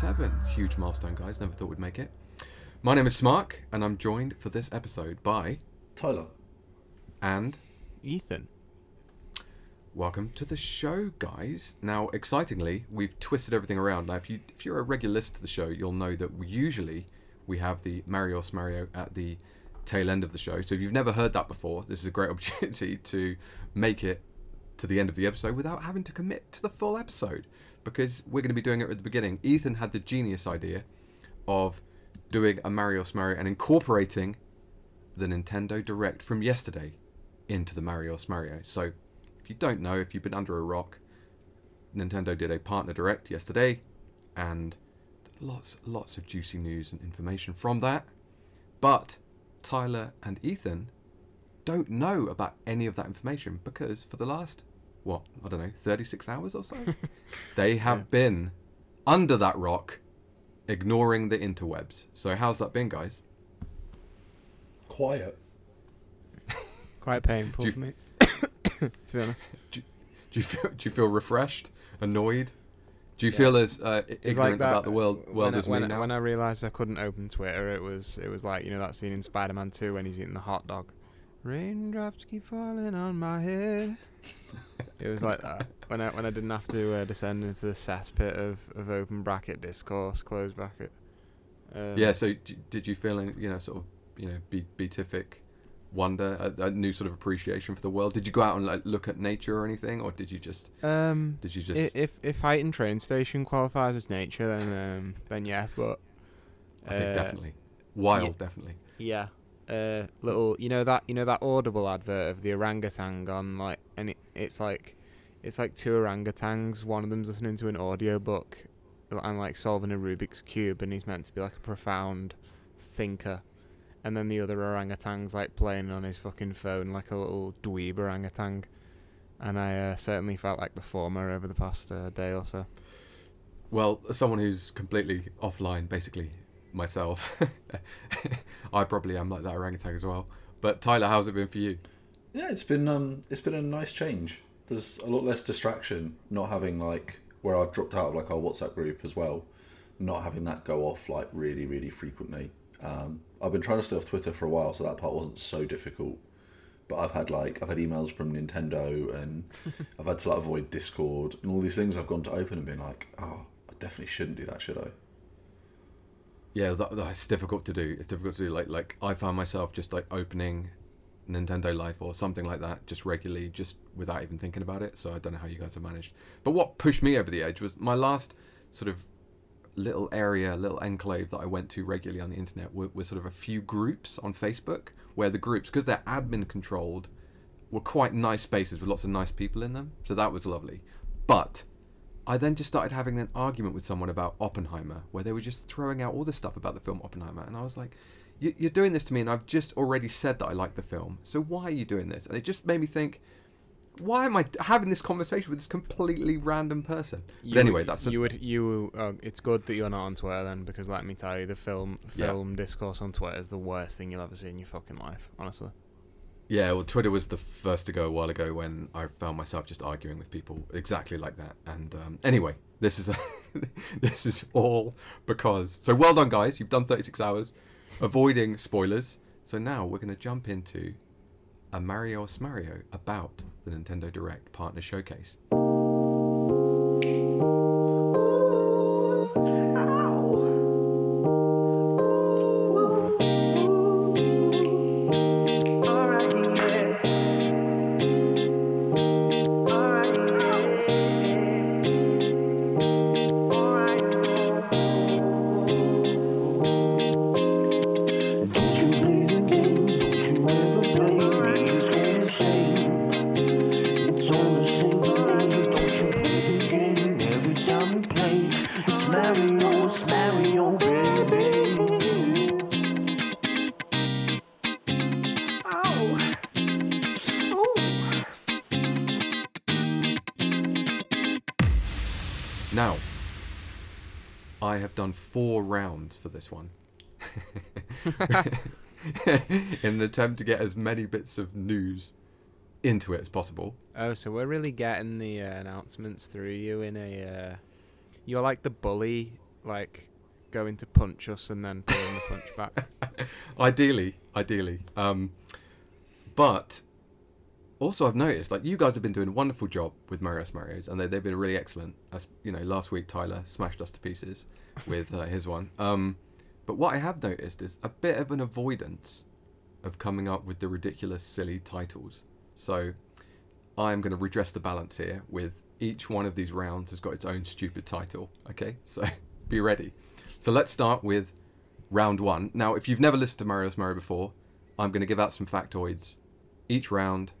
to NX, episode 7. Huge milestone, guys. Never thought we'd make it. My name is Smark, and I'm joined for this episode by Tyler. and Ethan. welcome to the show, guys. Now, excitingly, we've twisted everything around. Now, if you if you're a regular listener to the show, you'll know that we usually we have the Marios Mario Smario at the tail end of the show. So if you've never heard that before, this is a great opportunity to make it to the end of the episode without having to commit to the full episode because we're going to be doing it at the beginning. Ethan had the genius idea of doing a Mario Smario and incorporating the Nintendo Direct from yesterday into the Mario Smario. So if you don't know, if you've been under a rock, Nintendo did a partner direct yesterday, and lots, lots of juicy news and information from that. But Tyler and Ethan don't know about any of that information because for the last, what, I don't know, 36 hours or so, they have been under that rock, ignoring the interwebs. So how's that been, guys? Quiet. Quite painful you- for me, to be honest. Do you feel, do you feel refreshed, annoyed? Do you feel as uh, i- It's ignorant about the world, world when, as I, when, me now? when I realised I couldn't open Twitter, it was it was like you know that scene in Spider-Man 2 when he's eating the hot dog. Raindrops keep falling on my head. It was like that when I when I didn't have to uh, descend into the cesspit of, of open bracket discourse, close bracket. Um, yeah. So d- did you feel, any, you know, sort of, you know, be- beatific wonder, a, a new sort of appreciation for the world? Did you go out and like look at nature or anything, or did you just, Um. did you just? if if Heighton train station qualifies as nature, then um then yeah, but I think uh, definitely wild, yeah. definitely. Yeah. Uh, little, you know that you know that Audible advert of the orangutan on like, and it, it's like, it's like two orangutans. One of them's listening to an audiobook and like solving a Rubik's cube, and he's meant to be like a profound thinker. And then the other orangutan's like playing on his fucking phone like a little dweeb orangutan. And I uh, certainly felt like the former over the past uh, day or so. Well, as someone who's completely offline, basically myself, I probably am like that orangutan as well. But Tyler, how's it been for you? Yeah, it's been um, it's been a nice change. There's a lot less distraction. Not having like where I've dropped out of like our WhatsApp group as well. Not having that go off like really, really frequently. Um, I've been trying to stay off Twitter for a while, so that part wasn't so difficult. But I've had like I've had emails from Nintendo, and I've had to like avoid Discord and all these things. I've gone to open and been like, oh, I definitely shouldn't do that, should I? Yeah, that, that's difficult to do. It's difficult to do. Like, like I found myself just like opening Nintendo Life or something like that just regularly, just without even thinking about it. So I don't know how you guys have managed. But what pushed me over the edge was my last sort of little area, little enclave that I went to regularly on the internet were, were sort of a few groups on Facebook where the groups, because they're admin controlled, were quite nice spaces with lots of nice people in them. So that was lovely. But I then just started having an argument with someone about Oppenheimer, where they were just throwing out all this stuff about the film Oppenheimer, and I was like, "You- "You're doing this to me, and I've just already said that I like the film. So why are you doing this?" And it just made me think, "Why am I having this conversation with this completely random person?" You but anyway, that's a, you would you. Uh, it's good that you're not on Twitter then, because let me tell you, the film Yeah. film discourse on Twitter is the worst thing you'll ever see in your fucking life. Honestly. Yeah. Well, Twitter was the first to go a while ago when I found myself just arguing with people exactly like that. And um, anyway, this is a this is all because. So well done, guys. You've done 36 hours avoiding spoilers. So now we're going to jump into a Mario Smario about the Nintendo Direct Partner Showcase. Rounds for this one. In an attempt to get as many bits of news into it as possible. Oh, so we're really getting the uh, announcements through you in a uh, You're like the bully, like going to punch us and then pulling the punch back. ideally, ideally. Um, but also, I've noticed like you guys have been doing a wonderful job with Mario Mario's, and they, they've been really excellent. As you know, last week Tyler smashed us to pieces with uh, his one. Um, but what I have noticed is a bit of an avoidance of coming up with the ridiculous, silly titles. So I'm going to redress the balance here with each one of these rounds has got its own stupid title. Okay, so be ready. So let's start with round one. Now, if you've never listened to Mario's Mario before, I'm going to give out some factoids. Each round,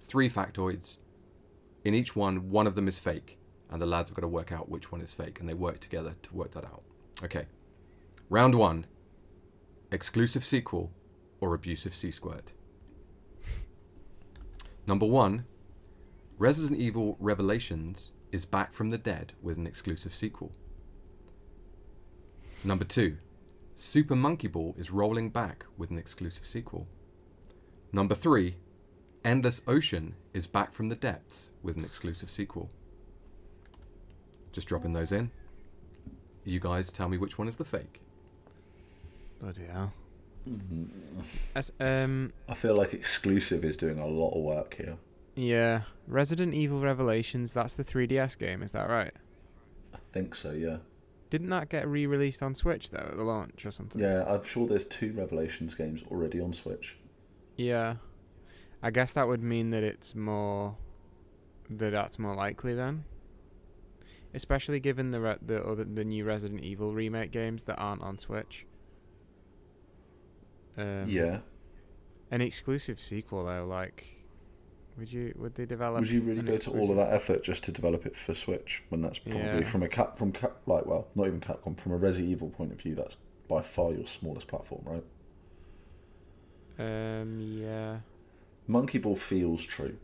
three factoids. In each one, one of them is fake, and the lads have got to work out which one is fake, and they work together to work that out. Okay. Round one exclusive sequel or abusive C squared. Number one Resident Evil Revelations is back from the dead with an exclusive sequel. Number two Super Monkey Ball is rolling back with an exclusive sequel. Number three Endless Ocean is back from the depths with an exclusive sequel. Just dropping those in. You guys tell me which one is the fake. Bloody hell. Mm-hmm. As, um, I feel like exclusive is doing a lot of work here. yeah, Resident Evil Revelations. That's the 3DS game. Is that right? I think so, yeah. Didn't that get re-released on Switch though at the launch or something? Yeah, I'm sure there's two Revelations games already on Switch. Yeah. I guess that would mean that it's more that that's more likely then. Especially given the re- the other the new Resident Evil remake games that aren't on Switch. Um, yeah. An exclusive sequel though, like would you would they develop Would you really go to all of that effort just to develop it for Switch when that's probably Yeah. from a cap from cap like well not even Capcom from a Resi Evil point of view that's by far your smallest platform right? Um yeah. Monkey Ball feels true.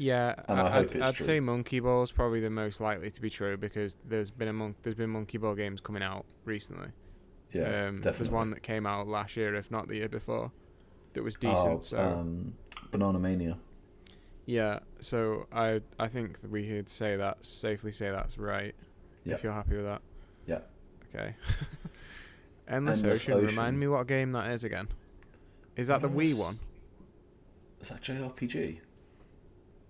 Yeah, And I I, hope I'd true. say Monkey Ball is probably the most likely to be true because there's been a mon- there's been Monkey Ball games coming out recently. Yeah, um, definitely. There's one that came out last year, if not the year before, that was decent. Oh, so um, Banana Mania. yeah, so I I think that we could say that safely say that's right. Yep. If you're happy with that. Yeah. Okay. Endless, Endless Ocean. Ocean. Remind me what game that is again. Is that the Wii one? Is that JRPG?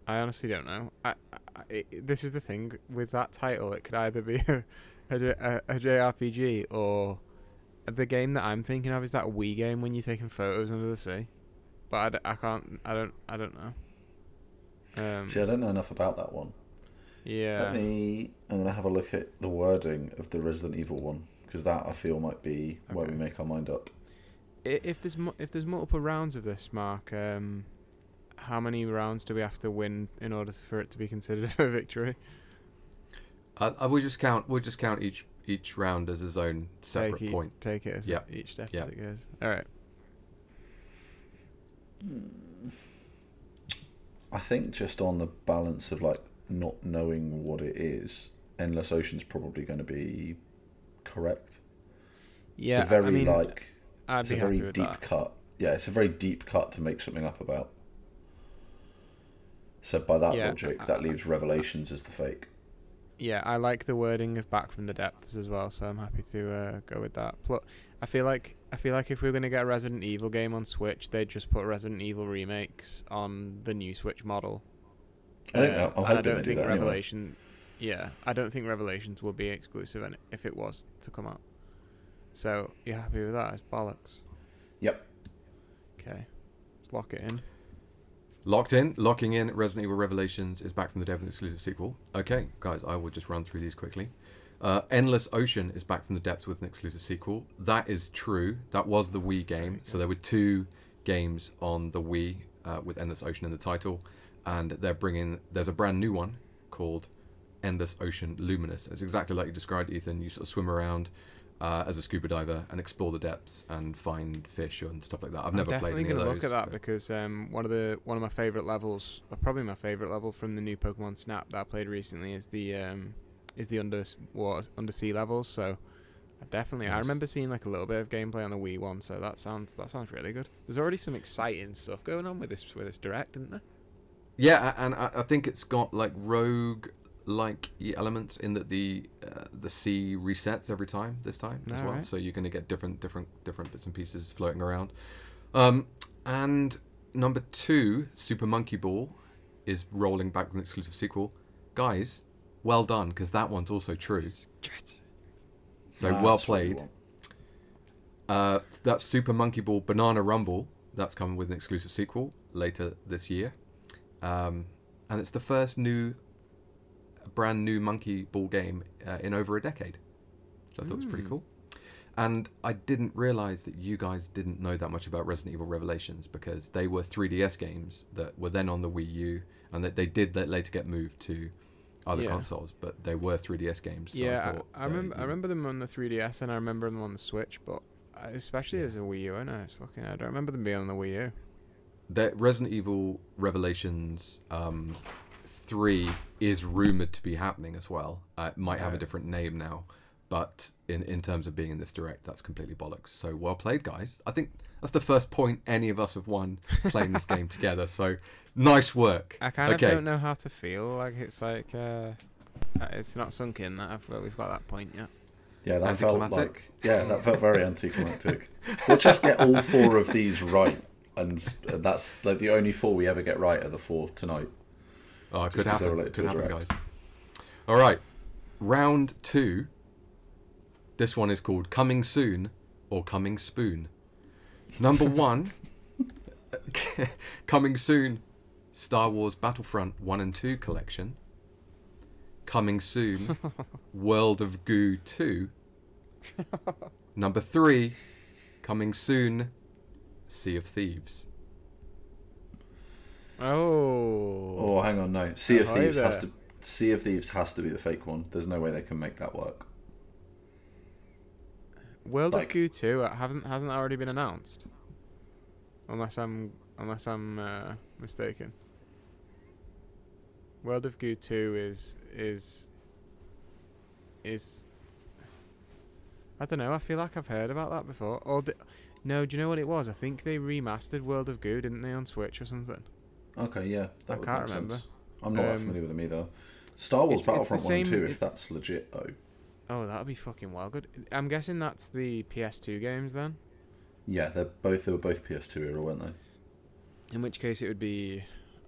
I honestly don't know. I, I, it, this is the thing with that title. It could either be a a JRPG or the game that I'm thinking of is that Wii game when you're taking photos under the sea. But I, d- I can't. I don't. I don't know. Um, See, I don't know enough about that one. yeah. Let me. I'm gonna have a look at the wording of the Resident Evil one because that I feel might be where we make our mind up. If there's mu- if there's multiple rounds of this, Mark, um, how many rounds do we have to win in order for it to be considered a victory? I, I will just count. We'll just count each each round as its own separate take e- point. Take it as Yep. each step Yep. as it goes. All right. Hmm. I think just on the balance of like not knowing what it is, Endless Ocean's probably going to be correct. Yeah. it's a very I mean, like I'd it's be a very deep that. cut. Yeah, it's a very deep cut to make something up about. So by that Yeah, logic, I- that leaves Revelations as the fake. Yeah, I like the wording of "Back from the Depths" as well, so I'm happy to uh, go with that. Plus, I feel like I feel like if we are gonna get a Resident Evil game on Switch, they'd just put Resident Evil remakes on the new Switch model. I think Uh, I don't they do think anyway. Revelation. Yeah, I don't think Revelations will be exclusive, and if it was to come out, so you're happy with that? It's bollocks. Yep. Okay, let's lock it in. Locked in, locking in. Resident Evil Revelations is back from the dev with an exclusive sequel. Okay, guys, I will just run through these quickly. Uh, Endless Ocean is back from the depths with an exclusive sequel. That is true. That was the Wii game. So there were two games on the Wii uh, with Endless Ocean in the title, and they're bringing. There's a brand new one called Endless Ocean Luminous. It's exactly like you described, Ethan. You sort of swim around uh, as a scuba diver and explore the depths and find fish and stuff like that. I've never played any of gonna look at that but- because um, one of the one of my favorite levels, or probably my favorite level from the new Pokemon Snap that I played recently, is the um, is the under water undersea levels. So I definitely, I remember seeing like a little bit of gameplay on the Wii one. So that sounds that sounds really good. There's already some exciting stuff going on with this with this direct, isn't there? Yeah, and I think it's got like rogue like elements in that the uh, the sea resets every time this time as well. Alright. So you're going to get different different different bits and pieces floating around. Um, and number two, Super Monkey Ball, is rolling back with an exclusive sequel. Guys, well done because that one's also true. So That's well what we played. Uh, that's Super Monkey Ball Banana Rumble. That's coming with an exclusive sequel later this year. Um, and it's the first new, brand new Monkey Ball game uh, in over a decade. So I thought it was pretty Mm. cool. And I didn't realize that you guys didn't know that much about Resident Evil Revelations because they were 3DS games that were then on the Wii U and that they did later get moved to other Yeah. consoles, but they were 3DS games. So yeah, I, I, thought I that remember. I remember them on the 3DS, and I remember them on the Switch. But uh, especially as a Wii U, I know it's fucking. I don't remember them being on the Wii U. that Resident Evil Revelations um, three is rumored to be happening as well. Uh, it might have a different name now, but in in terms of being in this direct, that's completely bollocks. So well played, guys. I think that's the first point any of us have won playing this game together. So nice work. I kind of don't know how to feel. Like it's like uh, uh, it's not sunk in that I've, we've got that point yet. Yeah, that felt like yeah, that felt very anticlimactic. We'll just get all four of these right, and and that's like the only four we ever get right are the four tonight. Oh, it could happen. Could happen, guys. All right, round two. This one is called "Coming Soon" or "Coming Spoon." Number one, coming soon, Star Wars Battlefront One and Two collection. Coming soon, World of Goo Two. Number three, coming soon, Sea of Thieves. Oh. Oh, hang on, no. Sea of Thieves has to. Sea of Thieves has to be the fake one. There's no way they can make that work. World like- of Goo 2 uh, haven't hasn't already been announced? Unless I'm unless I'm uh, mistaken. World of Goo 2 is is is I don't know. I feel like I've heard about that before. Or di- no, do you know what it was? I think they remastered World of Goo, didn't they, on Switch or something? Okay, yeah, that I would can't make remember. sense. I'm not that Um, familiar with them either. Star Wars it's- it's the Battlefront One and same- Two, if it's- that's legit though. Oh, that would be fucking well good. I'm guessing that's the PS2 games then. Yeah, they're both they were both PS2 era, weren't they? In which case, it would be.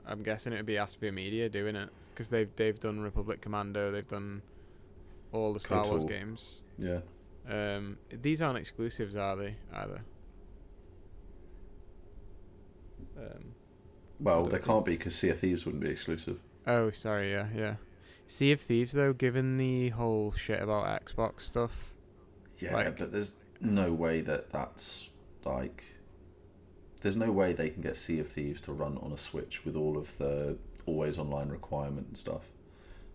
I'm guessing it would be Aspyr Media doing it because they've they've done Republic Commando, they've done all the Star Wars KOTOR. games. Yeah. Um, these aren't exclusives, are they? Either. Um, Well, they can't be because Sea of Thieves wouldn't be exclusive. oh, sorry, yeah, yeah. Sea of Thieves, though, given the whole shit about Xbox stuff, Yeah, Like- but there's no way that that's like. There's no way they can get Sea of Thieves to run on a Switch with all of the always online requirement and stuff.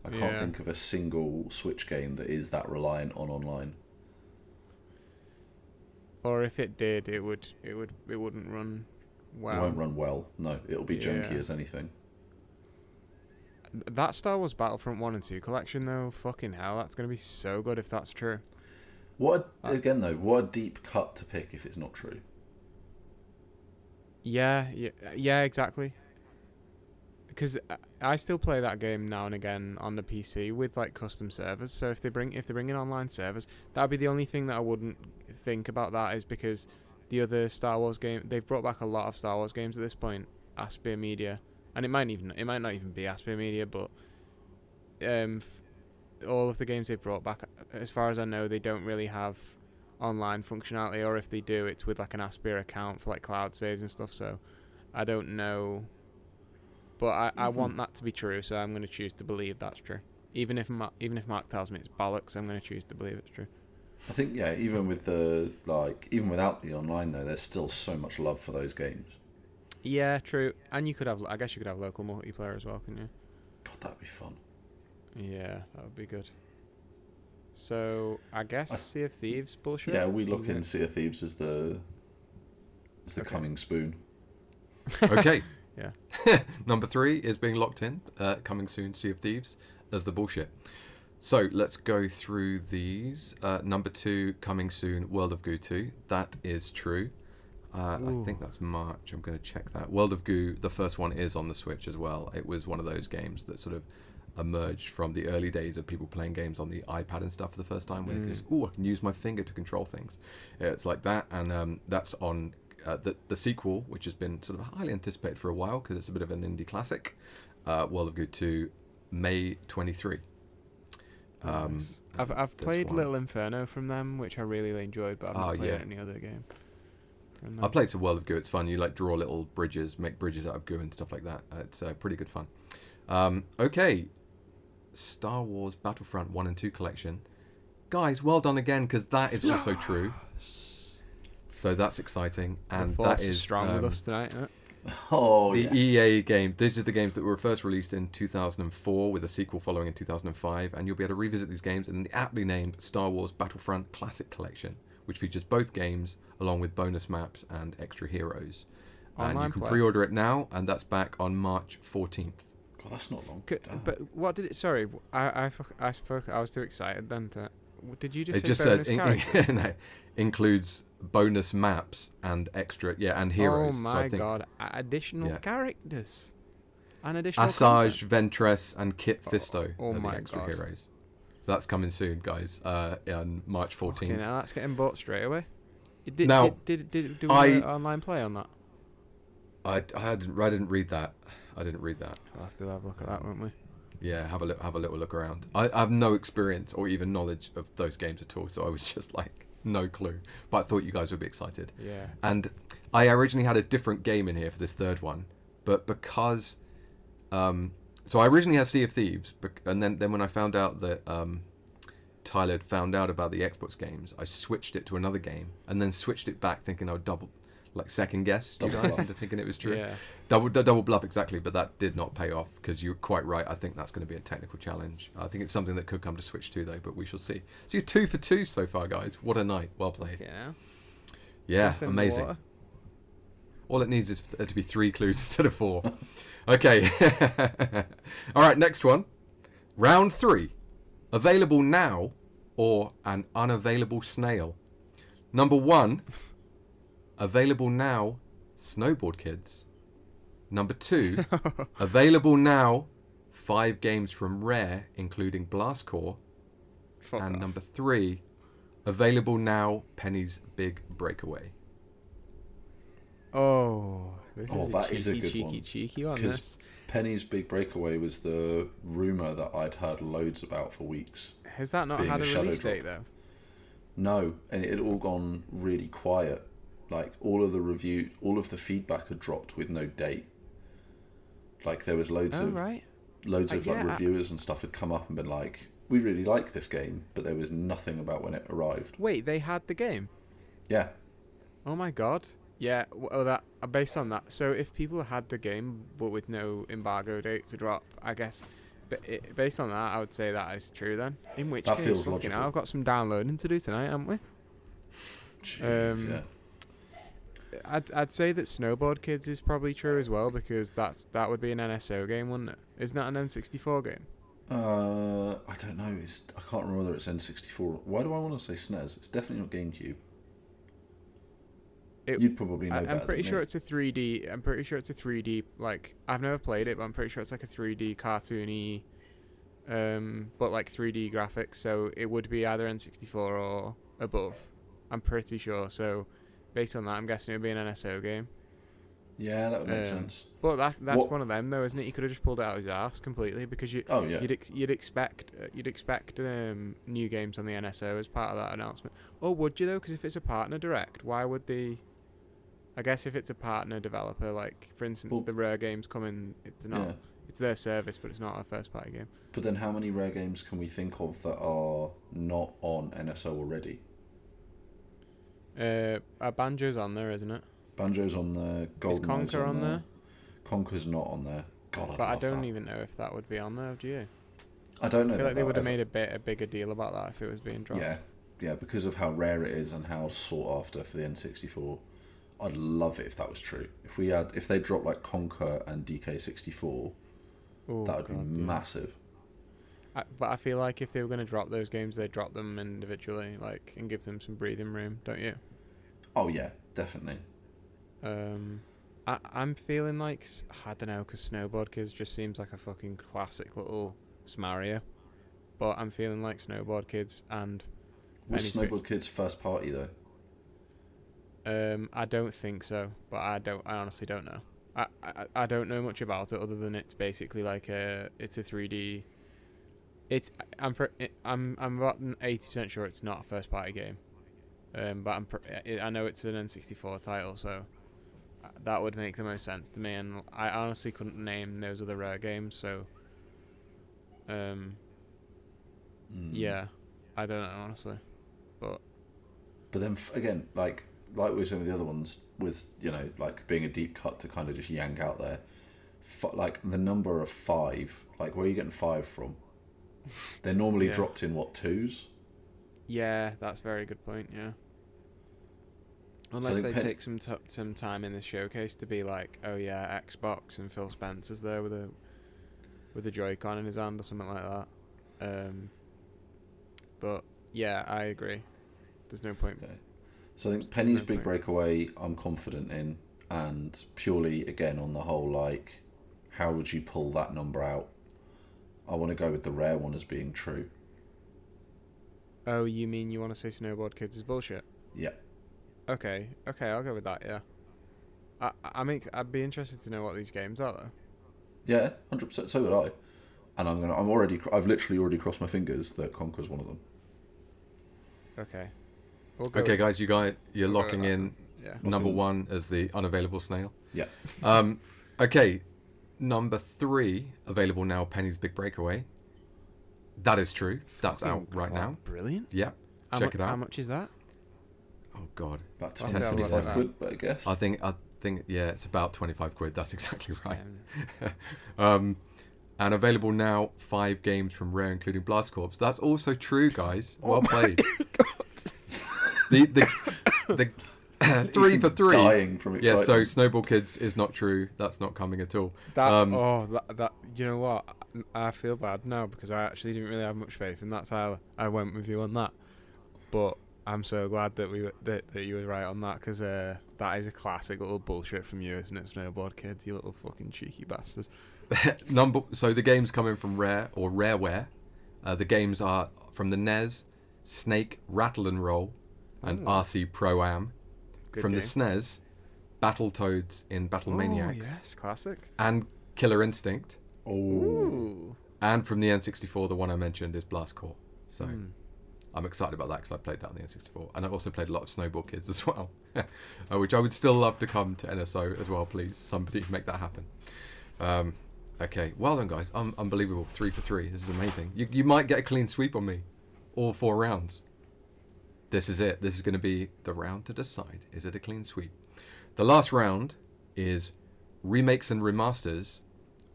I can't Yeah. think of a single Switch game that is that reliant on online. or if it did, it would it would it wouldn't run well. It won't run well. No, it'll be janky Yeah. as anything. That Star Wars Battlefront 1 and 2 collection, though, fucking hell, that's going to be so good if that's true. What a, Uh, again though? What a deep cut to pick if it's not true. Yeah, yeah, yeah, exactly. Because I still play that game now and again on the PC with like custom servers. So if they bring if they bring in online servers, that'd be the only thing that I wouldn't think about. That is because the other Star Wars game they've brought back a lot of Star Wars games at this point. Aspyr Media, and it might even it might not even be Aspyr Media, but um, f- all of the games they've brought back, as far as I know, they don't really have online functionality, or if they do, it's with like an Aspyr account for like cloud saves and stuff. So I don't know, but I, I Mhm. want that to be true. So I'm going to choose to believe that's true. Even if Ma- even if Mark tells me it's bollocks, I'm going to choose to believe it's true. I think yeah, even with the like, even without the online though, there's still so much love for those games. Yeah, true. And you could have, I guess you could have local multiplayer as well, couldn't you? God, that'd be fun. Yeah, that would be good. So I guess I- Sea of Thieves bullshit. Yeah, we look Yeah. in Sea of Thieves as the as the Okay. coming spoon. Okay. Yeah. Number three is being locked in. Uh, coming soon, Sea of Thieves as the bullshit. So let's go through these. Uh, number two, coming soon, World of Goo 2. That is true. Uh, I think that's March. I'm going to check that. World of Goo, the first one is on the Switch as well. It was one of those games that sort of emerged from the early days of people playing games on the iPad and stuff for the first time, where they just, oh, I can use my finger to control things. It's like that, and um, that's on uh, the the sequel, which has been sort of highly anticipated for a while because it's a bit of an indie classic. Uh, World of Goo 2, May 23. Um, Nice. I've I've played one. Little Inferno from them, which I really enjoyed, but I've not Oh, played yeah. any other game. I them. played some World of Goo. It's fun. You like draw little bridges, make bridges out of goo and stuff like that. Uh, it's uh, pretty good fun. Um, okay, Star Wars Battlefront One and Two collection, guys. Well done again because that is also true. So that's exciting, The and force that is is strong um, with us tonight. Isn't it? Oh, the yes. EA game. These are the games that were first released in 2004, with a sequel following in 2005, and you'll be able to revisit these games in the aptly named Star Wars Battlefront Classic Collection, which features both games along with bonus maps and extra heroes. and you can play. pre-order it now, and that's back on March 14th. God, that's not long. C- but what did it? Sorry, I I, I spoke. I was too excited then. To, did you just it just bonus said in, characters? no, includes bonus maps and extra, yeah, and heroes. Oh so my I think god! Additional Yeah. characters. And additional Asajj, content. Ventress, and Kit Oh, Fisto oh are the my extra God. heroes. So that's coming soon, guys. Uh, on March 14th. Fucking hell, that's getting bought straight away. Did, Now, did, did, did, do we I- online play on that? I, I didn't I didn't read that. I didn't read that. We'll have to have a look at that, won't we? Yeah, have a look, have a little look around. I, I have no experience or even knowledge of those games at all, so I was just like no clue. But I thought you guys would be excited. Yeah. And I originally had a different game in here for this third one, but because um, so I originally had Sea of Thieves, and then then when I found out that um, Tyler had found out about the Xbox games, I switched it to another game, and then switched it back, thinking I would double, like second guess you Double guys bluff. into thinking it was true. Yeah. Double d- double bluff exactly, but that did not pay off because you're quite right. I think that's going to be a technical challenge. I think it's something that could come to Switch 2 though, but we shall see. So you're two for two so far, guys. What a night! Well played. Yeah. Yeah, Something amazing. water. All it needs is there uh, to be three clues instead of four. okay. All right, next one. Round three. Available now or an unavailable snail. Number one. Available now. Snowboard kids. Number two. available now. Five games from Rare, including Blast Corps. Fuck and off. number three. Available now. Penny's Big Breakaway. Oh, this Oh, is that a is a cheeky, good cheeky, one. cheeky one. Because This. Penny's big breakaway was the rumor that I'd heard loads about for weeks. Has that not had a a release drop. date though? No, and it had all gone really quiet. Like all of the review, all of the feedback had dropped with no date. Like there was loads Oh of right. loads Uh, of like yeah, I- reviewers and stuff had come up and been like, "We really like this game," but there was nothing about when it arrived. Wait, they had the game. Yeah, Oh my god. Yeah. Well, that uh, based on that. So if people had the game but with no embargo date to drop, I guess. But it, based on that, I would say that is true then. In which That case, feels fucking logical. hell, I've got some downloading to do tonight, haven't we? Jeez, Um, yeah. I'd I'd say that Snowboard Kids is probably true as well because that's that would be an NSO game, wouldn't it? Isn't that an N64 game? Uh, I don't know. It's I can't remember whether it's N64. Why do I want to say SNES? It's definitely not GameCube. It- You'd probably know I, I'm pretty sure me. it's a 3D. I'm pretty sure it's a 3D. Like I've never played it, but I'm pretty sure it's like a 3D cartoony, um, but like 3D graphics. So it would be either N64 or above. I'm pretty sure. So based on that, I'm guessing it would be an NSO game. Yeah, that would make um, sense. But that's that's What- one of them though, isn't it? You could have just pulled it out of his ass completely because you Oh yeah. you'd ex- you'd expect uh, you'd expect um, new games on the NSO as part of that announcement. Or would you though? Because if it's a partner direct, why would the I guess if it's a partner developer, like for instance, Well- the Rare games come in, it's not Yeah. it's their service, but it's not a first party game. But then, how many rare games can we think of that are not on NSO already? Uh, uh, Banjo's on there, isn't it? Banjo's on there. Golden Is Conker on there? Conker's not on there. God, I But I don't that. even know if that would be on there. Do you? I don't know. I feel like they would have made a bit a bigger deal about that if it was being dropped. Yeah, yeah, because of how rare it is and how sought after for the N64. I'd love it if that was true. If we had, if they dropped like Conquer and DK64, Ooh, that would be God, yeah. massive. I, but I feel like if they were going to drop those games, they'd drop them individually, like, and give them some breathing room, don't you? Oh yeah, definitely. Um, I, I'm feeling like I don't know, because Snowboard Kids just seems like a fucking classic little Smario, but I'm feeling like Snowboard Kids and Was Snowboard Kids first party though? Um, I don't think so, but I don't. I honestly don't know. I, I I don't know much about it other than it's basically like a it's a 3D. It's I'm I'm I'm about eighty percent sure it's not a first party game. Um, but I'm I know it's an N64 title, so uh, that would make the most sense to me. And I honestly couldn't name those other rare games, so. Um. Mm. Yeah, I don't know honestly, but But then f- again, like like we were saying with the other ones, with you know like being a deep cut to kind of just yank out there, f- like the number of five, like where are you getting five from? They're normally Yeah. dropped in what twos? Yeah, that's a very good point. Yeah. Unless think they Pen- take some t- some time in the showcase to be like, oh yeah, Xbox and Phil Spencer's there with a with a Joy-Con in his hand or something like that. Um, but yeah, I agree. There's no point. Okay. So I think Penny's no big point. breakaway, I'm confident in, and purely again on the whole, like, how would you pull that number out? I want to go with the rare one as being true. Oh, you mean you want to say Snowboard Kids is bullshit? Yeah. Okay, okay, I'll go with that. Yeah. I I mean, I'd be interested to know what these games are though. Yeah, hundred percent. So would I. And I'm gonna. I'm already. I've literally already crossed my fingers that Conker's one of them. Okay. We'll go Okay, guys, you guys, you're we'll locking in. Yeah. number one as the unavailable snail. Yeah. Um, okay, number three available now. Penny's Big Breakaway. That is true. That's Fucking out right God, now. Brilliant. Yep. How check mu- it out. How much is that? Oh God, About I'll 10, tell you what 25 quid, but I guess. I think I think yeah, it's about twenty five quid. That's exactly right. Um, and available now, five games from Rare, including Blast Corps. That's also true, guys. Oh Well played. The the the three for three. Dying from Yeah, so Snowboard Kids is not true. That's not coming at all. That Um, oh that that you know what I feel bad now because I actually didn't really have much faith in that Tyler. I went with you on that, but I'm so glad that we were, that that you were right on that because uh, that is a classic little bullshit from you, isn't it, Snowboard Kids? You little fucking cheeky bastard. Number so the games coming from Rare or Rareware. Uh, the games are from the NES, Snake Rattle and Roll, and Ooh. RC Pro Am. Good from the game. SNES, Battletoads in Battle Maniacs. Oh Maniacs, yes, classic. and Killer Instinct. Oh. Ooh. And from the N64, the one I mentioned is Blast Corps. So Hmm. I'm excited about that because I played that on the N64, and I also played a lot of Snowboard Kids as well, uh, which I would still love to come to NSO as well. Please, somebody make that happen. Um, okay, well done, guys. Un- unbelievable, three for three. This is amazing. You you might get a clean sweep on me, all four rounds. This is it. This is going to be the round to decide: is it a clean sweep? The last round is remakes and remasters,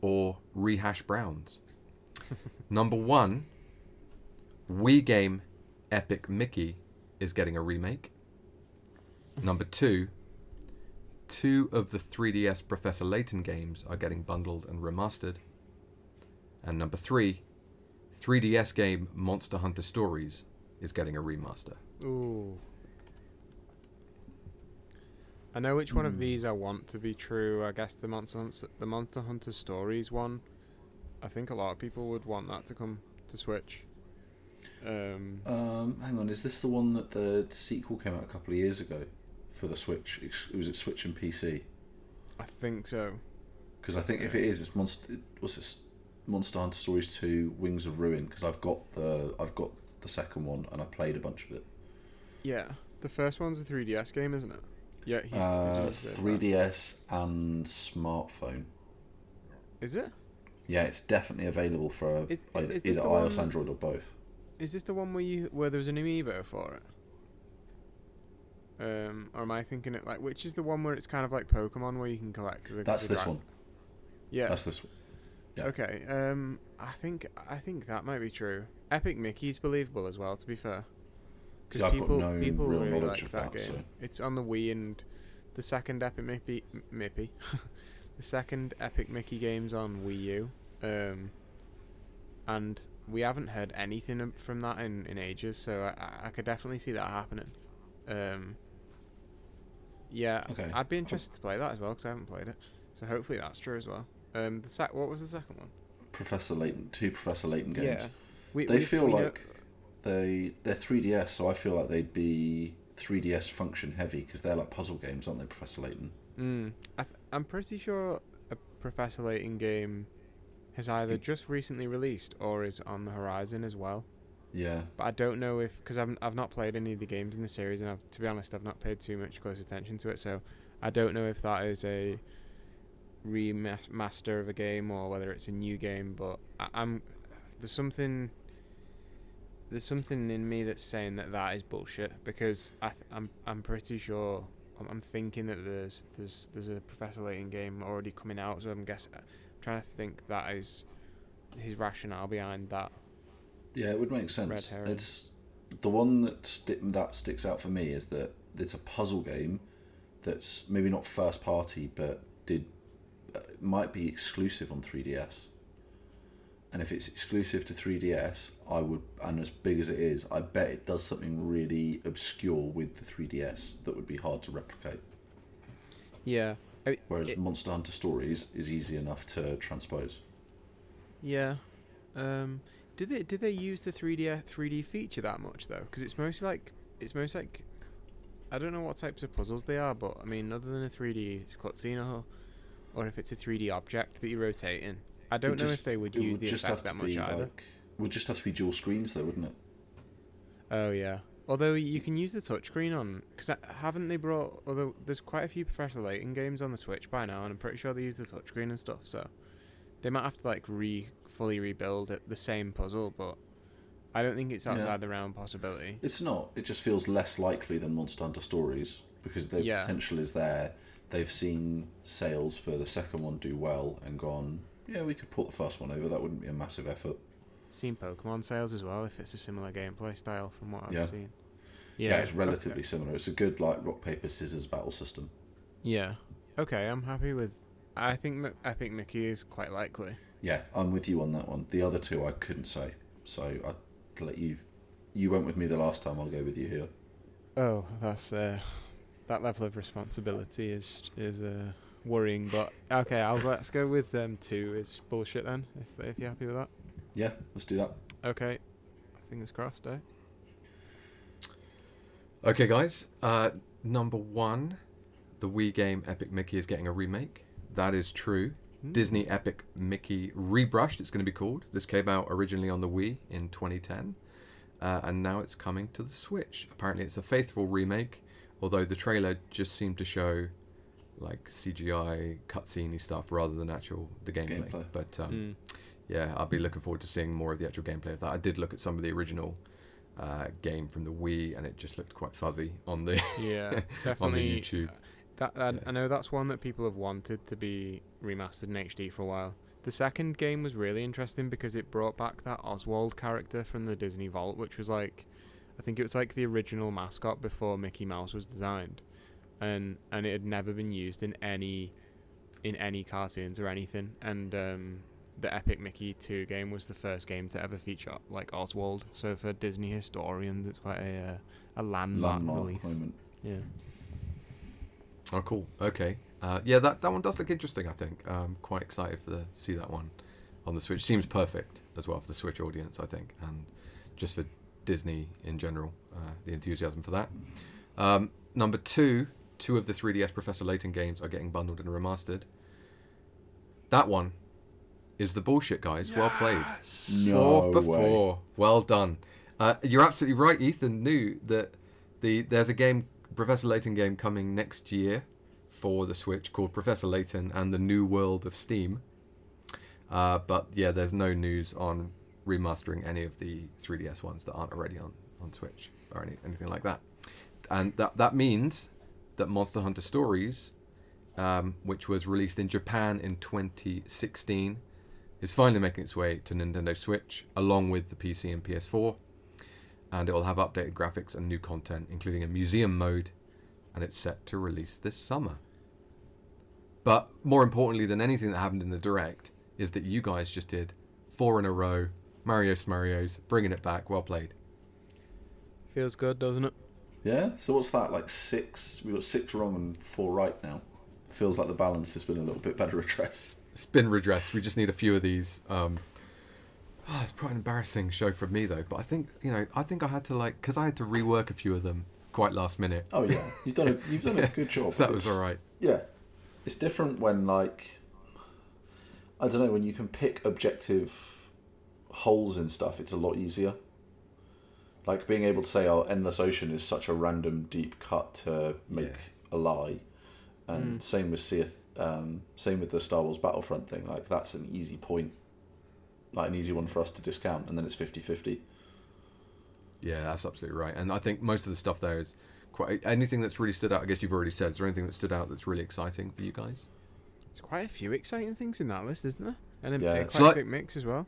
or rehash browns. Number one, Wii game Epic Mickey is getting a remake. Number two, two of the 3DS Professor Layton games are getting bundled and remastered. And number three, 3DS game Monster Hunter Stories is getting a remaster. Ooh. I know which one of these I want to be true. I guess the Monster Hunter, the Monster Hunter Stories one. I think a lot of people would want that to come to Switch. Um, Um, hang on, is this the one that the sequel came out a couple of years ago for the Switch? It was it Switch and PC? I think so. Because I think if it is, it's Monster. Was it Monster Hunter Stories Two: Wings of Ruin? Because I've got the I've got the second one and I played a bunch of it. Yeah, the first one's a 3DS game, isn't it? Yeah, he's Uh, did you say that? 3DS and smartphone. Is it? Yeah, it's definitely available for Is- either, is either iOS, one- Android, or both. Is this the one where you where there was an amiibo for it? Um, or am I thinking it like which is the one where it's kind of like Pokemon where you can collect the That's the this one. Yeah. That's this one. yeah. Okay. Um, I think I think that might be true. Epic Mickey's believable as well. To be fair, I've got people no people real really knowledge like of that, that, game. so- It's on the Wii and the second Epic Mickey M- Mickey, the second Epic Mickey game's on Wii U. Um, and we haven't heard anything from that in, in ages, so I- I, could definitely see that happening. Um, yeah, Okay. I'd be interested to play that as well because I haven't played it. So hopefully that's true as well. Um, the sec- what was the second one? Professor Layton, two Professor Layton games. Yeah. We, they we- feel we know- like they they're 3DS, so I feel like they'd be 3DS function heavy because they're like puzzle games, aren't they, Professor Layton? Mm, I th- I'm pretty sure a Professor Layton game has either just recently released or is on the horizon as well. Yeah, But I don't know if because I've I've not played any of the games in the series, and I've, to be honest, I've not paid too much close attention to it. So I don't know if that is a remaster of a game or whether it's a new game. But I, I'm there's something there's something in me that's saying that that is bullshit because I th- I'm I'm pretty sure I'm, I'm thinking that there's there's there's a Professor Layton game already coming out. So I'm guessing I'm trying to think that is his rationale behind that. yeah, it would make sense. It's the one that sti- that sticks out for me is that it's a puzzle game that's maybe not first party, but did uh, might be exclusive on 3DS. And if it's exclusive to 3DS, I would, and as big as it is, I bet it does something really obscure with the 3DS that would be hard to replicate. Yeah. I, Whereas it- Monster Hunter Stories is easy enough to transpose. Yeah. Um, did they did they use the 3D 3D feature that much though? Because it's mostly like it's mostly like I don't know what types of puzzles they are, but I mean, other than a 3D cutscene or or if it's a 3D object that you're rotating, I don't know just- if they would use would the just effect have that much either. like, would just have to be dual screens though, wouldn't it? Oh yeah. Although you can use the touchscreen on, because haven't they brought? Although there's quite a few Professor Layton games on the Switch by now, and I'm pretty sure they use the touchscreen and stuff. So they might have to like re fully rebuild it, the same puzzle, but I don't think it's Yeah. outside the realm of possibility. It's not. It just feels less likely than Monster Hunter Stories because the Yeah. potential is there. They've seen sales for the second one do well and gone, yeah, we could put the first one over. That wouldn't be a massive effort. Seen Pokemon sales as well, if it's a similar gameplay style from what I've Yeah. seen. Yeah, it's okay. relatively similar. It's a good like rock paper scissors battle system. Yeah. Okay, I'm happy with. I think I think Mickey is quite likely. Yeah, I'm with you on that one. The other two I couldn't say, so I let you. You went with me the last time. I'll go with you here. Oh, that's uh, that level of responsibility is is uh, worrying. But okay, I'll let's go with um two is bullshit then. If if you're happy with that. Yeah, let's do that. Okay, fingers crossed. Eh? Okay, guys. Uh, number one, the Wii game Epic Mickey is getting a remake. That is true. Hmm. Disney Epic Mickey Rebrushed, it's going to be called. This came out originally on the Wii in 2010, uh, and now it's coming to the Switch. Apparently, it's a faithful remake, although the trailer just seemed to show like CGI cutscene stuff rather than actual the gameplay. Gameplay. But um, Mm. yeah, I'll be looking forward to seeing more of the actual gameplay of that. I did look at some of the original uh, game from the Wii, and it just looked quite fuzzy on the Yeah, on the definitely. YouTube. That I, Yeah. I know that's one that people have wanted to be remastered in HD for a while. The second game was really interesting because it brought back that Oswald character from the Disney Vault, which was like, I think it was like the original mascot before Mickey Mouse was designed, and and it had never been used in any, in any cartoons or anything. And um, the Epic Mickey Two game was the first game to ever feature like Oswald. So for Disney historians, it's quite a uh, a landmark, Landmark release. moment. Yeah. Oh, cool. Okay. Uh, yeah, that, that one does look interesting. I think. I'm quite excited for the see that one on the Switch. Seems perfect as well for the Switch audience, I think, and just for Disney in general, uh, the enthusiasm for that. Um, number two, two of the 3DS Professor Layton games are getting bundled and remastered. That one is the bullshit, guys. Well played. No four for way. four. Well done. Uh, you're absolutely right. Ethan knew that the there's a game, Professor Layton game, coming next year for the Switch called Professor Layton and the New World of Steam. Uh, but yeah, there's no news on remastering any of the 3DS ones that aren't already on, on Switch or any, anything like that. And that that means that Monster Hunter Stories, um, which was released in Japan in 2016, is finally making its way to Nintendo Switch along with the PC and PS4. And it will have updated graphics and new content, including a museum mode, and it's set to release this summer. But more importantly than anything that happened in the direct is that you guys just did four in a row, Mario Mario's, bringing it back. Well played. Feels good, doesn't it? Yeah. So what's that? Like six? We've got six wrong and four right now. Feels like the balance has been a little bit better addressed. it's been redressed. We just need a few of these. Um, oh, it's quite an embarrassing show for me though. But I think you know, I think I had to like because I had to rework a few of them quite last minute. Oh yeah, you've done a you've done a good job. that was all right. Yeah, it's different when like I don't know when you can pick objective holes in stuff. It's a lot easier. Like being able to say, "Oh, endless ocean is such a random deep cut to make Yeah. a lie," and same with Sith, um, same with the Star Wars Battlefront thing. Like that's an easy point, like an easy one for us to discount, and then it's 50-50. Yeah, that's absolutely right. And I think most of the stuff there is quite anything that's really stood out. I guess you've already said. Is there anything that stood out that's really exciting for you guys? There's quite a few exciting things in that list, isn't there? And an Yeah. Shall I- eclectic mix as well.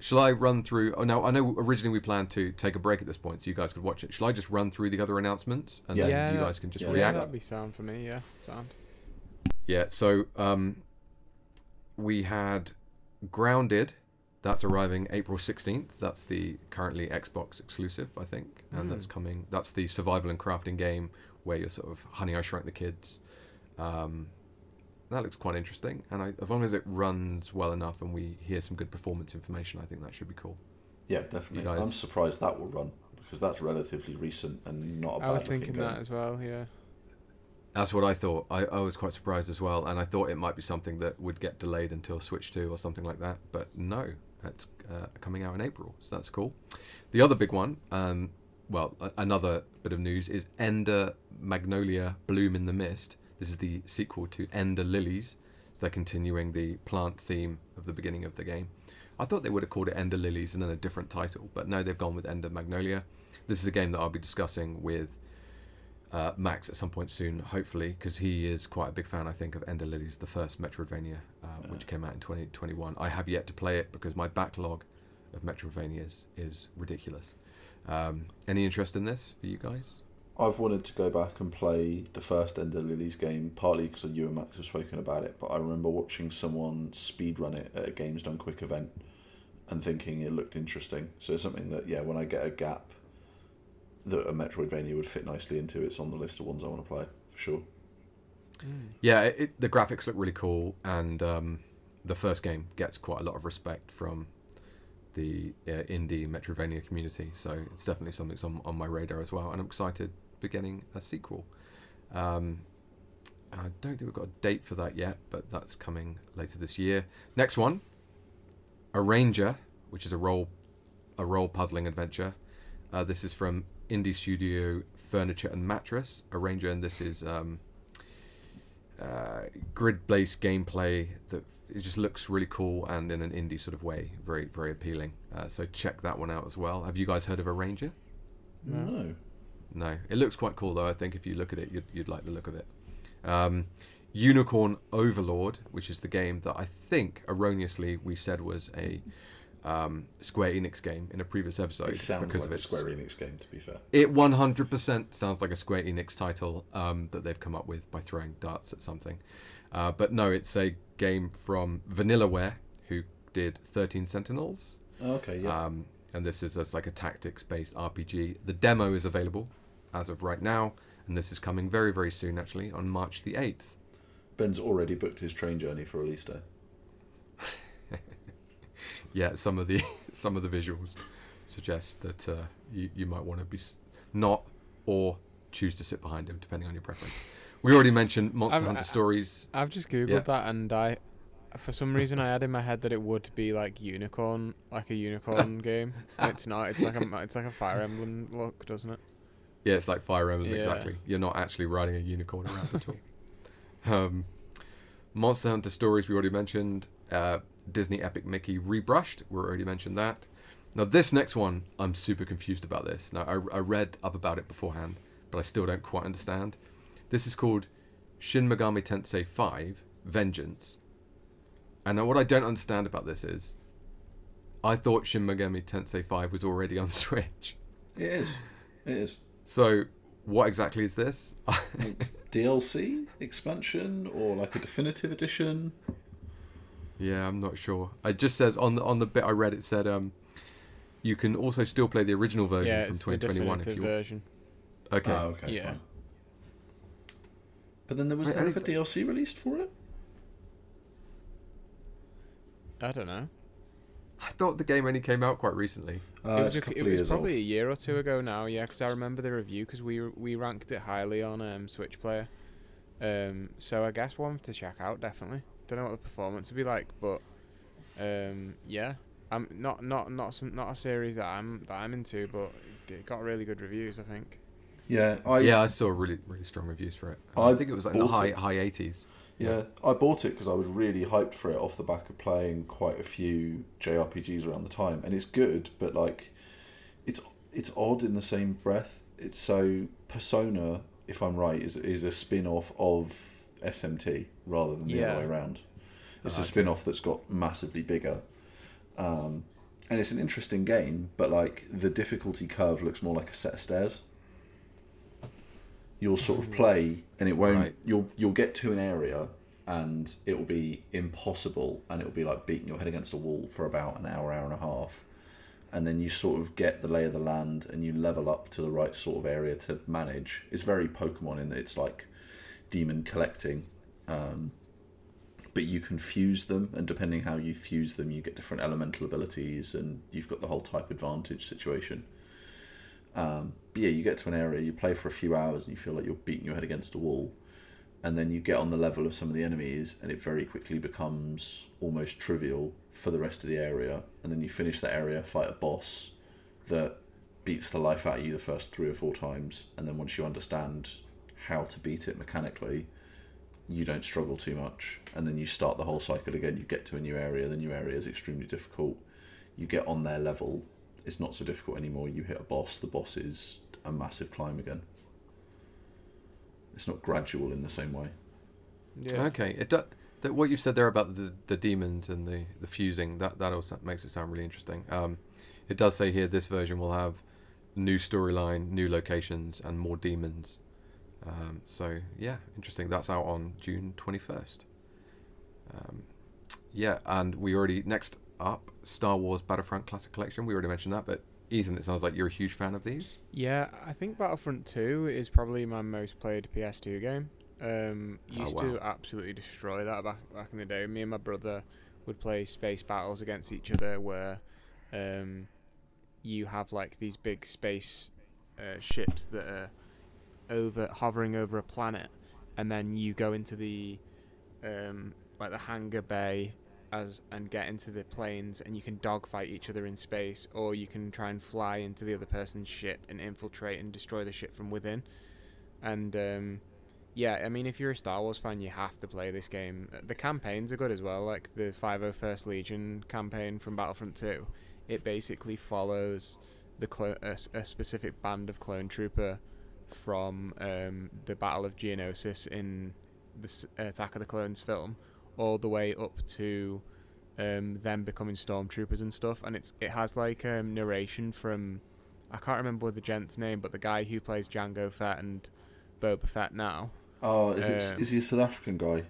Shall I run through? Oh, now I know originally we planned to take a break at this point, so you guys could watch it. Shall I just run through the other announcements and Yeah. then Yeah, you guys can just yeah, Yeah, react? that'd be sound for me. Yeah, sound. Yeah, so um, we had Grounded. That's arriving April 16th. That's the currently Xbox exclusive, I think. And that's coming. That's the survival and crafting game where you're sort of Honey, I Shrunk the Kids. Um, that looks quite interesting. And I, as long as it runs well enough and we hear some good performance information, I think that should be cool. Yeah, definitely. guys- I'm surprised that will run because that's relatively recent and not a bad I was looking thinking game. that as well. Yeah. That's what I thought. I, I was quite surprised as well, and I thought it might be something that would get delayed until Switch 2 or something like that. But no, it's uh, coming out in April, so that's cool. The other big one, um, well, a- another bit of news is Ender Magnolia Bloom in the Mist. This is the sequel to Ender Lilies. So they're continuing the plant theme of the beginning of the game. I thought they would have called it Ender Lilies and then a different title, but no, they've gone with Ender Magnolia. This is a game that I'll be discussing with uh, Max at some point soon, hopefully, because he is quite a big fan, I think, of Ender Lilies, the first Metroidvania, uh, which came out in 2021. I have yet to play it because my backlog of Metroidvanias is ridiculous. Um, any interest in this for you guys? I've wanted to go back and play the first Ender Lilies game, partly because you and Max have spoken about it, but I remember watching someone speedrun it at a Games Done Quick event and thinking it looked interesting. So it's something that, yeah, when I get a gap that a Metroidvania would fit nicely into, it's on the list of ones I want to play, for sure. Yeah, it, it, the graphics look really cool, and um, the first game gets quite a lot of respect from the uh, indie Metroidvania community. So it's definitely something that's on, on my radar as well, and I'm excited getting a sequel. Um, I don't think we've got a date for that yet, but that's coming later this year. Next one, Arranger, which is a role a role puzzling adventure. Uh, this is from indie studio Furniture and Mattress Arranger, and this is um, uh, grid-based gameplay that it just looks really cool and in an indie sort of way, very very appealing. Uh, so check that one out as well. Have you guys heard of Arranger? No. No, it looks quite cool though. I think if you look at it, you'd, you'd like the look of it. Um, Unicorn Overlord, which is the game that I think erroneously we said was a um, Square Enix game in a previous episode It sounds because like of a Square Enix game, to be fair. it 100% sounds like a Square Enix title um, that they've come up with by throwing darts at something. Uh, but no, it's a game from Vanillaware, who did 13 Sentinels. Oh, okay, yeah. Um, and this is as like a tactics-based RPG. The demo is available as of right now, and this is coming very, very soon, actually, on March the 8th. Ben's already booked his train journey for release day. Yeah, some of the some of the visuals suggest that uh, you you might want to be s- not or choose to sit behind him, depending on your preference. We already mentioned Monster I've- Hunter I- Stories. I've just googled Yeah. that and I, for some reason, I had in my head that it would be like unicorn, like a unicorn game. And it's not. It's like a it's like a Fire Emblem look, doesn't it? Yeah, it's like Fire Emblem, Yeah. exactly. You're not actually riding a unicorn around at all. Um, Monster Hunter Stories, we already mentioned. Uh, Disney Epic Mickey Rebrushed, we already mentioned that. Now, this next one, I'm super confused about this. Now, I, I read up about it beforehand, but I still don't quite understand. This is called Shin Megami Tensei 5 Vengeance. And now, what I don't understand about this is I thought Shin Megami Tensei 5 was already on Switch. It is. It is. So, what exactly is this? DLC expansion or like a definitive edition? yeah, I'm not sure. It just says on the on the bit I read, it said um, you can also still play the original version yeah, from it's the 2021 if definitive you want. version. Okay. Oh, okay. Yeah. Fine. But then there was Wait, there ever think- DLC released for it? I don't know. I thought the game only came out quite recently. Uh, it was, a a, it was probably old. a year or two ago now, yeah, because I remember the review because we we ranked it highly on um, Switch Player. Um, so I guess one to check out definitely. Don't know what the performance would be like, but um, yeah, I'm not not not some not a series that I'm that I'm into, but it got really good reviews. I think. Yeah, I yeah, I saw really really strong reviews for it. I, I think it was like in the high it. high eighties. Yeah, I bought it because I was really hyped for it off the back of playing quite a few JRPGs around the time, and it's good, but like, it's it's odd in the same breath. It's so Persona, if I'm right, is is a spin off of SMT rather than the Yeah. other way around. It's Ah, a spin off that's got massively bigger, um, and it's an interesting game, but like the difficulty curve looks more like a set of stairs. You'll sort of play, and it won't. Right. You'll you'll get to an area, and it will be impossible, and it will be like beating your head against a wall for about an hour, hour and a half, and then you sort of get the lay of the land, and you level up to the right sort of area to manage. It's very Pokemon in that it's like demon collecting, um, but you can fuse them, and depending how you fuse them, you get different elemental abilities, and you've got the whole type advantage situation. Um, but yeah, you get to an area, you play for a few hours, and you feel like you're beating your head against a wall, and then you get on the level of some of the enemies, and it very quickly becomes almost trivial for the rest of the area. And then you finish that area, fight a boss that beats the life out of you the first three or four times, and then once you understand how to beat it mechanically, you don't struggle too much, and then you start the whole cycle again. You get to a new area, the new area is extremely difficult. You get on their level, it's not so difficult anymore. You hit a boss, the boss is a massive climb again. It's not gradual in the same way. Yeah. Okay, it do, that what you said there about the the demons and the the fusing that that also makes it sound really interesting. Um, it does say here this version will have new storyline, new locations, and more demons. Um, so yeah, interesting. That's out on June twenty first. Um, yeah, and we already next up Star Wars Battlefront Classic Collection. We already mentioned that, but Ethan, it sounds like you're a huge fan of these. Yeah, I think Battlefront 2 is probably my most played PS2 game. Um, Oh, used wow. to absolutely destroy that back back in the day. Me and my brother would play space battles against each other, where um, you have like these big space uh, ships that are over hovering over a planet, and then you go into the um, like the hangar bay as and get into the planes and you can dogfight each other in space or you can try and fly into the other person's ship and infiltrate and destroy the ship from within. And um, yeah i mean if you're a star wars fan you have to play this game. The campaigns are good as well like the 501st legion campaign from battlefront 2 it basically follows the clo- a specific band of clone trooper from um, the battle of geonosis in the attack of the clones film all the way up to um, them becoming stormtroopers and stuff, and it's it has like um, narration from I can't remember the gent's name, but the guy who plays Jango Fett and Boba Fett now. Oh, is it? Um, Is he a South African guy?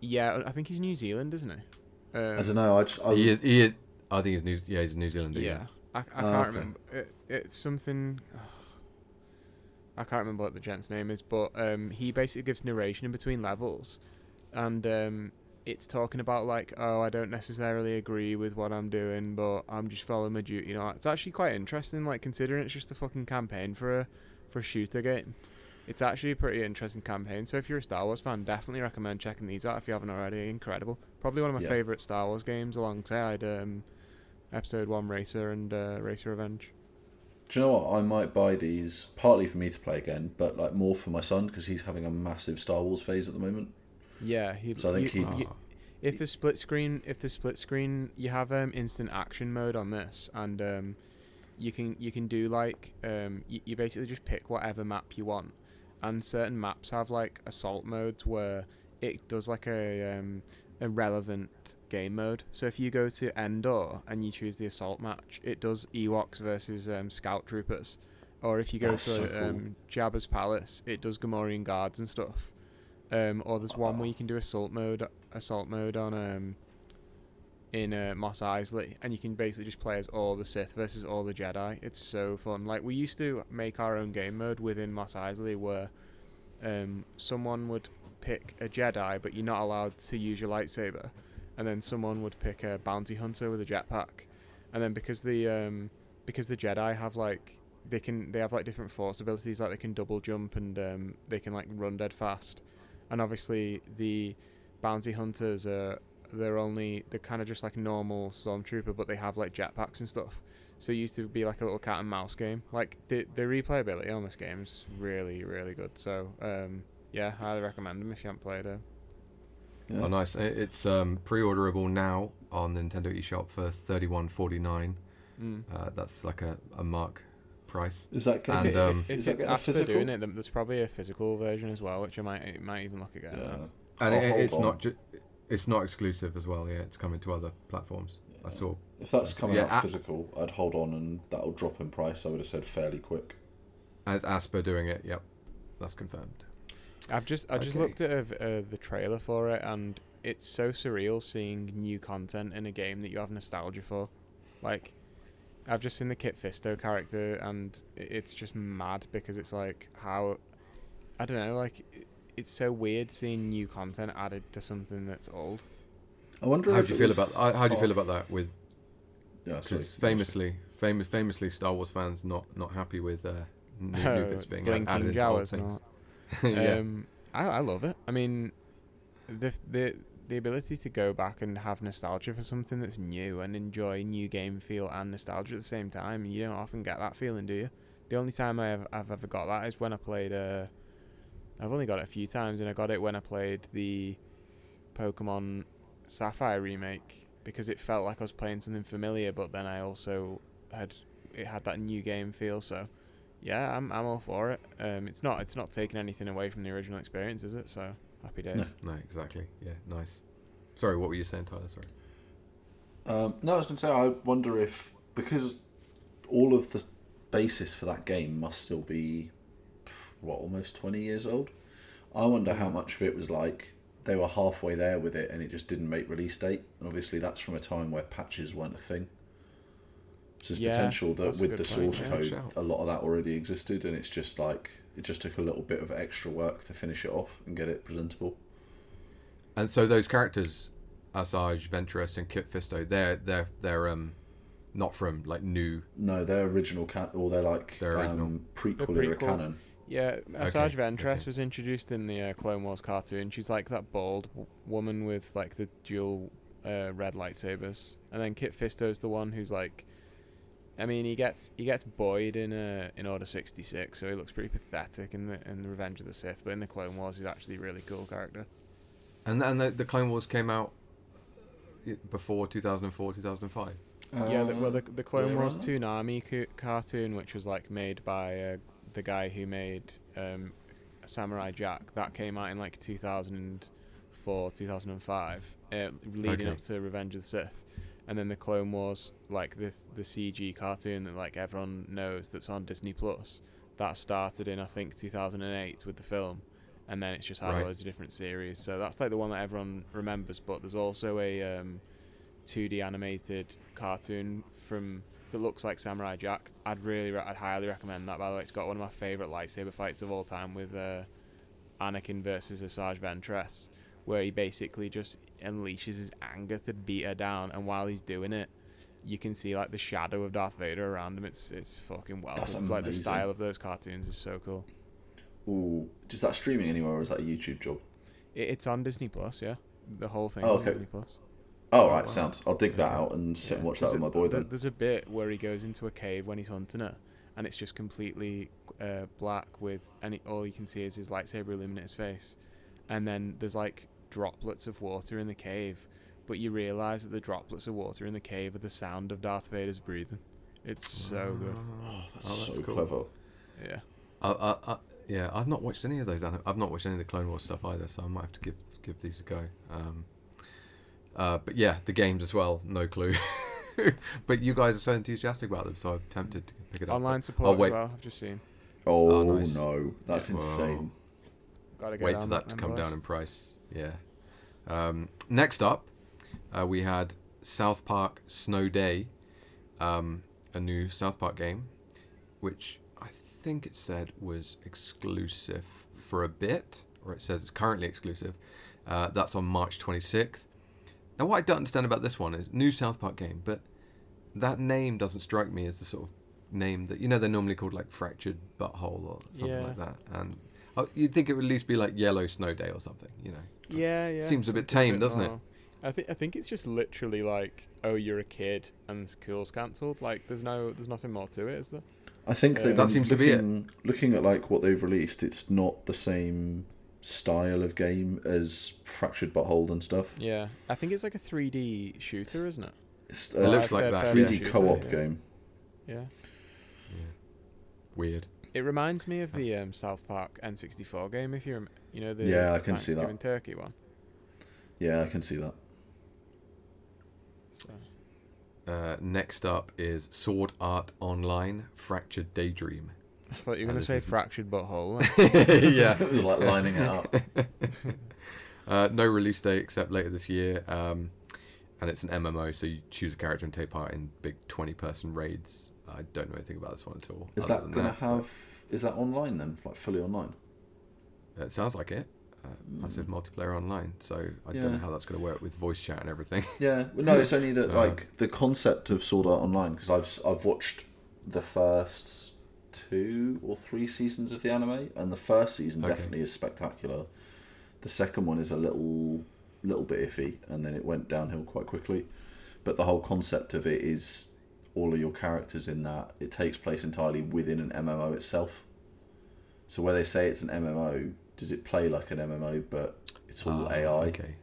Yeah, I think he's New Zealand, isn't he? Um, I don't know. I just, I, he is. He is. I think he's New. Yeah, he's New Zealander. Yeah, I, I Oh, can't okay. remember. It, it's something. I can't remember what the gent's name is, but um, he basically gives narration in between levels, and um, it's talking about like, oh, I don't necessarily agree with what I'm doing, but I'm just following my duty. You know, it's actually quite interesting, like considering it's just a fucking campaign for a for a shooter game. It's actually a pretty interesting campaign. So if you're a Star Wars fan, definitely recommend checking these out if you haven't already. Incredible, probably one of my Yeah. favorite Star Wars games alongside um, Episode One Racer and uh, Racer Revenge. Do you know what? I might buy these partly for me to play again, but like more for my son because he's having a massive Star Wars phase at the moment. Yeah, he, So I think he'd- if the split screen, if the split screen, you have um, instant action mode on this, and um, you can you can do like um, you, you basically just pick whatever map you want, and certain maps have like assault modes where it does like a um, a relevant game mode. So if you go to Endor and you choose the assault match, it does Ewoks versus um, Scout Troopers, or if you go That's to so cool. um, Jabba's palace, it does Gamorrean guards and stuff. Um, or there's one where you can do assault mode, assault mode on um, in uh, Mos Eisley, and you can basically just play as all the Sith versus all the Jedi. It's so fun. Like we used to make our own game mode within Mos Eisley, where um, someone would pick a Jedi, but you're not allowed to use your lightsaber, and then someone would pick a bounty hunter with a jetpack, and then because the um, because the Jedi have like they can they have like different force abilities like they can double jump and um, they can like run dead fast, and obviously the bounty hunters are they're only they're kind of just like normal stormtrooper, but they have like jetpacks and stuff. So it used to be like a little cat and mouse game. Like the the replayability on this game is really really good. So um, yeah, highly recommend them if you haven't played it. Yeah. Oh, nice. It's um, pre-orderable now on the Nintendo eShop for thirty-one forty-nine. Mm. Uh, that's like a, a mark price. Is that And, getting, um, If is that it's a after physical? doing it, there's probably a physical version as well, which I might it might even look again. Yeah. And it, it's on. not ju- it's not exclusive as well. Yeah, it's coming to other platforms. I Yeah. saw. If that's coming Yeah, out a- physical, I'd hold on and that'll drop in price. I would have said fairly quick. And it's Aspyr doing it. Yep, that's confirmed. I've just I just Okay. looked at uh, the trailer for it, and it's so surreal seeing new content in a game that you have nostalgia for. Like, I've just seen the Kit Fisto character, and it's just mad because it's like how I don't know, like it's so weird seeing new content added to something that's old. I wonder How do you feel about uh, how do you feel oh. about that? With Yeah, famously, famous, famously, Star Wars fans not not happy with uh, new, new bits being blinking added into old Jawas and things. yeah. Um, I, I love it. I mean, the the the ability to go back and have nostalgia for something that's new and enjoy new game feel and nostalgia at the same time. You don't often get that feeling, do you? The only time I have, I've ever got that is when I played. Uh, I've only got it a few times, and I got it when I played the Pokemon Sapphire remake because it felt like I was playing something familiar, but then I also had it had that new game feel. So yeah, I'm I'm all for it. Um, it's not it's not taking anything away from the original experience, is it? So happy days. No. no, exactly. Yeah, nice. Sorry, what were you saying, Tyler? Sorry. Um, no, I was going to say, I wonder if because all of the basis for that game must still be what almost twenty years old. I wonder how much of it was like they were halfway there with it and it just didn't make release date. And obviously, that's from a time where patches weren't a thing. So there's Yeah, potential that with the point, source yeah. code, Shout. a lot of that already existed, and it's just like it just took a little bit of extra work to finish it off and get it presentable. And so those characters, Asajj, Ventress, and Kit Fisto, they're they're they're um not from like new. No, they're original can or they're like They're original. um, prequel, The era prequel. canon. Yeah, Asajj Okay, Ventress okay. was introduced in the uh, Clone Wars cartoon. She's like that bald w- woman with like the dual uh, red lightsabers, and then Kit Fisto's the one who's like, I mean, he gets he gets buoyed in uh, in Order sixty six, so he looks pretty pathetic in the in the Revenge of the Sith, but in the Clone Wars, he's actually a really cool character. And and the, the Clone Wars came out uh, before 2004, 2005. yeah, the, well, the, the Clone yeah, Wars right. Toonami ca- cartoon, which was like made by uh, the guy who made um, Samurai Jack, that came out in like 2004, 2005, uh, leading Okay. up to Revenge of the Sith. And then the Clone Wars, like the the CG cartoon that like everyone knows that's on Disney Plus, that started in I think 2008 with the film, and then it's just had Right. loads of different series. So that's like the one that everyone remembers. But there's also a um, 2D animated cartoon from that looks like Samurai Jack. I'd really, re- I'd highly recommend that. By the way, it's got one of my favorite lightsaber fights of all time with uh, Anakin versus Asajj Ventress, where he basically just unleashes his anger to beat her down, and while he's doing it, you can see like the shadow of Darth Vader around him. It's it's fucking well. That's. Like the style of those cartoons is so cool. Ooh, is that streaming anywhere or is that a YouTube job? It, it's on Disney Plus, yeah. The whole thing Oh, on okay. Disney Plus. Oh, Oh, right, wow. sounds. I'll dig that Okay. out and sit and Yeah. watch that There's with a- my boy then. There's a bit where he goes into a cave when he's hunting her, and it's just completely uh, black with, and all you can see is his lightsaber illuminate his face, and then there's like droplets of water in the cave, but you realise that the droplets of water in the cave are the sound of Darth Vader's breathing. It's so good. Oh, That's oh, so cool. clever. Yeah. I, I, I, yeah, I've not watched any of those. anim- I've not watched any of the Clone Wars stuff either, so I might have to give give these a go. Um, uh, but yeah, the games as well. No clue. but you guys are so enthusiastic about them, so I'm tempted to pick it up. Online support I'll wait, as well. I've just seen. Oh, Oh, nice. no, that's Yeah. insane. Gotta get wait on for that to come down in price. Yeah. Um, next up, uh, we had South Park Snow Day, um, a new South Park game, which I think it said was exclusive for a bit, or it says it's currently exclusive. Uh, that's on March 26th. Now, what I don't understand about this one is new South Park game, but that name doesn't strike me as the sort of name that you know they're normally called like fractured butthole or something Yeah. like that. And oh, you'd think it would at least be like yellow snow day or something, you know. Yeah, yeah. Seems a bit something tame, doesn't it? I think I think it's just literally like, oh, you're a kid and school's cancelled. Like, there's no, there's nothing more to it, is there? I think Uh, they've That been seems to be it. looking, Looking at like what they've released, it's not the same style of game as Fractured Butthole and stuff. Yeah, I think it's like a 3D shooter, isn't it? It's It looks Like like that. 3D shooter, co-op yeah. game. Yeah. Weird. It reminds me of the um, South Park N64 game. If you rem- you know the Yeah, I can see that. Turkey one. Yeah, I can see that. So. Uh, next up is Sword Art Online Fractured Daydream. I thought you were going to say isn't- fractured butthole. yeah. it was like lining it up. Uh, no release date except later this year. Um, and it's an MMO, so you choose a character and take part in big 20 person raids. I don't know anything about this one at all. Is that going to but have? Is that online then? Like fully online? It sounds like it. Uh, massive multiplayer online, so I don't know. How that's going to work with voice chat and everything. Yeah. Well, no, it's only that Uh, like the concept of Sword Art Online because I've I've watched the first two or three seasons of the anime, and the first season Okay. definitely is spectacular. The second one is a little little bit iffy, and then it went downhill quite quickly. But the whole concept of it is all of your characters in that it takes place entirely within an MMO itself. So where they say it's an MMO, does it play like an MMO, but it's all Ah, AI Okay.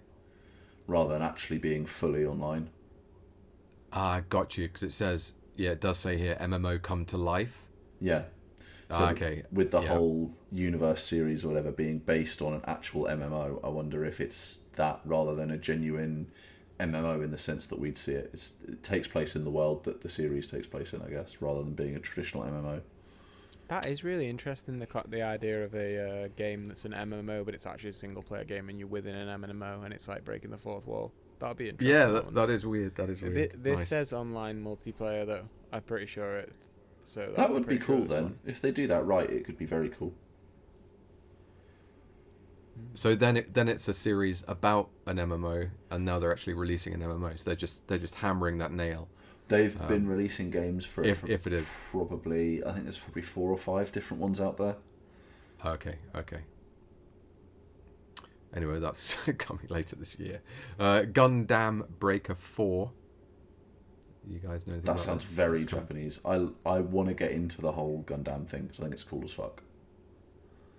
rather than actually being fully online? Ah, I got you because it says yeah, it does say here MMO come to life. Yeah. Ah, okay. With the Yeah. whole universe series or whatever being based on an actual MMO, I wonder if it's that rather than a genuine MMO in the sense that we'd see it. It's, it takes place in the world that the series takes place in, I guess, rather than being a traditional MMO. that is really interesting. The the idea of a uh, game that's an MMO, but it's actually a single player game, and you're within an MMO, and it's like breaking the fourth wall. That'd be interesting. Yeah, that, that is weird. That is Thi- weird. This Nice. says online multiplayer though. I'm pretty sure it. So That I'm would be pretty sure cool then. one. If they do that right, it could be very cool. So then it then it's a series about an MMO, and now they're actually releasing an MMO. So they're just they're just hammering that nail. They've Um, been releasing games for if- for if it is. probably, I think there's probably four or five different ones out there. Okay, okay. Anyway, that's coming later this year. Uh, Gundam Breaker Four. You guys know That sounds this? very. Japanese. I I want to get into the whole Gundam thing because I think it's cool as fuck.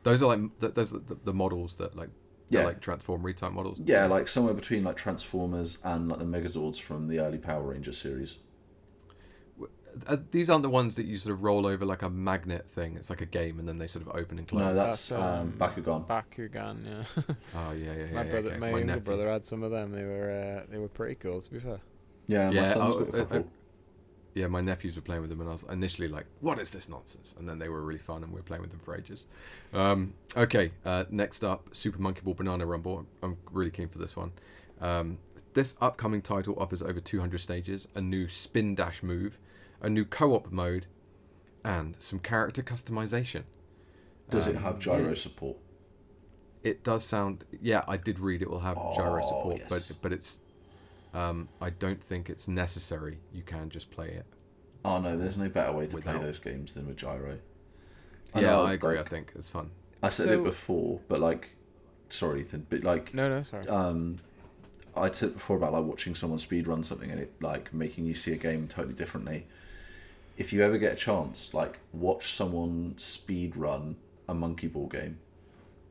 Those are like th- those are the, the models that like they're Yeah. like transform retype models. Yeah, like somewhere between like Transformers and like the Megazords from the early Power Rangers series. Uh, these aren't the ones that you sort of roll over like a magnet thing. It's like a game, and then they sort of open and close. No, that's That's, um, um, Bakugan. Bakugan, yeah. oh yeah, yeah, yeah. my yeah, brother, okay. my, My younger brother had some of them. They were uh, they were pretty cool to be fair. Yeah, my Yeah, son's oh, got a uh, uh, couple. Yeah, my nephews were playing with them, and I was initially like, "What is this nonsense?" And then they were really fun, and we were playing with them for ages. Um, okay, uh, next up, Super Monkey Ball Banana Rumble. I'm really keen for this one. Um, this upcoming title offers over 200 stages, a new spin dash move, a new co-op mode, and some character customization. Does it um, have gyro support? It does sound. Yeah, I did read it will have gyro Oh, support, yes. but but it's. Um, I don't think it's necessary. You can just play it. Oh no, there's no better way to play those games than with gyro. yeah, know, I agree. like, I think it's fun. I said So- it before, but like, sorry, Ethan, but like, No, no, sorry. um, I said before about like watching someone speed run something and it like making you see a game totally differently. If you ever get a chance, like watch someone speed run a monkey ball game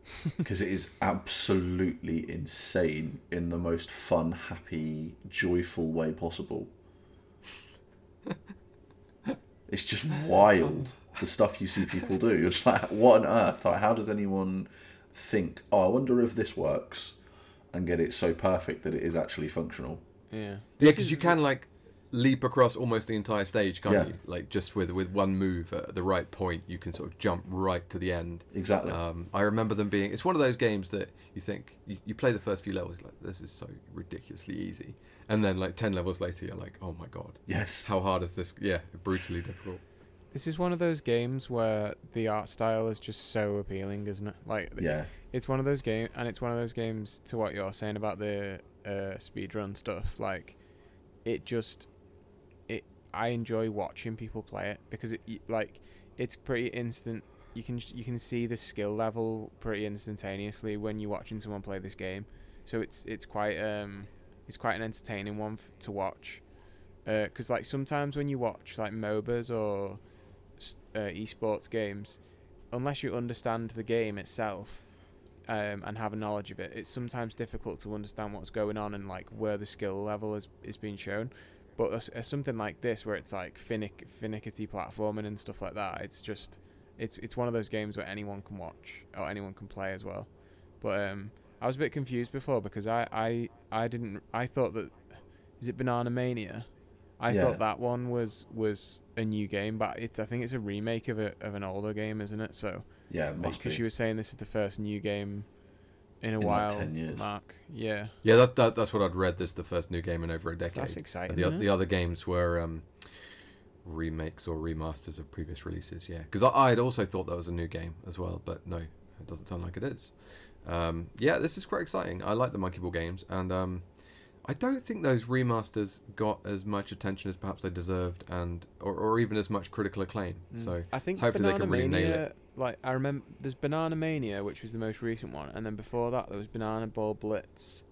because it is absolutely insane in the most fun, happy, joyful way possible. It's just wild the stuff you see people do. You're just like, what on earth? Like, how does anyone think? Oh, I wonder if this works, and get it so perfect that it is actually functional. yeah. Yeah, because you can like leap across almost the entire stage, can't Yeah. you? Like just with with one move at the right point, you can sort of jump right to the end. Exactly. Um, I remember them being. It's one of those games that you think you, you play the first few levels, like this is so ridiculously easy, and then like ten levels later, you're like, oh my god, yes. how hard is this? Yeah, brutally difficult. This is one of those games where the art style is just so appealing, isn't it? Like, Yeah. it's one of those games, and it's one of those games to what you're saying about the uh, speedrun stuff, like it just it I enjoy watching people play it because it like it's pretty instant. You can you can see the skill level pretty instantaneously when you're watching someone play this game. So it's it's quite um it's quite an entertaining one f- to watch. Because like sometimes when you watch like MOBAs or uh, esports games, unless you understand the game itself um, and have a knowledge of it, it's sometimes difficult to understand what's going on and like where the skill level is is being shown. But as something like this, where it's like finick finickety platforming and stuff like that, it's just it's it's one of those games where anyone can watch or anyone can play as well. But um, I was a bit confused before because I I I didn't I thought that is it Banana Mania. I Yeah. thought that one was was a new game, but it, I think it's a remake of a of an older game, isn't it? So Yeah, because be. you were saying this is the first new game in a In, like, while, 10 years. Mark. Yeah, Yeah, that, that that's what I'd read. This is the first new game in over a So decade. that's exciting. the, the other games were um, remakes or remasters of previous releases. Yeah, because I had also thought that was a new game as well, but no, it doesn't sound like it is. Um, yeah, this is quite exciting. I like the Monkey Ball games, and um, I don't think those remasters got as much attention as perhaps they deserved, and or, or even as much critical acclaim. Mm. So I think hopefully they can really nail it. Like I remember, there's Banana Mania, which was the most recent one, and then before that there was Banana Ball Blitz,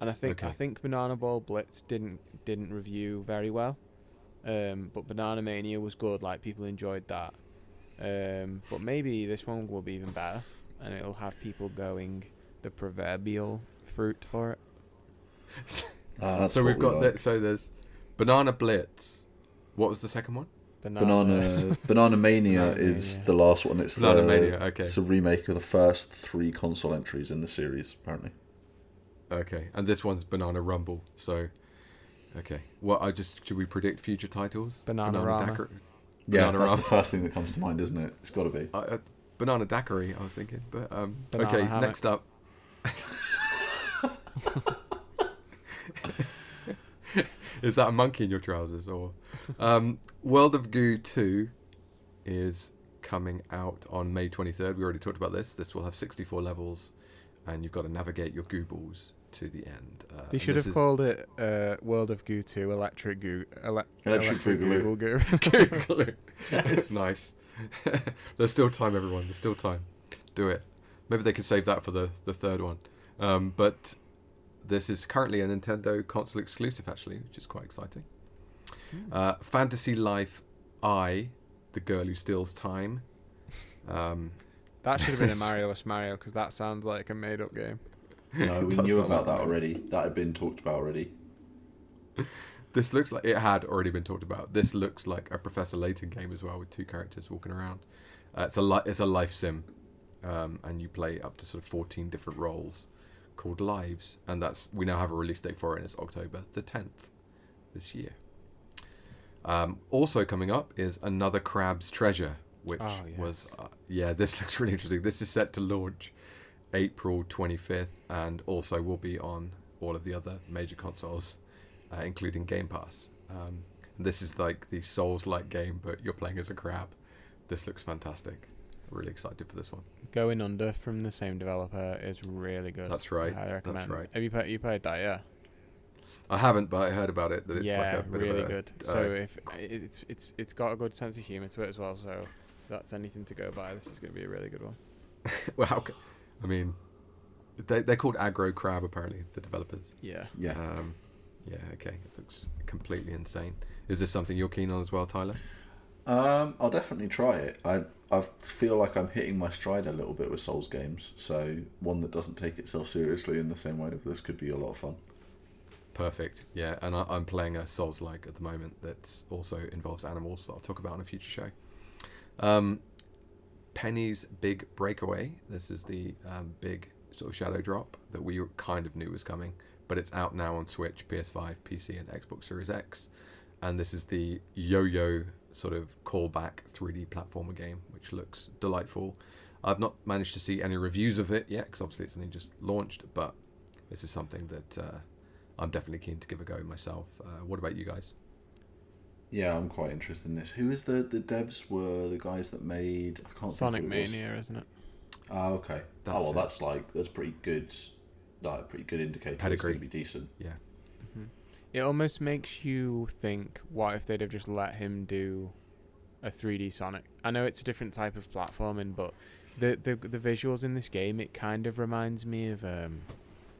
and I think I think Banana Ball Blitz didn't didn't review very well, um, but Banana Mania was good. Like people enjoyed that, um, but maybe this one will be even better, and it'll have people going the proverbial fruit for it. Ah, so we've we got like. that. So there's Banana Blitz. What was the second one? Banana Banana Mania Banana is Mania. the last one. It's Banana the, Mania, okay. It's a remake of the first three console entries in the series, apparently. Okay, and this one's Banana Rumble. So, okay. Well, I just should we predict future titles? Bananarama. Daiquiri- Yeah, Banana that's the first thing that comes to mind, isn't it? It's got to be. Uh, uh, Banana Daiquiri. I was thinking, but um. Banana okay, hammock. next up. is that a monkey in your trousers or? Um, World of Goo Two is coming out on May 23rd. We already talked about this. This will have 64 levels, and you've got to navigate your goobles to the end. Uh, They should have is- called it uh, World of Goo 2 Electric Goo. Ele- Electric Boogaloo. Google Goo. Google. nice. There's still time, everyone. There's still time. Do it. Maybe they could save that for the, the third one. Um, but this is currently a Nintendo console exclusive, actually, which is quite exciting. Uh, Fantasy Life I, the girl who steals time. Um, that should have been a Mario vs Mario because that sounds like a made up game. No, we knew about that already. That had been talked about already. This looks like it had already been talked about. This looks like a Professor Layton game as well, with two characters walking around. Uh, it's a li- it's a life sim, um, and you play up to sort of fourteen different roles called lives, and that's we now have a release date for it. and It's October the tenth this year. Um, also coming up is another Crab's Treasure, which Oh, was uh, yeah. This looks really interesting. This is set to launch April twenty fifth, and also will be on all of the other major consoles uh, including Game Pass. Um, this is like the Souls-like game, but you're playing as a crab. This looks fantastic. Really excited for this one. Going Under from the same developer is really good. That's right, I highly that's recommend. right. Have you played? You played that? Yeah. I haven't, but I heard about it. That it's yeah, like a bit really of a, good. uh, so if it's it's it's got a good sense of humor to it as well. So if that's anything to go by, this is going to be a really good one. well, how I mean, they they're called Aggro Crab apparently. The developers. Yeah. Yeah. Um, yeah. Okay. It looks completely insane. Is this something you're keen on as well, Tyler? Um, I'll definitely try it. I I feel like I'm hitting my stride a little bit with Souls games, so one that doesn't take itself seriously in the same way. This could be a lot of fun. Perfect. Yeah, and I, I'm playing a Souls-like at the moment that also involves animals that I'll talk about in a future show. Um, Penny's Big Breakaway. This is the um, big sort of shadow drop that we kind of knew was coming, but it's out now on Switch, PS5, PC, and Xbox Series X. And this is the yo-yo sort of callback 3D platformer game, which looks delightful. I've not managed to see any reviews of it yet, because obviously it's only just launched, but this is something that uh, I'm definitely keen to give a go myself. Uh, what about you guys? Yeah, I'm quite interested in this. Who is the the devs? Were the guys that made I can't Sonic think was. Mania, isn't it? Ah, okay. That's oh well, it. that's like that's pretty good like pretty good indicator it's going to be decent. Yeah. It almost makes you think, what if they'd have just let him do a 3D Sonic? I know it's a different type of platforming, but the the the visuals in this game, it kind of reminds me of um,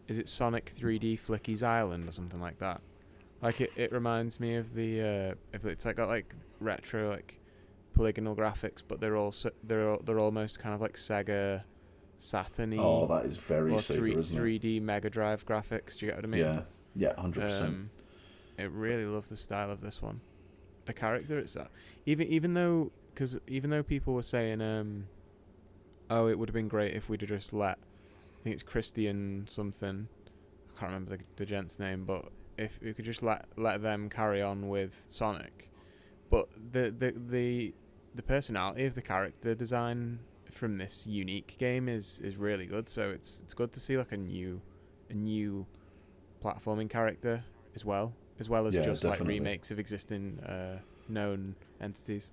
is it Sonic 3D Flicky's Island or something like that? Like it, it reminds me of the uh, if it's like got like retro like polygonal graphics, but they're also they're they're almost kind of like Sega Saturn Oh, that is very or three isn't three D Mega Drive graphics. Do you get what I mean? Yeah, yeah, hundred percent. I really love the style of this one. The character itself, even even though because even though people were saying, um, oh, it would have been great if we'd have just let, I think it's Christian something, I can't remember the, the gent's name, but if we could just let let them carry on with Sonic, but the the the the personality of the character design from this unique game is is really good. So it's it's good to see like a new a new platforming character as well, as well as Yeah, just definitely. like remakes of existing uh, known entities.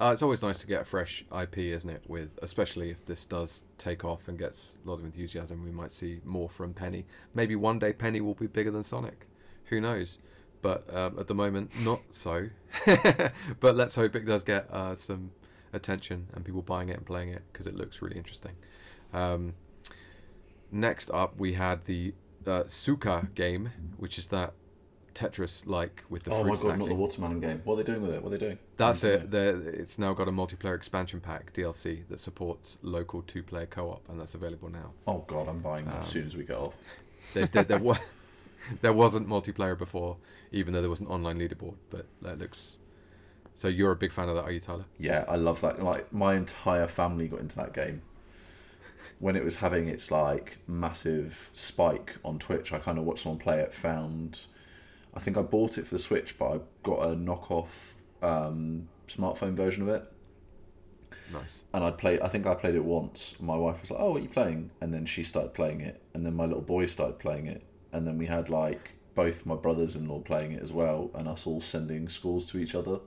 Uh, it's always nice to get a fresh IP, isn't it? With especially if this does take off and gets a lot of enthusiasm, we might see more from Penny. Maybe one day Penny will be bigger than Sonic. Who knows? But um, at the moment, not so. but let's hope it does get uh, some attention and people buying it and playing it because it looks really interesting. Um, next up, we had the uh, Suika game, which is that Tetris like with the oh fruit my god, not the. Watermelon game. What are they doing with it? What are they doing? That's Yeah. it. The, it's now got a multiplayer expansion pack DLC that supports local two-player co-op, and that's available now. Oh god, I'm buying that as Um, soon as we get off. There, there, there, was, there wasn't multiplayer before, even though there was an online leaderboard. But that looks. So you're a big fan of that, are you, Tyler? Yeah, I love that. Like my entire family got into that game. When it was having its like massive spike on Twitch, I kind of watched someone play it. Found, I think I bought it for the Switch, but I got a knockoff um, smartphone version of it, Nice. and I'd played. I think I played it once. My wife was like, "Oh, what are you playing?" And then she started playing it, and then my little boy started playing it, and then we had like both my brothers-in-law playing it as well, and us all sending scores to each other.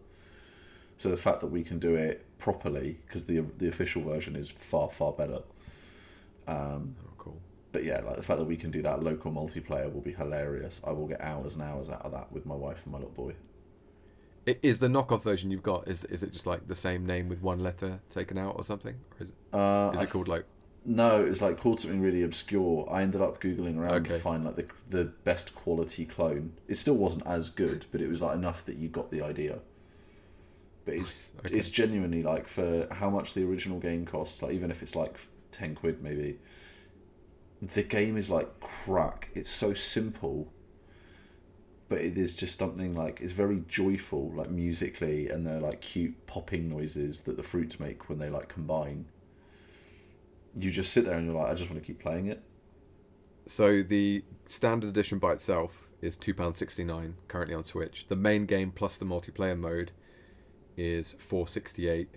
So the fact that we can do it properly, because the the official version is far far better. Um. But yeah, like the fact that we can do that local multiplayer will be hilarious. I will get hours and hours out of that with my wife and my little boy. I- Is the knockoff version you've got? Is is it just like the same name with one letter taken out or something, or is it, Uh, is it called like? No, it was like called something really obscure. I ended up googling around to find like the the best quality clone. It still wasn't as good, but it was like enough that you got the idea. But it's okay. it's genuinely like for how much the original game costs. Like even if it's like ten quid maybe, the game is like crack. It's so simple, but it is just something like it's very joyful, like musically, and they're like cute popping noises that the fruits make when they like combine you just sit there and you're like, I just want to keep playing it. So the standard edition by itself is two pound sixty nine currently on Switch. The main game plus the multiplayer mode is four sixty eight,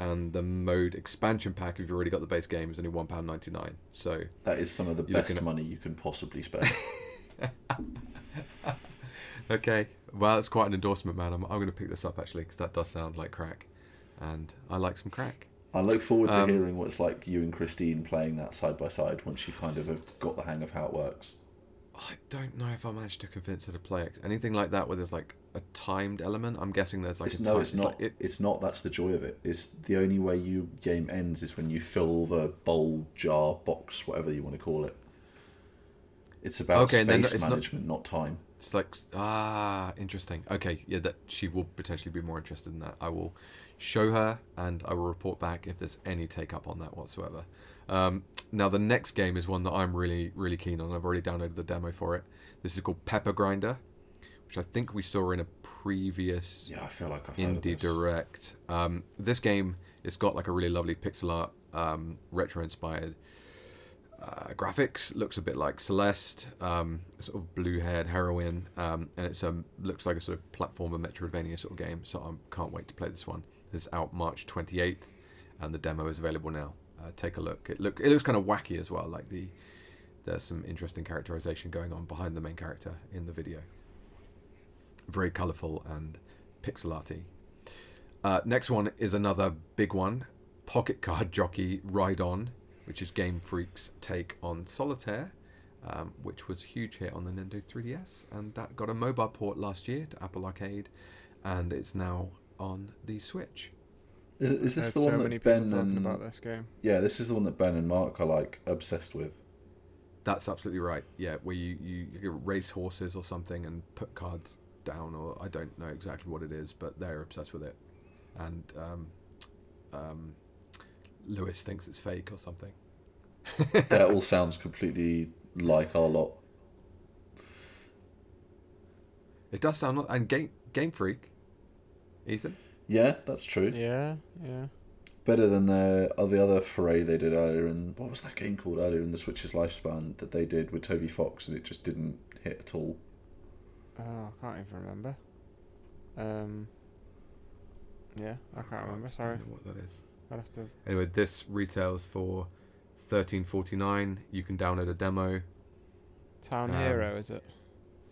and the mode expansion pack if you've already got the base game is only one pound ninety nine. So That is some of the best looking at- money you can possibly spend. okay, well that's quite an endorsement, man. I'm I'm going to pick this up actually because that does sound like crack, and I like some crack. I look forward to Um, hearing what it's like you and Christine playing that side by side once you kind of have got the hang of how it works. I don't know if I managed to convince her to play it. Anything like that where there's like a timed element. I'm guessing there's like it's, a no, time- it's not. like it- It's not. That's the joy of it. It's the only way you game ends is when you fill the bowl, jar, box, whatever you want to call it. It's about Okay, space it's not- management, not time. It's like ah, interesting. Okay, yeah, that she will potentially be more interested in that. I will show her, and I will report back if there's any take up on that whatsoever. Um, now, the next game is one that I'm really, really keen on. I've already downloaded the demo for it. This is called Pepper Grinder, which I think we saw in a previous Yeah, I feel like I've indie this. direct. Um, this game, it's got like a really lovely pixel art, um, retro inspired uh, graphics. Looks a bit like Celeste, um, sort of blue haired heroine, um, and it's um, looks like a sort of platformer Metroidvania sort of game. So I can't wait to play this one. It's out March 28th, and the demo is available now. Uh, take a look. It look it looks kind of wacky as well. Like the there's some interesting characterization going on behind the main character in the video. Very colourful and pixel arty. Uh, next one is another big one Pocket Card Jockey Ride On, which is Game Freak's take on Solitaire. um, which was a huge hit on the Nintendo 3DS, and that got a mobile port last year to Apple Arcade, and it's now on the Switch. Is, is this Heard the one so that many Ben and about this game. yeah, this is the one that Ben and Mark are like obsessed with. That's absolutely right. Yeah, where you, you, you race horses or something and put cards down, or I don't know exactly what it is, but they're obsessed with it. And um, um, Lewis thinks it's fake or something. that all sounds completely like our lot. It does sound like, and Game Game Freak, Ethan. Yeah, that's true. Yeah, yeah. Better than the uh, the other foray they did earlier in what was that game called earlier in the Switch's lifespan that they did with Toby Fox and it just didn't hit at all. Oh, I can't even remember. Um. Yeah, I can't remember. I Sorry, don't know what that is. I'd have to. Anyway, this retails for thirteen forty nine. You can download a demo. Town Um, Hero, is it?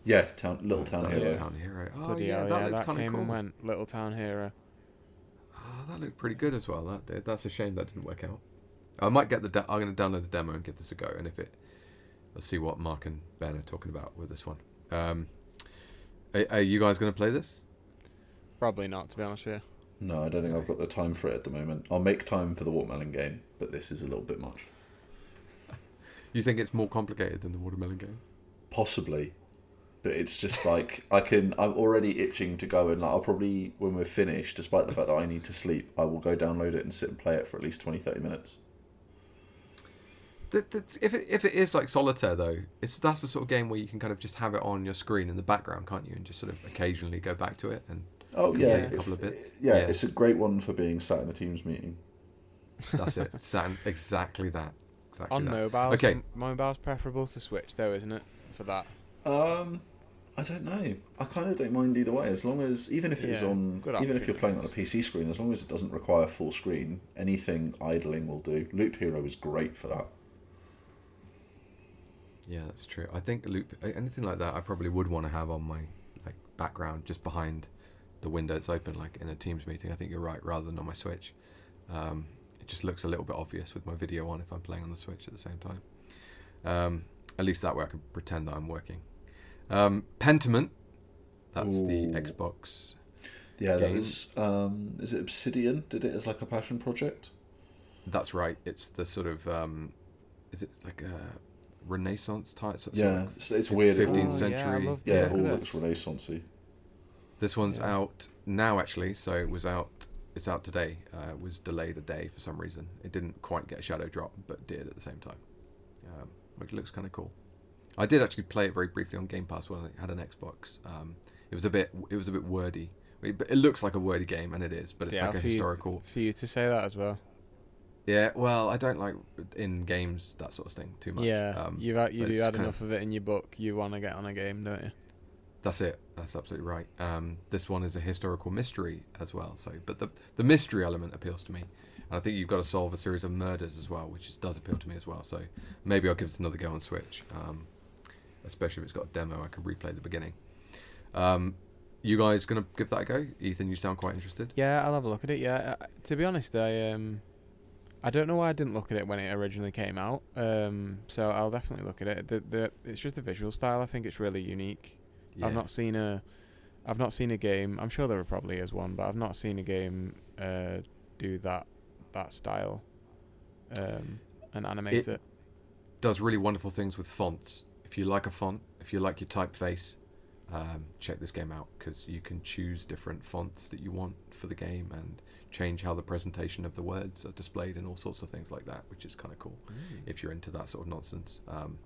Yeah, town, little Is town hero. Little Town Hero. Oh Bloody yeah, hell, that yeah, looked that kind of came cool. and went. Little Town Hero. Oh, that looked pretty good as well. That did. That's a shame that didn't work out. I might get the. De- I'm going to download the demo and give this a go. And if it, let's see what Mark and Ben are talking about with this one. Um, are, are you guys going to play this? Probably not, to be honest with you. No, I don't think I've got the time for it at the moment. I'll make time for the watermelon game, but this is a little bit much. You think it's more complicated than the watermelon game? Possibly, but it's just like I can. I'm already itching to go and like I'll probably when we're finished, despite the fact that I need to sleep, I will go download it and sit and play it for at least 20, 30 minutes. That, that's, if it if it is like solitaire though, it's that's the sort of game where you can kind of just have it on your screen in the background, can't you? And just sort of occasionally go back to it and Oh yeah, a if- couple of bits. yeah, Yeah. it's a great one for being sat in a Teams meeting. That's it. Sound exactly that. Exactly On that. mobiles, Okay. m- mobile's preferable to Switch, though, isn't it? For that. Um, I don't know. I kind of don't mind either way, as long as even if it's Yeah, on, even if you're playing on a PC screen, as long as it doesn't require full screen, anything idling will do. Loop Hero is great for that. Yeah, that's true. I think loop anything like that, I probably would want to have on my like background just behind the window it's open, like in a Teams meeting. I think you're right, rather than on my Switch. Um, it just looks a little bit obvious with my video on if I'm playing on the Switch at the same time. Um, at least that way I can pretend that I'm working. Um, Pentiment, that's the Xbox. Yeah, that Game. was. Um, is it Obsidian? Did it as like a passion project? That's right. It's the sort of um, is it like a Renaissance type? Sort Yeah, of it's, it's weird. 15th Oh, century. Yeah, I love Yeah, it all looks this. renaissancey. This one's Yeah. out now, actually. So it was out. It's out today. Uh, it was delayed a day for some reason. It didn't quite get a shadow drop, but did at the same time. Um, which looks kind of cool. I did actually play it very briefly on Game Pass when I had an Xbox. Um, it was a bit. It was a bit wordy. It, but it looks like a wordy game, and it is. But it's Yeah, like a for you to- historical. for you to say that as well. Yeah. Well, I don't like in games that sort of thing too much. Yeah, Um, you've had, you but had enough of it in your book. You want to get on a game, don't you? That's it. That's absolutely right. Um, this one is a historical mystery as well. So, but the the mystery element appeals to me, and I think you've got to solve a series of murders as well, which is, does appeal to me as well. So maybe I'll give this another go on Switch, um, especially if it's got a demo. I can replay the beginning. Um, you guys gonna give that a go? Ethan, you sound quite interested. Yeah, I'll have a look at it. Yeah, uh, to be honest, I um, I don't know why I didn't look at it when it originally came out. Um, so I'll definitely look at it. The the it's just the visual style. I think it's really unique. I've not seen a, I've not seen a game. I'm sure there probably is one, but I've not seen a game uh, do that that style, um, and animate It- it. does really wonderful things with fonts. If you like a font, if you like your typeface, um, check this game out because you can choose different fonts that you want for the game and change how the presentation of the words are displayed and all sorts of things like that, which is kind of cool if you're into that sort of nonsense. Um,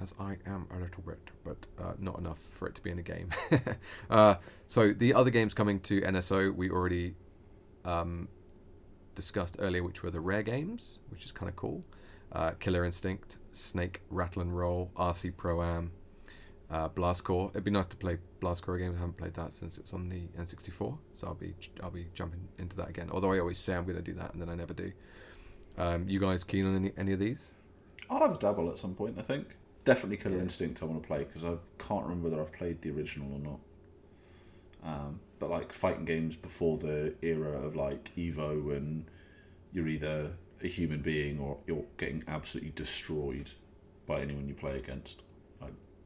as I am a little bit, but uh, not enough for it to be in a game. uh, so the other games coming to NSO, we already um, discussed earlier, which were the rare games, which is kind of cool. Uh, Killer Instinct, Snake Rattle and Roll, RC Pro Am, uh, Blast Corps. It'd be nice to play Blast Corps again. I haven't played that since it was on the N64, so I'll be I'll be jumping into that again. Although I always say I'm going to do that and then I never do. Um, you guys keen on any any of these? I'll have a dabble at some point. I think definitely Killer Yeah. Instinct. I want to play because I can't remember whether I've played the original or not. Um, but like fighting games before the era of like Evo, and you're either a human being or you're getting absolutely destroyed by anyone you play against.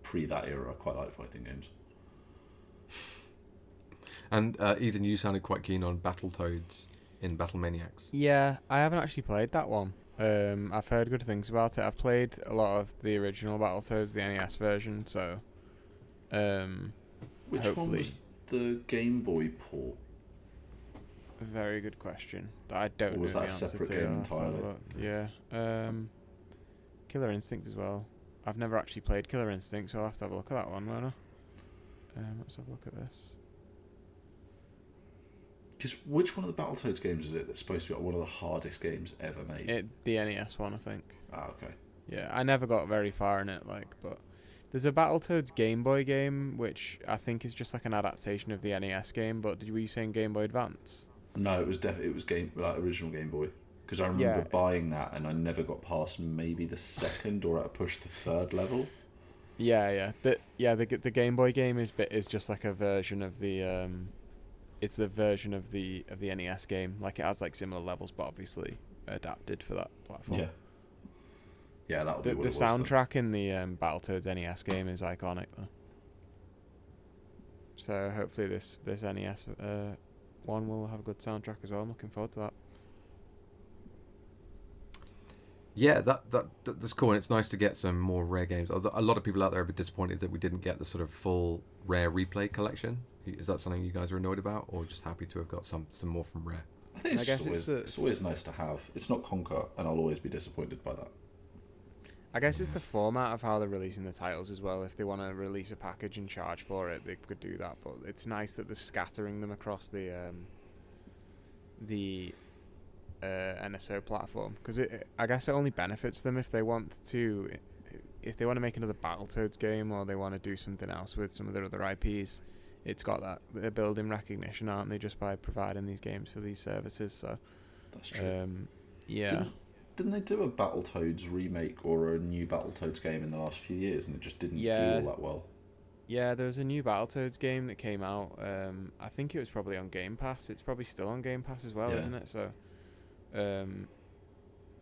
Like pre that era, I quite like fighting games. And uh, Ethan, you sounded quite keen on Battletoads in Battlemaniacs. Yeah, I haven't actually played that one. Um, I've heard good things about it. I've played a lot of the original Battletoads, the NES version. So, um, Which one Hopefully. was the Game Boy port? very good question I don't Or was know that the a answer separate to. game I'll have to have a entirely? Yeah. Um, Killer Instinct as well. I've never actually played Killer Instinct, so I'll have to have a look at that one, won't I? Um, let's have a look at this. Because which one of the Battletoads games is it that's supposed to be one of the hardest games ever made? It the NES one, I think. ah, okay. Yeah, I never got very far in it, like, but there's a Battletoads Game Boy game, which I think is just like an adaptation of the NES game. But did were you saying Game Boy Advance? No, it was definitely it was game like original Game Boy. Because I remember Yeah. buying that and I never got past maybe the second or at a push the third level. Yeah, yeah, the yeah the the Game Boy game is bit is just like a version of the um, it's the version of the of the NES game. Like it has like similar levels, but obviously adapted for that platform. Yeah. Yeah, that'll The, the was soundtrack in the um, Battletoads NES game is iconic though. So hopefully this this NES uh, one will have a good soundtrack as well. I'm looking forward to that. Yeah, that, that that- that's cool, and it's nice to get some more rare games. A lot of people out there are a bit disappointed that we didn't get the sort of full Rare Replay collection. Is that something you guys are annoyed about, or just happy to have got some some more from rare? I think it's, I guess always, it's the- it's always nice to have. It's not Conker, and I'll always be disappointed by that. I guess it's the format of how they're releasing the titles as well. If they want to release a package and charge for it, they could do that. But it's nice that they're scattering them across the um, the uh, NSO platform because it, I guess it only benefits them if they want to, if they want to make another Battletoads game or they want to do something else with some of their other IPs. It's got that they're building recognition, aren't they, just by providing these games for these services? So, That's true. um, yeah. Didn't, didn't they do a Battletoads remake or a new Battletoads game in the last few years, and it just didn't Yeah. do all that well? Yeah, there was a new Battletoads game that came out. Um, I think it was probably on Game Pass. It's probably still on Game Pass as well, Yeah. isn't it? So, um,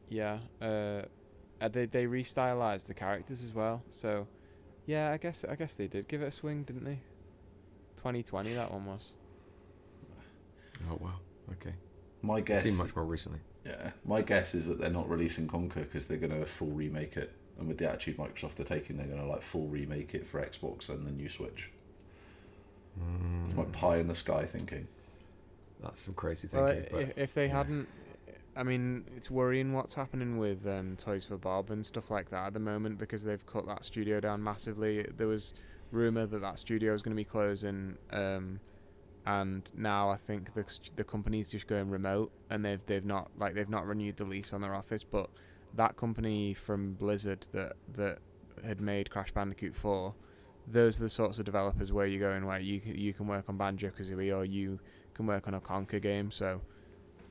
yeah, uh, uh, they they restylized the characters as well. So, yeah, I guess I guess they did give it a swing, didn't they? 2020, that one was. Oh wow, okay. My guess, Seen much more recently. yeah, my guess is that they're not releasing Conker because they're going to full remake it, and with the attitude Microsoft are taking, they're going to like full remake it for Xbox and the new Switch. It's my Mm, pie in the sky thinking. that's some crazy Well, thinking. but if, if they yeah. hadn't, I mean, it's worrying what's happening with um, Toys for Bob and stuff like that at the moment because they've cut that studio down massively. There was rumor that that studio is going to be closing, um, and now I think the the company's just going remote, and they've they've not like they've not renewed the lease on their office, but that company from Blizzard that that had made Crash Bandicoot 4 those are the sorts of developers where you go in where you can, you can work on Banjo Kazooie or you can work on a Conker game. So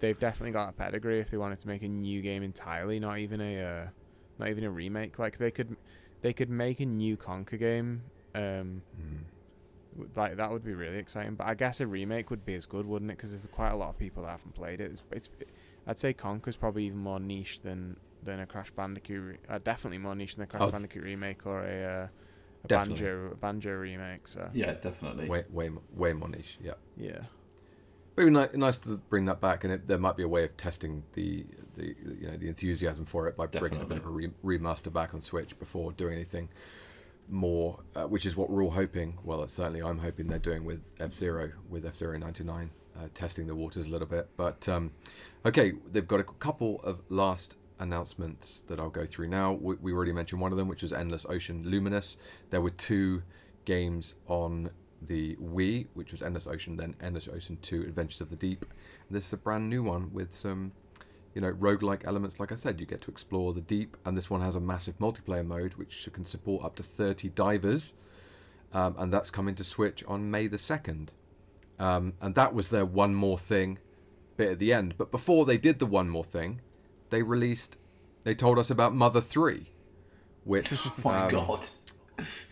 they've definitely got a pedigree if they wanted to make a new game entirely, not even a uh, not even a remake. Like they could they could make a new Conker game. Um, Mm. like that would be really exciting. But I guess a remake would be as good, wouldn't it? Because there's quite a lot of people that haven't played it. It's, it's I'd say Conker's probably even more niche than than a Crash Bandicoot. Re- uh, definitely more niche than a Crash Oh. Bandicoot remake or a, uh, a Banjo a Banjo remake. So Yeah, definitely. way way way more niche. Yeah. yeah. It'd be ni- nice to bring that back, and it, there might be a way of testing the, the you know the enthusiasm for it by bringing a bit of a re- remaster back on Switch before doing anything more, uh, which is what we're all hoping. Well, certainly I'm hoping they're doing with F Zero, with F Zero ninety nine, uh, testing the waters a little bit. But um, okay, they've got a couple of last announcements that I'll go through now. We, we already mentioned one of them, which is Endless Ocean Luminous. There were two games on the Wii, which was Endless Ocean, then Endless Ocean 2 Adventures of the Deep. And this is a brand new one with some, you know, roguelike elements. Like I said, you get to explore the deep, and this one has a massive multiplayer mode which can support up to 30 divers. Um, and that's coming to Switch on May the 2nd. Um, and that was their one more thing bit at the end. But before they did the one more thing, they released, they told us about Mother 3, which. Oh my um, god,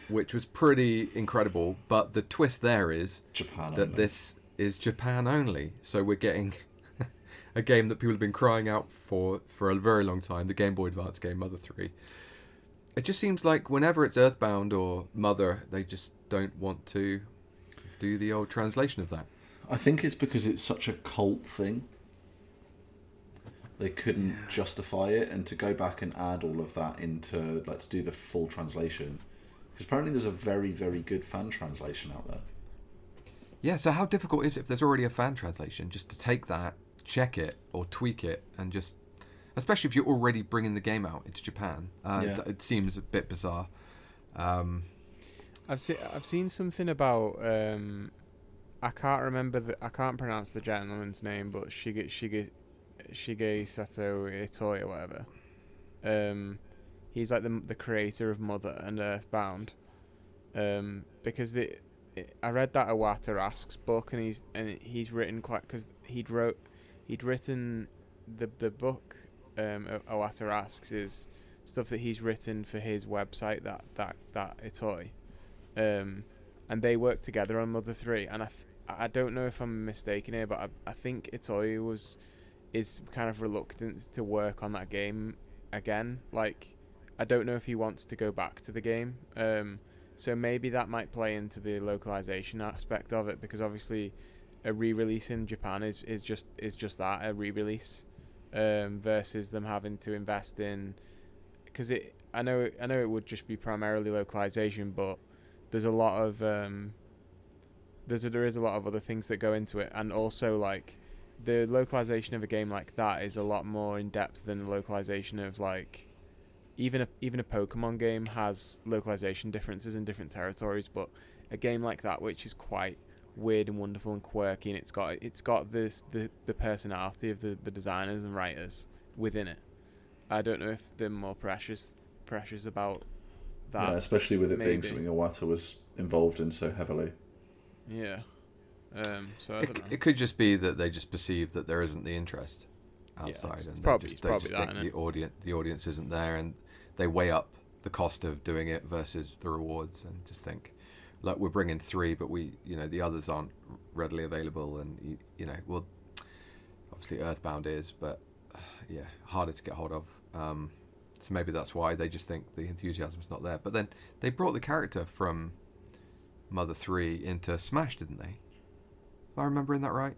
which was pretty incredible. But the twist there is Japan. that only. this is Japan only. So we're getting a game that people have been crying out for for a very long time. The Game Boy Advance game, Mother Three. It just seems like whenever it's Earthbound or Mother, they just don't want to do the old translation of that. I think it's because it's such a cult thing. They couldn't justify it, and to go back and add all of that into let's do the full translation, because apparently there's a very very good fan translation out there. Yeah, so how difficult is it if there's already a fan translation just to take that, check it, or tweak it, and just, especially if you're already bringing the game out into Japan, uh, Yeah. it seems a bit bizarre. Um, I've seen I've seen something about um, I can't remember the I can't pronounce the gentleman's name, but Shige Shige Shigesato Itoi or whatever. Um, he's like the the creator of Mother and Earthbound. Um, because the I read that Iwata asks book and he's and he's written quite because he'd wrote he'd written the the book um asks is stuff that he's written for his website that that that Itoi um, and they worked together on Mother Three. And I, th- I don't know if I'm mistaken here, but I, I think Itoi was is kind of reluctant to work on that game again. Like, I don't know if he wants to go back to the game. Um, so maybe that might play into the localization aspect of it because obviously a re-release in Japan is, is just is just that a re-release um, versus them having to invest in because it I know I know it would just be primarily localization, but there's a lot of um, there's a, there is a lot of other things that go into it, and also like the localization of a game like that is a lot more in depth than the localization of like even a even a Pokemon game has localization differences in different territories, but a game like that, which is quite weird and wonderful and quirky, and it's got it's got this the the personality of the the designers and writers within it. I don't know if they're more precious precious about that. yeah, especially with it being something Iwata was involved in so heavily. Yeah. Um, so I it, don't know. it could just be that they just perceive that there isn't the interest Yeah, outside, it's- it's and probably- they just, they probably just that, think innit? the audience the audience isn't there, and they weigh up the cost of doing it versus the rewards, and just think, like we're bringing three, but we you know the others aren't readily available, and you, you know well, obviously Earthbound is, but uh, yeah, harder to get hold of. Um, so maybe that's why they just think the enthusiasm's not there. But then they brought the character from Mother Three into Smash, didn't they? If I remembering that right.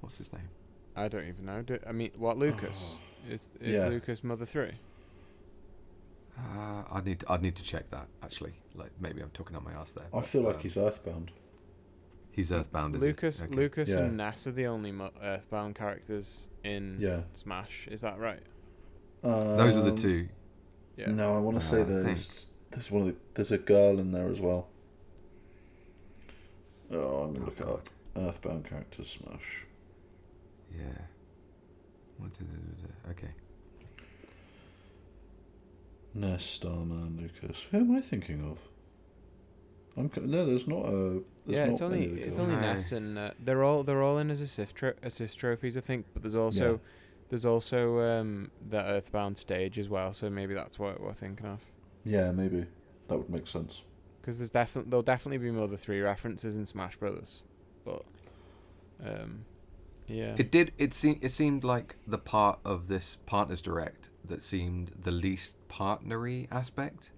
What's his name? I don't even know. Do, I mean, what Lucas is is Yeah. Lucas Mother Three? Uh, I'd need to, I'd need to check that actually. Like maybe I'm talking on my ass there. I but, feel like um, he's Earthbound. he's Earthbound. Lucas Okay. Lucas Yeah. and Ness are the only Mo- Earthbound characters in Yeah. Smash. Is that right? Those are the Um, two. Yeah. No, I want to say Uh, I there's there's one of the, there's a girl in there as well. Oh, I'm gonna look it up. Earthbound characters Smash. Yeah. Okay. Ness, Starman, Lucas. Who am I thinking of? I'm co- no. There's not a. There's yeah, not it's only any it's only No. Ness and uh, they're all they're all in as assist tro- assist trophies, I think. But there's also Yeah. there's also um, the Earthbound stage as well. So maybe that's what we're thinking of. Yeah, maybe that would make sense. Because there's definitely there'll definitely be Mother Three references in Smash Brothers, but um, yeah, It did. It seemed. It seemed like the part of this partners direct that seemed the least partnery aspect.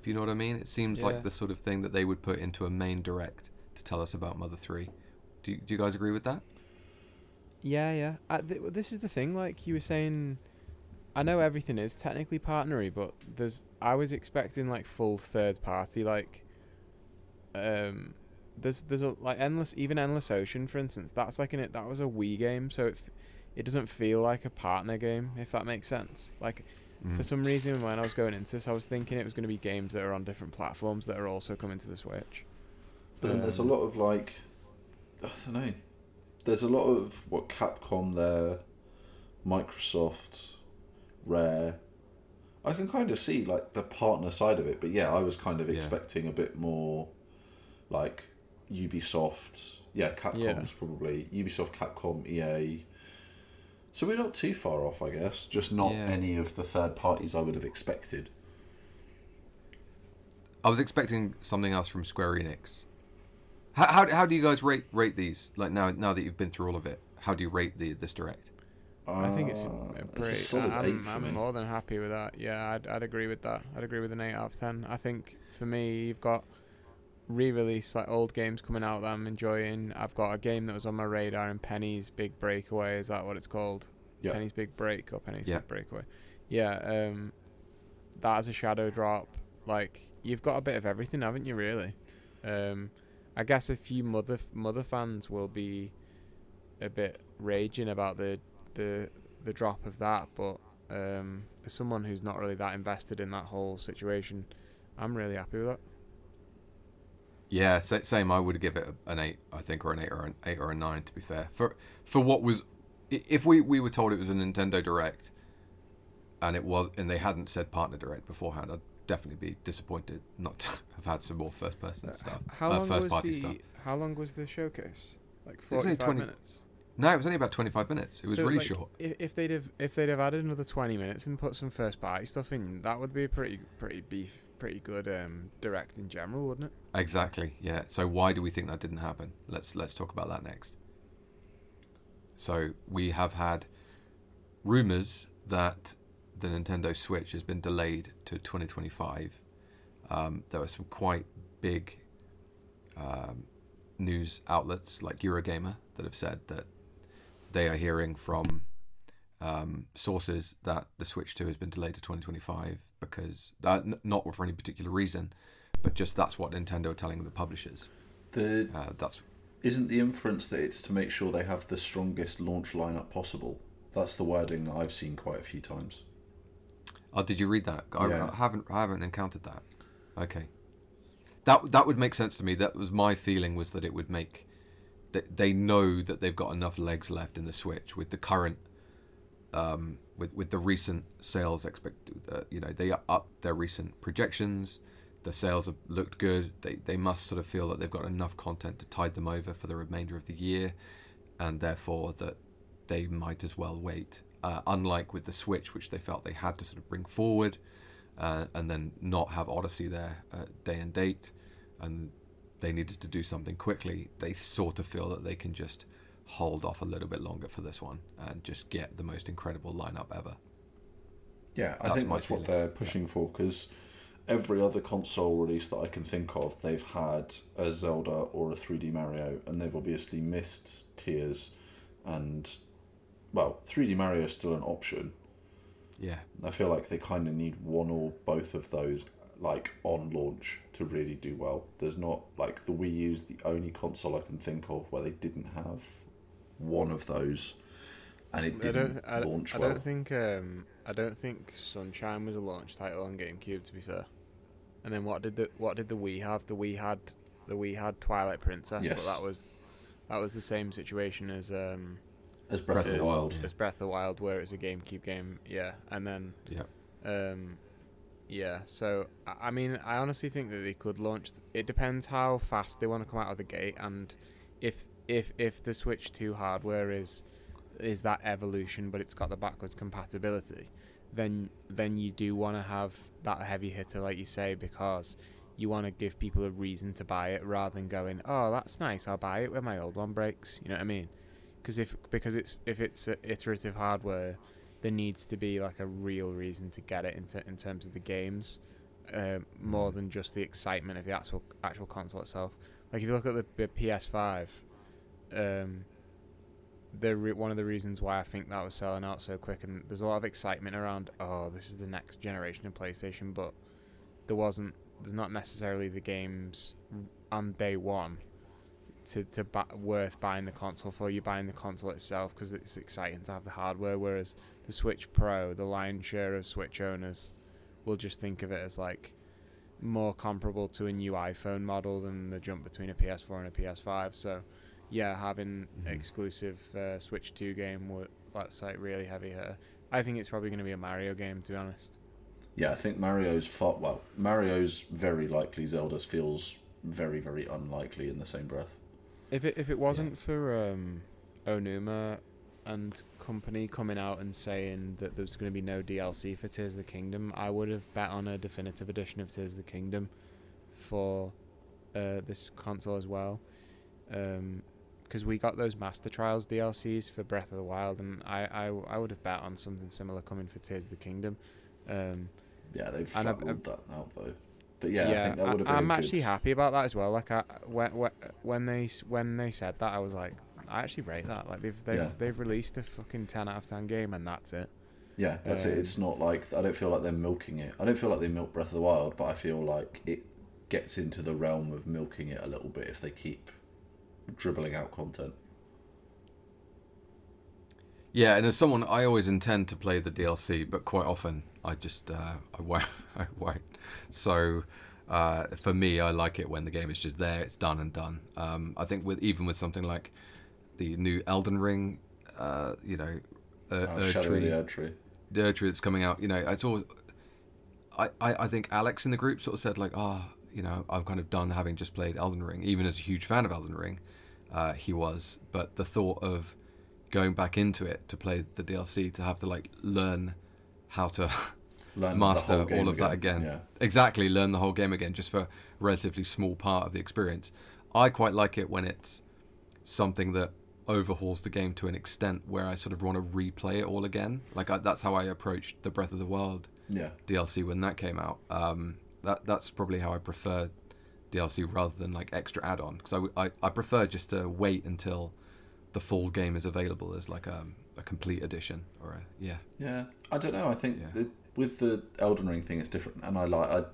If you know what I mean. It seems Yeah. like the sort of thing that they would put into a main direct to tell us about Mother Three. Do you, do you guys agree with that? yeah, yeah. Th- this is the thing. Like you were saying, I know everything is technically partnery, but there's I was expecting like full third party. Like, um, there's there's a like endless even endless ocean for instance. That's like an it that was a Wii game, so it it doesn't feel like a partner game if that makes sense. Like Mm. For some reason, when I was going into this, I was thinking it was going to be games that are on different platforms that are also coming to the Switch. But then there's a Um, lot of like, I don't know. There's a lot of what Capcom there, Microsoft, Rare. I can kind of see like the partner side of it, but yeah, I was kind of Yeah. expecting a bit more, like Ubisoft. Yeah, Capcom's Yeah. probably Ubisoft, Capcom, EA. So we're not too far off, I guess. Just not Yeah. any of the third parties I would have expected. I was expecting something else from Square Enix. How, how, how do you guys rate rate these? Like now now that you've been through all of it, how do you rate the this direct? I think it's a, Uh, a it's pretty. a solid I'm, eight for I'm me. more than happy with that. Yeah, I'd, I'd agree with that. I'd agree with an eight out of ten. I think for me, you've got re-release like old games coming out that I'm enjoying. I've got a game that was on my radar in Penny's Big Breakaway. Is that what it's called? Yeah. Penny's Big Break or Penny's Yeah. Big Breakaway. Yeah. Um, that as a shadow drop. Like you've got a bit of everything, haven't you? Really. Um, I guess a few mother mother fans will be a bit raging about the the the drop of that, but um, as someone who's not really that invested in that whole situation, I'm really happy with that. Yeah, same. I would give it an eight, I think, or an eight or an eight or a nine. To be fair, for for what was, if we we were told it was a Nintendo Direct, and it was, and they hadn't said partner direct beforehand, I'd definitely be disappointed not to have had some more first person stuff, How uh, long first was party the stuff. How long was the showcase? Like 45 20 minutes. No, it was only about twenty five minutes. It was So, really like, short. If they'd have if they'd have added another 20 minutes and put some first party stuff in, that would be a pretty pretty beef pretty good um, direct in general, wouldn't it? Exactly. Yeah. So why do we think that didn't happen? Let's let's talk about that next. So we have had rumors that the Nintendo Switch has been delayed to 2025. Um, there were some quite big um, news outlets like Eurogamer that have said that they are hearing from um, sources that the Switch 2 has been delayed to 2025 because uh, n- not for any particular reason, but just that's what Nintendo are telling the publishers. The Uh, that's isn't the inference that it's to make sure they have the strongest launch lineup possible. That's the wording that I've seen quite a few times. oh, did you read that? I, Yeah. I haven't I haven't encountered that. Okay, that that would make sense to me. That was my feeling was that it would make they know that they've got enough legs left in the Switch with the current um, with with the recent sales expect uh, you know they up their recent projections. The sales have looked good. They they must sort of feel that they've got enough content to tide them over for the remainder of the year and therefore that they might as well wait. Uh, unlike with the switch which they felt they had to sort of bring forward uh, and then not have odyssey there uh, day and date and they needed to do something quickly they sort of feel that they can just hold off a little bit longer for this one and just get the most incredible lineup ever. Yeah, I That's think that's what they're pushing for because every other console release that I can think of, they've had a Zelda or a 3D Mario, and they've obviously missed Tears and well, 3D Mario is still an option. Yeah, I feel like they kind of need one or both of those like on launch to really do well. There's not like the Wii U's the only console I can think of where they didn't have one of those and it I didn't don't. I, launch I well. don't think. Um, I don't think Sunshine was a launch title on GameCube. To be fair. And then what did the what did the Wii have? The Wii had the Wii had Twilight Princess, Yes. but that was that was the same situation as um As Breath, of the Wild. as Breath of the Wild, where it's a GameCube game. Yeah, and then yeah. Um, yeah, so I mean, I honestly think that they could launch. It depends how fast they want to come out of the gate, and if if if the Switch Two hardware is is that evolution, but it's got the backwards compatibility, then then you do want to have that heavy hitter, like you say, because you want to give people a reason to buy it rather than going, oh, that's nice, I'll buy it when my old one breaks. You know what I mean? Because if because it's if it's iterative hardware, there needs to be like a real reason to get it in, t- in terms of the games, um, more than just the excitement of the actual actual console itself. Like if you look at the, the PS5, um, the re- one of the reasons why I think that was selling out so quick, and there's a lot of excitement around. Oh, this is the next generation of PlayStation, but there wasn't. There's not necessarily the games on day one to to worth buying the console for. You're buying the console itself because it's exciting to have the hardware. Whereas the Switch Pro, the lion's share of Switch owners, will just think of it as like more comparable to a new iPhone model than the jump between a PS4 and a PS5. So, yeah, having Mhm. exclusive uh, Switch 2 game would that's like really heavy hitter. I think it's probably going to be a Mario game, to be honest. Yeah, I think Mario's far well. Mario's very likely. Zelda's feels very, very unlikely in the same breath. If it if it wasn't for um, Aonuma and company coming out and saying that there was going to be no DLC for Tears of the Kingdom, I would have bet on a definitive edition of Tears of the Kingdom for uh, this console as well. Because because we got those Master Trials DLCs for Breath of the Wild, and I I, I would have bet on something similar coming for Tears of the Kingdom. Um, Yeah, they've And I've- that now though. But yeah, I think that would have been. a actually good- happy about that as well. Like I, when, when they when they said that, I was like, I actually rate that. Like they've they've Yeah. they've released a fucking ten out of ten game, and that's it. Yeah, that's it. Um, It's not like I don't feel like they're milking it. I don't feel like they milk Breath of the Wild, but I feel like it gets into the realm of milking it a little bit if they keep dribbling out content. Yeah, and as someone, I always intend to play the DLC, but quite often I just uh, I won't. I won't. So uh, for me, I like it when the game is just there, it's done and done. Um, I think with even with something like the new Elden Ring, uh, you know, uh, Oh, Shadow the Erdtree. the Erdtree that's coming out, you know, it's all. I, I, I think Alex in the group sort of said like, ah, you know, I'm kind of done having just played Elden Ring. Even as a huge fan of Elden Ring, uh, he was. But the thought of going back into it to play the DLC to have to like learn how to Learn master all of that again. Yeah. Exactly, learn the whole game again just for a relatively small part of the experience. I quite like it when it's something that overhauls the game to an extent where I sort of want to replay it all again. Like I, that's how I approached the Breath of the Wild Yeah. DLC when that came out. Um, that that's probably how I prefer DLC rather than like extra add-on because I I prefer just to wait until the full game is available as like a, a complete edition or a yeah Yeah, I don't know. I think Yeah. the, with the Elden Ring thing, it's different, and I like. I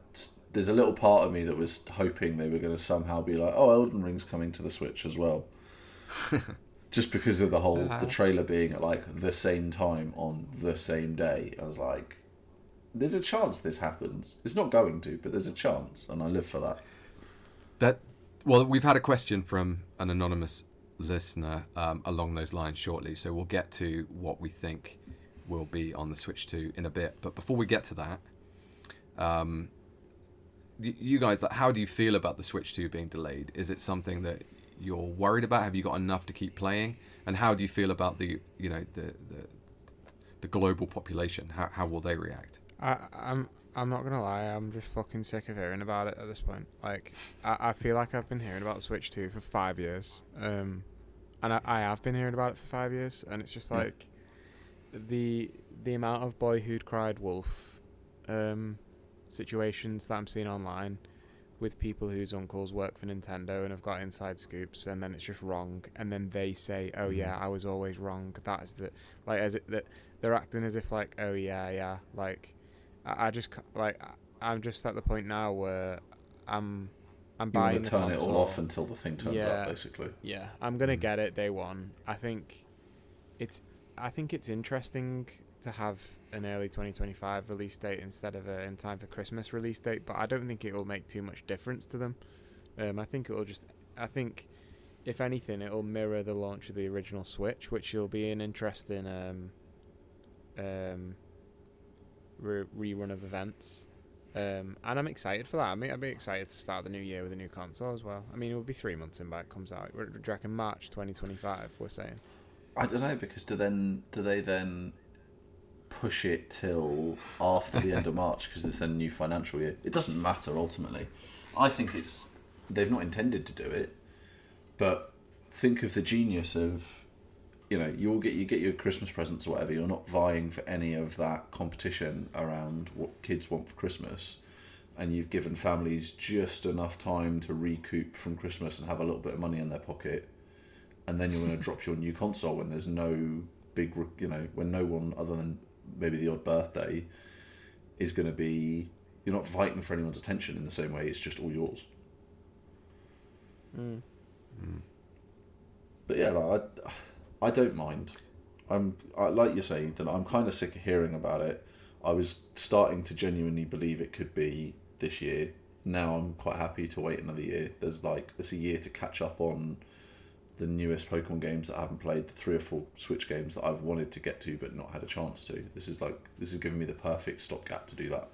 there's a little part of me that was hoping they were going to somehow be like, "Oh, Elden Ring's coming to the Switch as well," just because of the whole Uh-huh. the trailer being at like the same time on the same day. I was like, "There's a chance this happens. It's not going to, but there's a chance, and I live for that." That well, we've had a question from an anonymous listener um, along those lines shortly, so we'll get to what we think will be on the Switch 2 in a bit. But before we get to that, um, you guys, how do you feel about the Switch 2 being delayed? Is it something that you're worried about? Have you got enough to keep playing? And how do you feel about the, you know, the the, the global population? How how will they react? I, I'm I'm not gonna lie, I'm just fucking sick of hearing about it at this point. Like, I, I feel like I've been hearing about Switch 2 for five years, um, and I, I have been hearing about it for five years, and it's just Yeah. like the the amount of boy who'd cried wolf um, situations that I'm seeing online with people whose uncles work for Nintendo and have got inside scoops, and then it's just wrong, and then they say, "Oh yeah, I was always wrong." That is the like as it that they're acting as if like, "Oh yeah, yeah," like I, I just like I'm just at the point now where I'm I'm You buying want the to turn it all off until the thing turns Yeah. up, basically. Yeah, I'm gonna Mm. get it day one. I think it's I think it's interesting to have an early 2025 release date instead of a in time for Christmas release date, but I don't think it will make too much difference to them. Um, I think it will just I think if anything it will mirror the launch of the original Switch, which will be an interesting um, um, re- rerun of events. Um, and I'm excited for that. I mean, I'd be excited to start the new year with a new console as well. I mean, it will be three months in by it comes out. We're, do you reckon March 2025, we're saying. I don't know because do then do they then push it till after the end of March because it's then a new financial year? It doesn't matter ultimately. I think it's they've not intended to do it, but think of the genius of you know you'll get you get your Christmas presents or whatever. You're not vying for any of that competition around what kids want for Christmas. And you've given families just enough time to recoup from Christmas and have a little bit of money in their pocket and then you're going to drop your new console when there's no big, you know, when no one other than maybe the odd birthday is going to be. You're not fighting for anyone's attention in the same way. It's just all yours. Mm. But yeah, like, I, I don't mind. I'm I, like you're saying that I'm kind of sick of hearing about it. I was starting to genuinely believe it could be this year. Now I'm quite happy to wait another year. There's like it's a year to catch up on the newest Pokemon games that I haven't played, the three or four Switch games that I've wanted to get to but not had a chance to. This is like this is giving me the perfect stopgap to do that.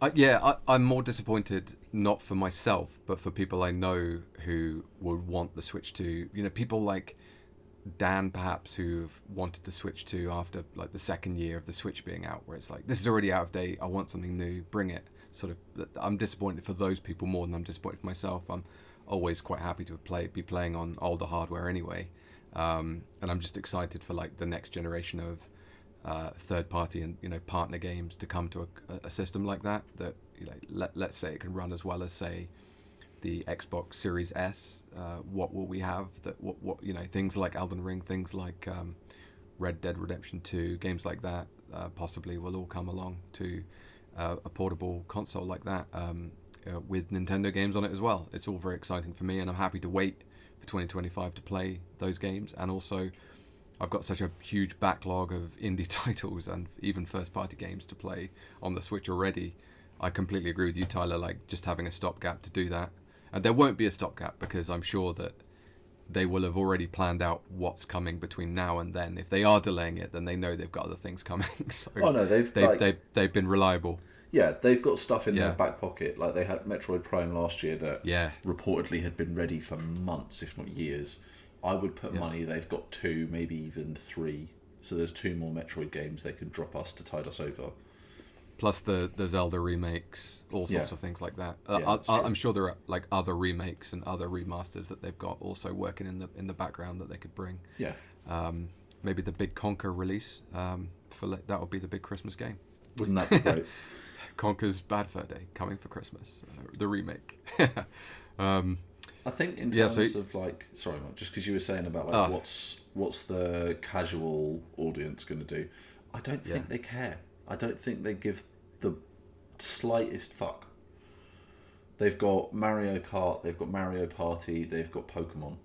Uh, yeah, I, I'm more disappointed not for myself, but for people I know who would want the Switch 2. You know, people like Dan, perhaps, who've wanted to Switch 2 after like the second year of the Switch being out, where it's like this is already out of date. I want something new. Bring it. Sort of. I'm disappointed for those people more than I'm disappointed for myself. I'm, always quite happy to play be playing on older hardware anyway. Um, and I'm just excited for like the next generation of uh, third party and you know partner games to come to a, a system like that that you know let, let's say it can run as well as say the Xbox Series S. Uh, what will we have that what what you know things like Elden Ring, things like um, Red Dead Redemption 2, games like that uh, possibly will all come along to uh, a portable console like that um, uh, with Nintendo games on it as well. It's all very exciting for me, and I'm happy to wait for 2025 to play those games. And also, I've got such a huge backlog of indie titles and even first party games to play on the Switch already. I completely agree with you, Tyler. Like just having a stopgap to do that, and there won't be a stopgap because I'm sure that they will have already planned out what's coming between now and then. If they are delaying it, then they know they've got other things coming. so Oh no, they've they've, like, they've they've been reliable. yeah, they've got stuff in Yeah. their back pocket. Like they had Metroid Prime last year that Yeah. reportedly had been ready for months, if not years. I would put Yeah. money they've got two, maybe even three. So there's two more Metroid games they can drop us to tide us over. Plus the the Zelda remakes, all sorts Yeah. of things like that. Uh, Yeah, I, I, I'm sure there are like other remakes and other remasters that they've got also working in the in the background that they could bring. Yeah, Um, maybe the big Conker release um, for le- that would be the big Christmas game. wouldn't that be great? Conker's Bad Fur Day coming for Christmas, uh, the remake. um, I think in Yeah, terms so- of like, sorry, Mark, just because you were saying about like Ah. what's what's the casual audience going to do, I don't think Yeah. they care. I don't think they give the slightest fuck. They've got Mario Kart, they've got Mario Party, they've got Pokemon,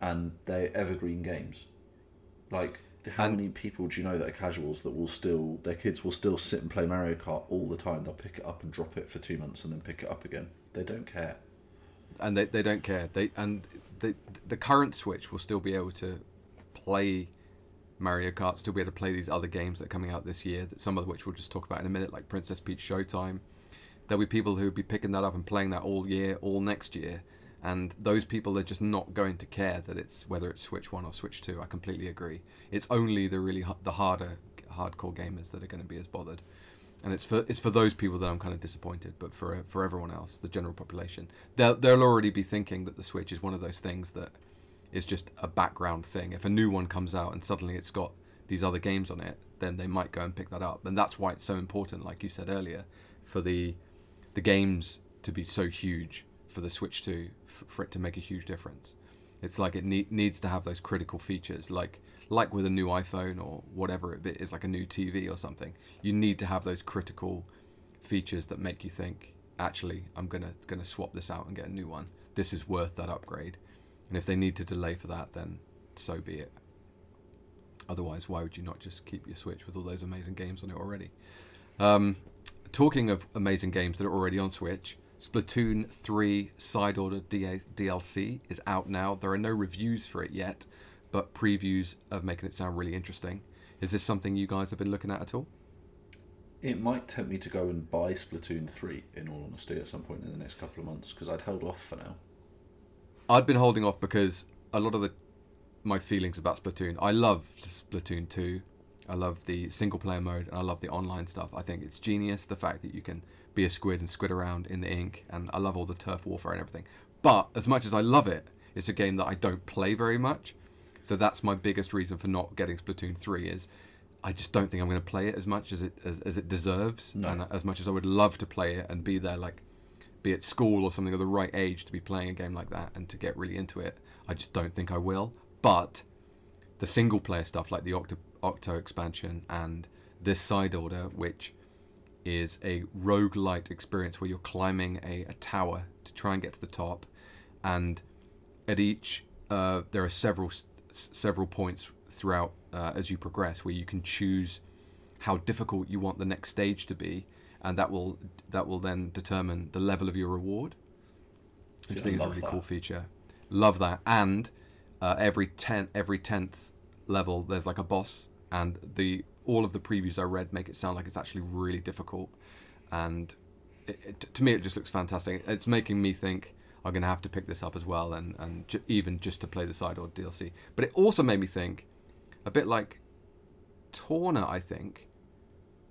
and they're evergreen games. Like, how And- many people do you know that are casuals that will still their kids will still sit and play Mario Kart all the time? They'll pick it up and drop it for two months and then pick it up again. They don't care. and they, they don't care. They and the the current Switch will still be able to play Mario Kart, still be able to play these other games that are coming out this year. That some of which we'll just talk about in a minute, like Princess Peach Showtime. There'll be people who will be picking that up and playing that all year, all next year, and those people are just not going to care that it's whether it's Switch One or Switch Two. I completely agree. It's only the really the harder hardcore gamers that are going to be as bothered and it's for it's for those people that I'm kind of disappointed. But for for everyone else, the general population, they'll they'll already be thinking that the Switch is one of those things that is just a background thing. If a new one comes out and suddenly it's got these other games on it, then they might go and pick that up, and that's why it's so important, like you said earlier, for the the games to be so huge for the Switch 2 f- for it to make a huge difference. It's like it need, needs to have those critical features, like like with a new iPhone or whatever it is, like a new TV or something. You need to have those critical features that make you think, actually, I'm gonna gonna swap this out and get a new one. This is worth that upgrade. And if they need to delay for that, then so be it. Otherwise, why would you not just keep your Switch with all those amazing games on it already? Um, talking of amazing games that are already on Switch, Splatoon 3 Side Order DLC is out now. There are no reviews for it yet, but previews of making it sound really interesting. Is this something you guys have been looking at at all? It might tempt me to go and buy Splatoon 3, in all honesty, at some point in the next couple of months, because I'd held off for now. I'd been holding off because a lot of the my feelings about Splatoon. I love Splatoon 2. I love the single player mode and I love the online stuff. I think it's genius the fact that you can be a squid and squid around in the ink and I love all the turf warfare and everything. But as much as I love it, it's a game that I don't play very much. So that's my biggest reason for not getting Splatoon 3 is I just don't think I'm going to play it as much as it as, as it deserves No. and as much as I would love to play it and be there like be at school or something of the right age to be playing a game like that and to get really into it. I just don't think I will. But the single player stuff like the Octo, Octo expansion and this side order, which is a roguelite experience where you're climbing a, a tower to try and get to the top, and at each uh, there are several s- several points throughout uh, as you progress where you can choose how difficult you want the next stage to be, and that will that will then determine the level of your reward. Which I See, I think is a really cool feature. Love that, and uh, every ten every tenth level there's like a boss, and the all of the previews I read make it sound like it's actually really difficult, and it, it, to me it just looks fantastic. It's making me think I'm gonna have to pick this up as well, and and ju- even just to play the side or DLC. But it also made me think, a bit like Torna, I think,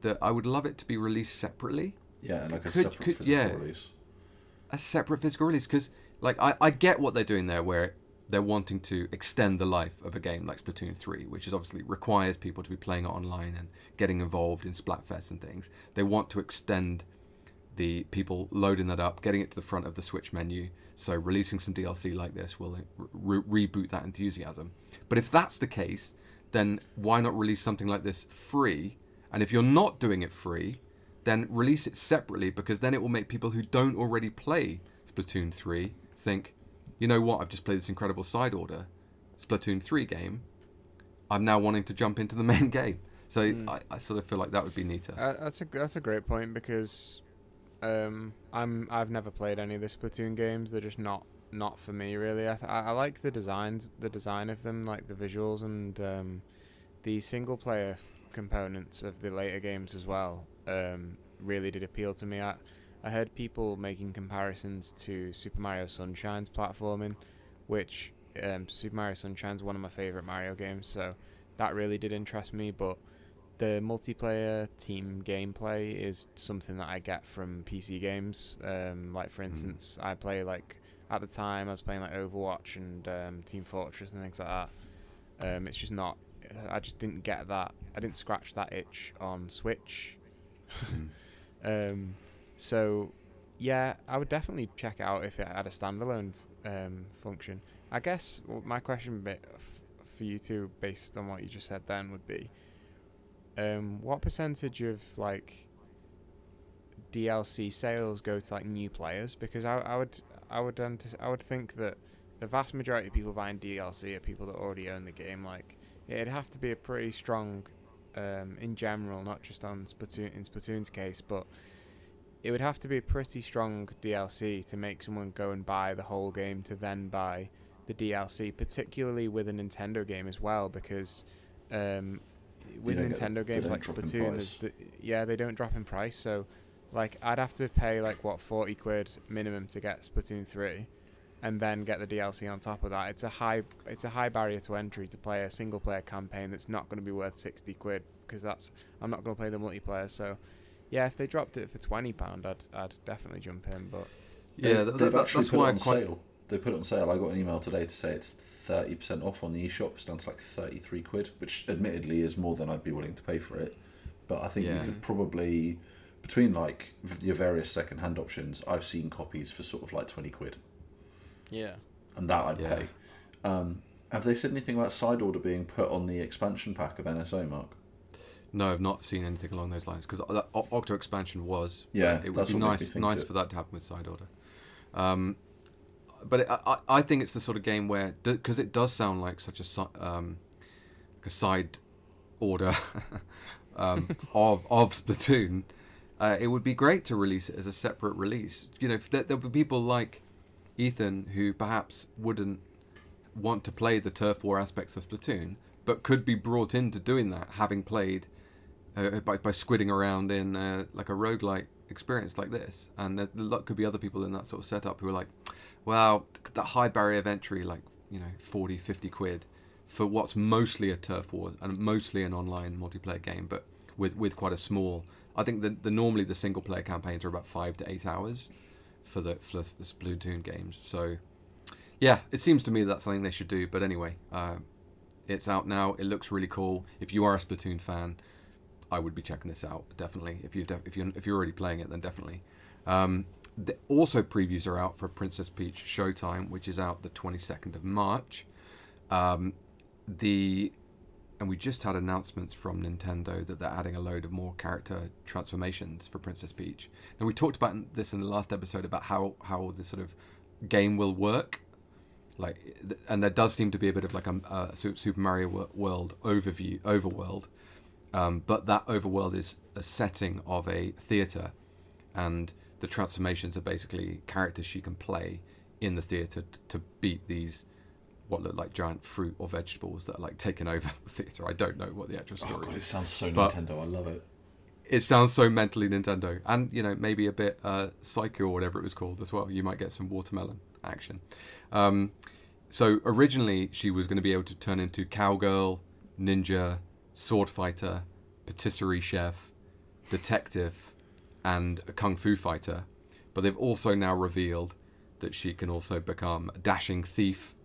that I would love it to be released separately. Yeah, like a Could- separate could- physical yeah. release. a separate physical release because like I, I get what they're doing there where they're wanting to extend the life of a game like Splatoon 3 which is obviously requires people to be playing it online and getting involved in Splatfest and things they want to extend the people loading that up getting it to the front of the Switch menu so releasing some DLC like this will re- reboot that enthusiasm but if that's the case then why not release something like this free and if you're not doing it free then release it separately because then it will make people who don't already play Splatoon 3 think, you know what, I've just played this incredible side order Splatoon 3 game. I'm now wanting to jump into the main game. So I, I sort of feel like that would be neater. Uh, that's a that's a great point because um, I'm I've never played any of the Splatoon games. They're just not not for me really. I, th- I like the designs, the design of them, like the visuals and um, the single player components of the later games as well. Um, really did appeal to me. I I heard people making comparisons to Super Mario Sunshine's platforming, which um, Super Mario Sunshine's one of my favorite Mario games. So that really did interest me, but the multiplayer team gameplay is something that I get from PC games. Um, like for instance, I play like at the time I was playing like Overwatch and um, Team Fortress and things like that. Um, it's just not. I just didn't get that. I didn't scratch that itch on Switch. um, so yeah, I would definitely check it out if it had a standalone um, function. I guess my question bit f- for you two, based on what you just said, then would be um, what percentage of like DLC sales go to like new players? Because I, I would I would antici- I would think that the vast majority of people buying DLC are people that already own the game. Like it'd have to be a pretty strong, um, in general, not just on Splatoon in Splatoon's case, but it would have to be a pretty strong DLC to make someone go and buy the whole game to then buy the DLC, particularly with a Nintendo game as well, because um, with Nintendo games like Splatoon, there's the, yeah, they don't drop in price. So, like, I'd have to pay like what forty quid minimum to get Splatoon three, and then get the DLC on top of that. It's a high, it's a high barrier to entry to play a single player campaign that's not going to be worth sixty quid because that's I'm not going to play the multiplayer. So, yeah, if they dropped it for twenty pound, I'd I'd definitely jump in. But yeah, They- that, they've that, actually that's put why it I'm on quite. sale. They put it on sale. I got an email today to say it's thirty percent off on the eShop. It's down to like thirty-three quid, which admittedly is more than I'd be willing to pay for it. But I think Yeah. you could probably between like your various second-hand options. I've seen copies for sort of like twenty quid, yeah, and that I'd Yeah. pay. Um, have they said anything about side order being put on the expansion pack of NSO, Mark? No, I've not seen anything along those lines because that O- Octo expansion was. Yeah, it would be what made me nice, nice it. for that to happen with side order. Um, but it, I, I I think it's the sort of game where because it does sound like such a um, like a side order um, of of Splatoon. Uh, it would be great to release it as a separate release. You know, if there, there'll be people like Ethan who perhaps wouldn't want to play the turf war aspects of Splatoon, but could be brought into doing that, having played uh, by, by squidding around in uh, like a roguelike experience like this. And there, there could be other people in that sort of setup who are like, well, that high barrier of entry, like, you know, 40, 50 quid for what's mostly a turf war and mostly an online multiplayer game, but with, with quite a small. I think the, the normally the single player campaigns are about five to eight hours for the for Splatoon games. So yeah, it seems to me that's something they should do. But anyway, uh, it's out now. It looks really cool. If you are a Splatoon fan, I would be checking this out definitely. If you if you if you're already playing it, then definitely. Um, the, also, previews are out for Princess Peach Showtime, which is out the 22nd of March. Um, the and we just had announcements from Nintendo that they're adding a load of more character transformations for Princess Peach. And we talked about this in the last episode about how how the sort of game will work like and there does seem to be a bit of like a, a super mario world overview overworld um, but that overworld is a setting of a theater and the transformations are basically characters she can play in the theater t- to beat these what look like giant fruit or vegetables that are like taking over the theater i don't know what the actual story. Oh story god, it is sounds so But- Nintendo. I love it. it sounds so mentally Nintendo, and you know maybe a bit uh, Psycho or whatever it was called as well. You might get some watermelon action. Um, so originally she was going to be able to turn into cowgirl, ninja, sword fighter, patisserie chef, detective, and a kung fu fighter. but they've also now revealed that she can also become a dashing thief,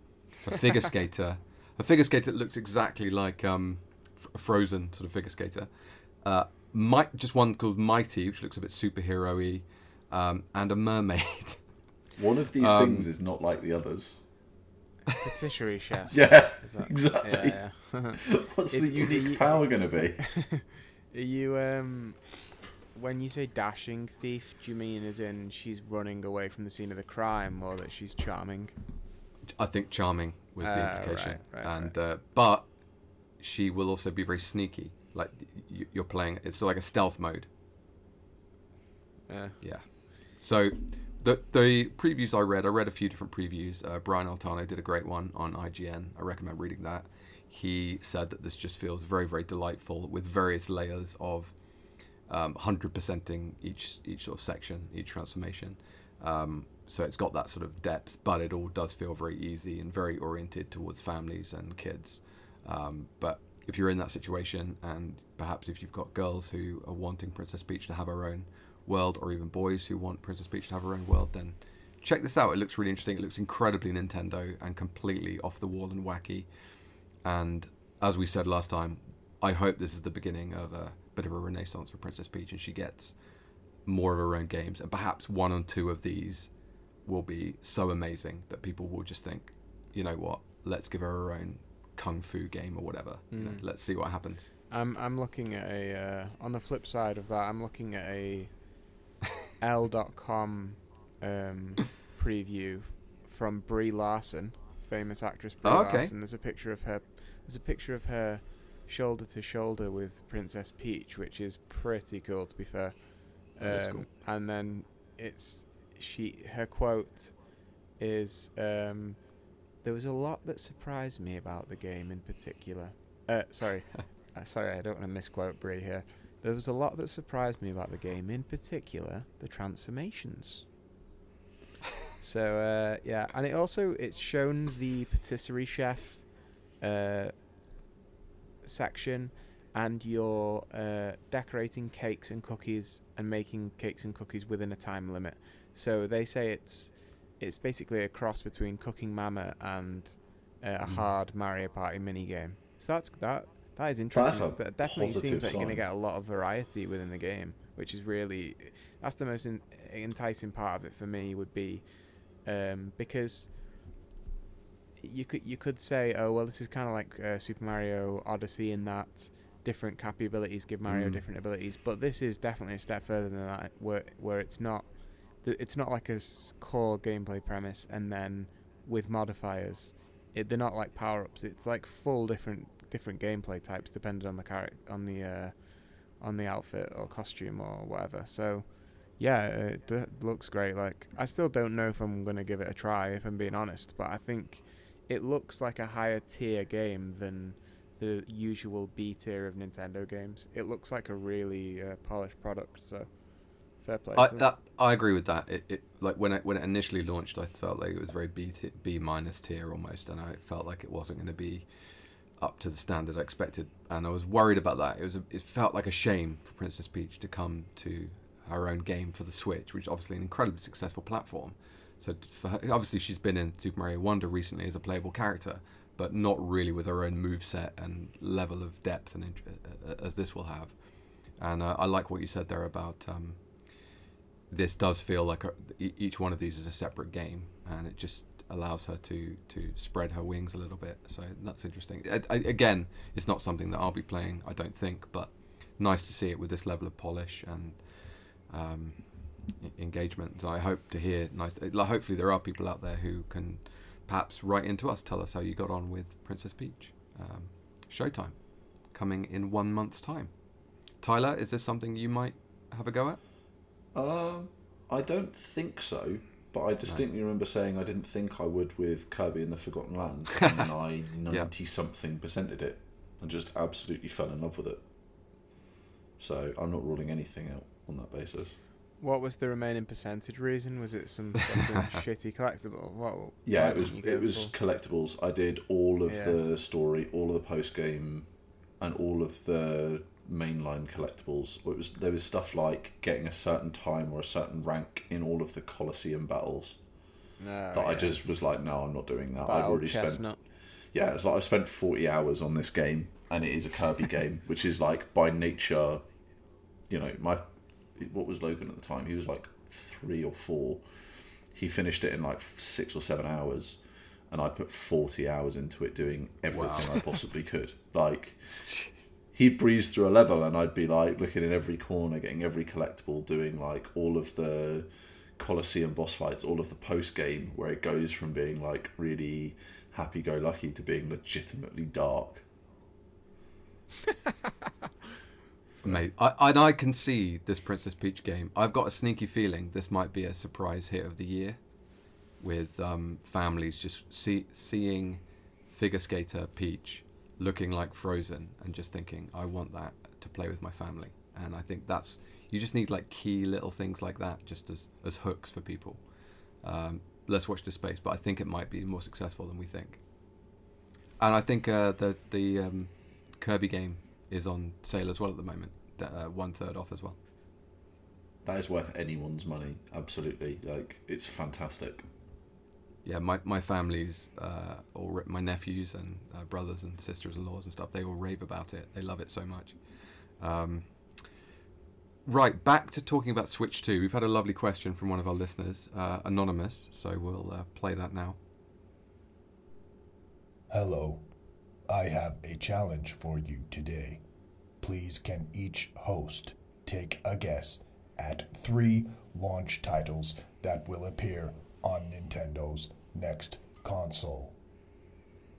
a figure skater, a figure skater that looks exactly like um, F- a Frozen sort of figure skater. Uh, might just one called Mighty, which looks a bit superhero-y, um, and a mermaid. One of these Um, things is not like the others. Patisserie chef. Yeah, that- exactly. Yeah, yeah. What's If the unique you- power going to be? Are you um when you say dashing thief, do you mean as in she's running away from the scene of the crime or that she's charming? I think charming was the Ah, implication, right, right, and Uh, but she will also be very sneaky. Like you're playing, it's like a stealth mode. Yeah. Yeah. So the the previews I read, I read a few different previews. Uh, Brian Altano did a great one on IGN. I recommend reading that. He said that this just feels very very delightful with various layers of um, 100%ing each each sort of section, each transformation. Um, so it's got that sort of depth, but it all does feel very easy and very oriented towards families and kids. Um, but if you're in that situation, and perhaps if you've got girls who are wanting Princess Peach to have her own world, or even boys who want Princess Peach to have her own world, then check this out. It looks really interesting. It looks incredibly Nintendo and completely off the wall and wacky. And as we said last time, I hope this is the beginning of a bit of a renaissance for Princess Peach, and she gets more of her own games, and perhaps one or two of these will be so amazing that people will just think, you know what, let's give her her own kung fu game or whatever. You know, Mm. let's see what happens. I'm I'm looking at a uh, on the flip side of that, I'm looking at a L.com um, preview from Brie Larson, famous actress Brie Oh, okay. Larson. There's a picture of her. There's a picture of her shoulder to shoulder with Princess Peach, which is pretty cool to be fair. Is Um, cool. And then it's she her quote is um, there was a lot that surprised me about the game in particular. Uh, sorry, uh, sorry, I don't want to misquote Brie here. There was a lot that surprised me about the game, in particular the transformations. so uh, yeah, and it also it's shown the patisserie chef uh, section, and you're uh, decorating cakes and cookies and making cakes and cookies within a time limit. So they say it's it's basically a cross between Cooking Mama and uh, a Mm. hard Mario Party mini game. So that's that that is interesting. that definitely seems like you're going to get a lot of variety within the game, which is really that's the most in, enticing part of it for me would be um, because you could you could say oh well this is kind of like uh, Super Mario Odyssey in that different Cappy abilities give Mario Mm. different abilities, but this is definitely a step further than that where where it's not it's not like a core gameplay premise and then with modifiers it, they're not like power ups. It's like full different different gameplay types depending on the character on the uh, on the outfit or costume or whatever. So yeah, it d- looks great. Like I still don't know if I'm gonna give it a try if I'm being honest, but I think it looks like a higher tier game than the usual B tier of Nintendo games. It looks like a really uh, polished product. So fair play. I, that, I agree with that. It, it like when it when it initially launched, I felt like it was very B minus tier almost, and I felt like it wasn't going to be up to the standard I expected, and I was worried about that. It was a, it felt like a shame for Princess Peach to come to her own game for the Switch, which is obviously an incredibly successful platform. So for her, obviously she's been in Super Mario Wonder recently as a playable character, but not really with her own move set and level of depth and int- as this will have. And uh, I like what you said there about. Um, this does feel like a, each one of these is a separate game, and it just allows her to to spread her wings a little bit. So that's interesting. I, I, again, it's not something that I'll be playing, I don't think, but nice to see it with this level of polish and um, engagement. So I hope to hear nice. Hopefully, there are people out there who can perhaps write into us, tell us how you got on with Princess Peach. Um, Showtime coming in one month's time. Tyler, is this something you might have a go at? Um, I don't think so, but I distinctly remember saying I didn't think I would with Kirby and the Forgotten Land, and then I Yeah. ninety something percented it, and just absolutely fell in love with it. So I'm not ruling anything out on that basis. What was the remaining percentage reason? Was it some shitty collectible? What? Yeah, why it was it was for- collectibles. I did all of Yeah. the story, all of the post game, and all of the mainline collectibles. It was there was stuff like getting a certain time or a certain rank in all of the Colosseum battles No, that I just was like, no, I'm not doing that. I've already spent yeah, it's like I've spent forty hours on this game, and it is a Kirby game, which is like by nature, you know, my what was Logan at the time? He was like three or four. He finished it in like six or seven hours, and I put forty hours into it, doing everything Wow. I possibly could. Like he'd breeze through a level, and I'd be like looking in every corner, getting every collectible, doing like all of the Colosseum boss fights, all of the post game where it goes from being like really happy go lucky to being legitimately dark. Mate, I, and I can see this Princess Peach game. I've got a sneaky feeling this might be a surprise hit of the year, with um, families just see, seeing figure skater Peach looking like Frozen and just thinking, I want that to play with my family. And I think that's you just need like key little things like that just as as hooks for people. Um, let's watch this space, but I think it might be more successful than we think. And I think uh, the the um, Kirby game is on sale as well at the moment. Uh, one third off as well. That is worth anyone's money. Absolutely, like it's fantastic. Yeah, my my family's uh, all my nephews and uh, brothers and sisters-in-laws and stuff. They all rave about it. They love it so much. Um, right, back to talking about Switch Two. We've had a lovely question from one of our listeners, uh, anonymous. So we'll uh, play that now. Hello. I have a challenge for you today. Please, can each host take a guess at three launch titles that will appear on Nintendo's next console?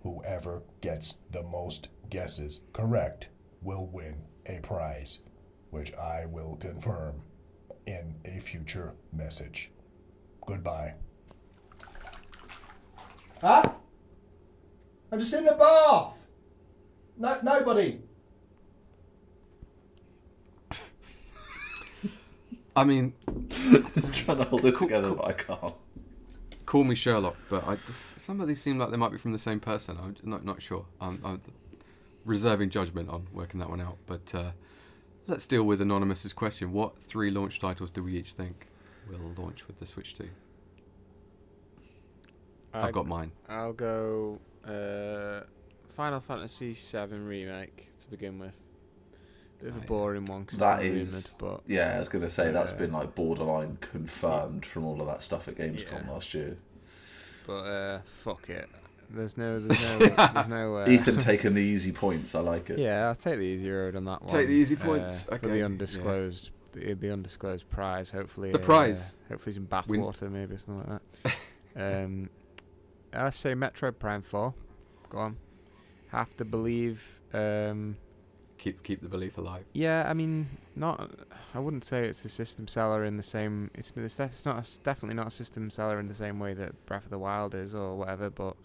Whoever gets the most guesses correct will win a prize, which I will confirm in a future message. Goodbye. Huh? I'm just in the bath. No, nobody. I mean, I'm Just trying to hold it together, but I can't. Call me Sherlock, but I just, some of these seem like they might be from the same person. I'm not not sure. I'm, I'm reserving judgment on working that one out. But uh, let's deal with anonymous's question. What three launch titles do we each think will launch with the Switch 2? I've got mine. I'll go uh, Final Fantasy VII remake to begin with. Bit of a yeah. boring one. 'cause it's That been is, rumoured, but yeah, I was gonna say that's been like borderline confirmed from all of that stuff at Gamescom Yeah. last year. but uh, fuck it. There's no, there's no, there's no. Uh, Ethan taking the easy points. I like it. Yeah, I'll take the easy road on that one. Take the easy uh, points, for okay, the yeah. undisclosed, the, the undisclosed prize. Hopefully, The uh, prize? hopefully some We- bathwater, maybe or something like that. um, I say Metroid Prime Four. Go on. Have to believe. Um, Keep keep the belief alive. yeah, I mean, not. I wouldn't say it's a system seller in the same. It's it's, it's not. definitely not a system seller in the same way that Breath of the Wild is or whatever. But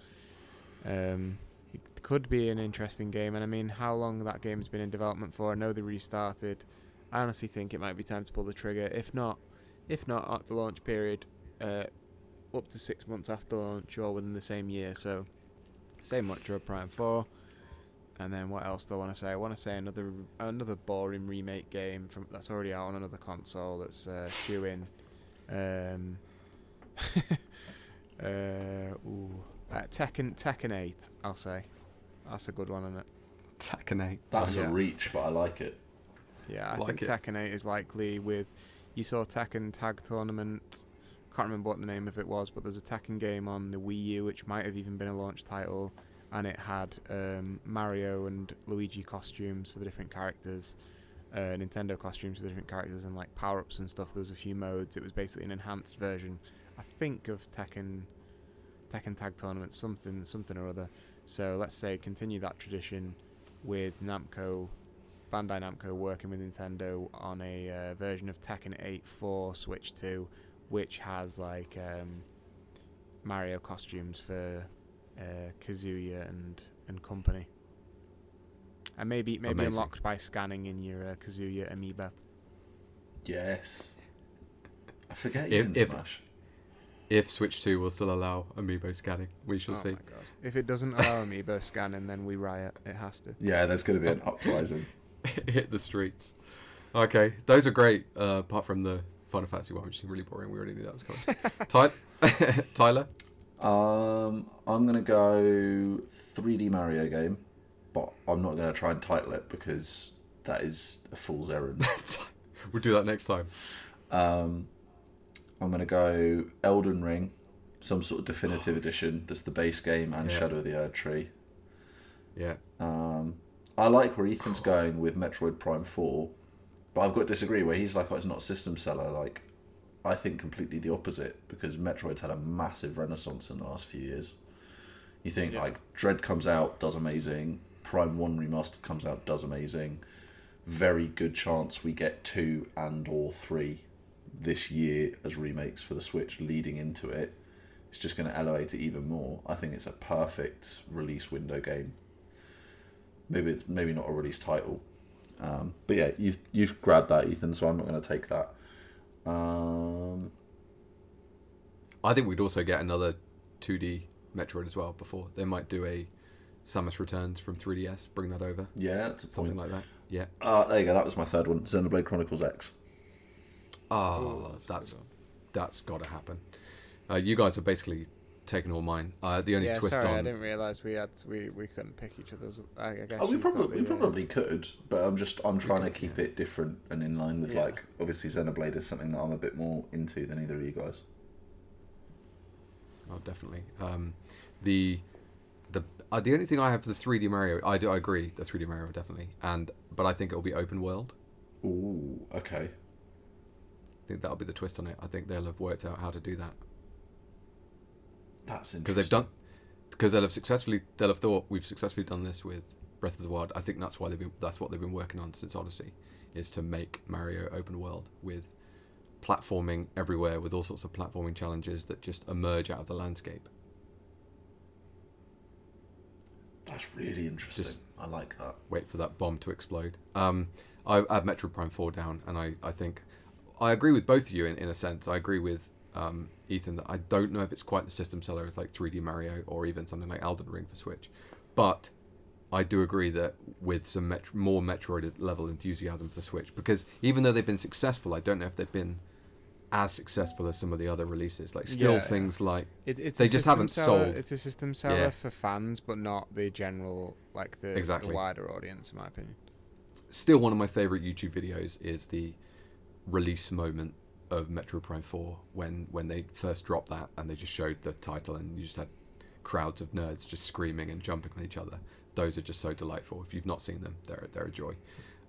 um, it could be an interesting game. And I mean, how long that game's been in development for? I know they restarted. I honestly think it might be time to pull the trigger. If not, if not at the launch period, uh, up to six months after launch or within the same year. So, say Metroid Prime Four. And then what else do I want to say? I want to say another another boring remake game from that's already out on another console that's uh, shoe in. Um, uh, ooh, uh, Tekken Tekken Eight. I'll say that's a good one, isn't it? Tekken 8. That's Yeah. a reach, but I like it. Yeah, I Like think it. Tekken 8 is likely with. You saw Tekken Tag Tournament. Can't remember what the name of it was, but there's a Tekken game on the Wii U which might have even been a launch title, and it had um, Mario and Luigi costumes for the different characters, uh, Nintendo costumes for the different characters, and like power ups and stuff. There was a few modes. It was basically an enhanced version, I think, of Tekken. Tekken Tag Tournament, something, something or other. So let's say continue that tradition with Namco Bandai Namco working with Nintendo on a uh, version of Tekken 8 for Switch 2, which has like um, Mario costumes for uh, Kazuya and and company, and maybe maybe Amazing. unlocked by scanning in your uh, Kazuya amiibo. Yes. I forget he's If- in if- Smash. If Switch 2 will still allow amiibo scanning, we shall oh see. my god! If it doesn't allow amiibo scanning, then we riot. It has to. Yeah, there's going to be an uprising. hit the streets. Okay, those are great. Uh, apart from the Final Fantasy one, which is really boring. We already knew that was coming. Ty- Tyler. Um, I'm gonna go 3D Mario game, but I'm not gonna try and title it because that is a fool's errand. we'll do that next time. Um, I'm gonna go Elden Ring, some sort of definitive edition. That's the base game and Yeah. Shadow of the Erdtree. Yeah. Um, I like where Ethan's going with Metroid Prime Four, but I've got to disagree. Where he's like, "Oh, it's not system seller." Like, I think completely the opposite because Metroid's had a massive renaissance in the last few years. You think Yeah. like Dread comes out, does amazing. Prime One remastered comes out, does amazing. Very good chance we get two and or three this year as remakes for the Switch leading into it. It's just going to elevate it even more. I think it's a perfect release window game maybe it's maybe not a release title. Um, but yeah, you've you've grabbed that, Ethan. So I'm not going to take that. Um, I think we'd also get another 2D Metroid as well before. They might do a Samus Returns from 3DS, bring that over. yeah, that's a Something point. like that. Yeah. Uh, there you go. That was my third one. Xenoblade Chronicles X. Oh, that's that's got to happen. Uh, you guys have basically taken all mine. Uh, the only Yeah, twist sorry, I didn't realise we had we, we couldn't pick each other's. I, I guess Oh, we you've probably we the, probably could, but I'm just I'm trying to keep yeah. it different and in line with Yeah. like obviously Xenoblade is something that I'm a bit more into than either of you guys. Oh, definitely. Um, the the uh, the only thing I have for the 3D Mario, I do I agree, the 3D Mario definitely, and but I think it'll be open world. Ooh, okay. I think that'll be the twist on it. I think they'll have worked out how to do that That's interesting. because they've done because they'll have successfully they'll have thought we've successfully done this with Breath of the Wild. I think that's why they've been that's what they've been working on since Odyssey, is to make Mario open world with platforming everywhere with all sorts of platforming challenges that just emerge out of the landscape. That's really interesting. Just- I like that. wait for that bomb to explode. Um, I, I have Metroid Prime 4 down, and I, I think I agree with both of you in, in a sense. I agree with um, Ethan that I don't know if it's quite the system seller as like 3D Mario or even something like Elden Ring for Switch, but I do agree that with some Met- more Metroid level enthusiasm for the Switch, because even though they've been successful, I don't know if they've been as successful as some of the other releases. Like still Yeah, yeah. things like It, it's They just haven't seller, sold. It's a system seller Yeah. for fans, but not the general, like the, Exactly. the wider audience, in my opinion. still one of my favorite YouTube videos is the release moment of Metroid Prime 4 when when they first dropped that and they just showed the title and you just had crowds of nerds just screaming and jumping on each other. Those are just so delightful. If you've not seen them, they're they're a joy.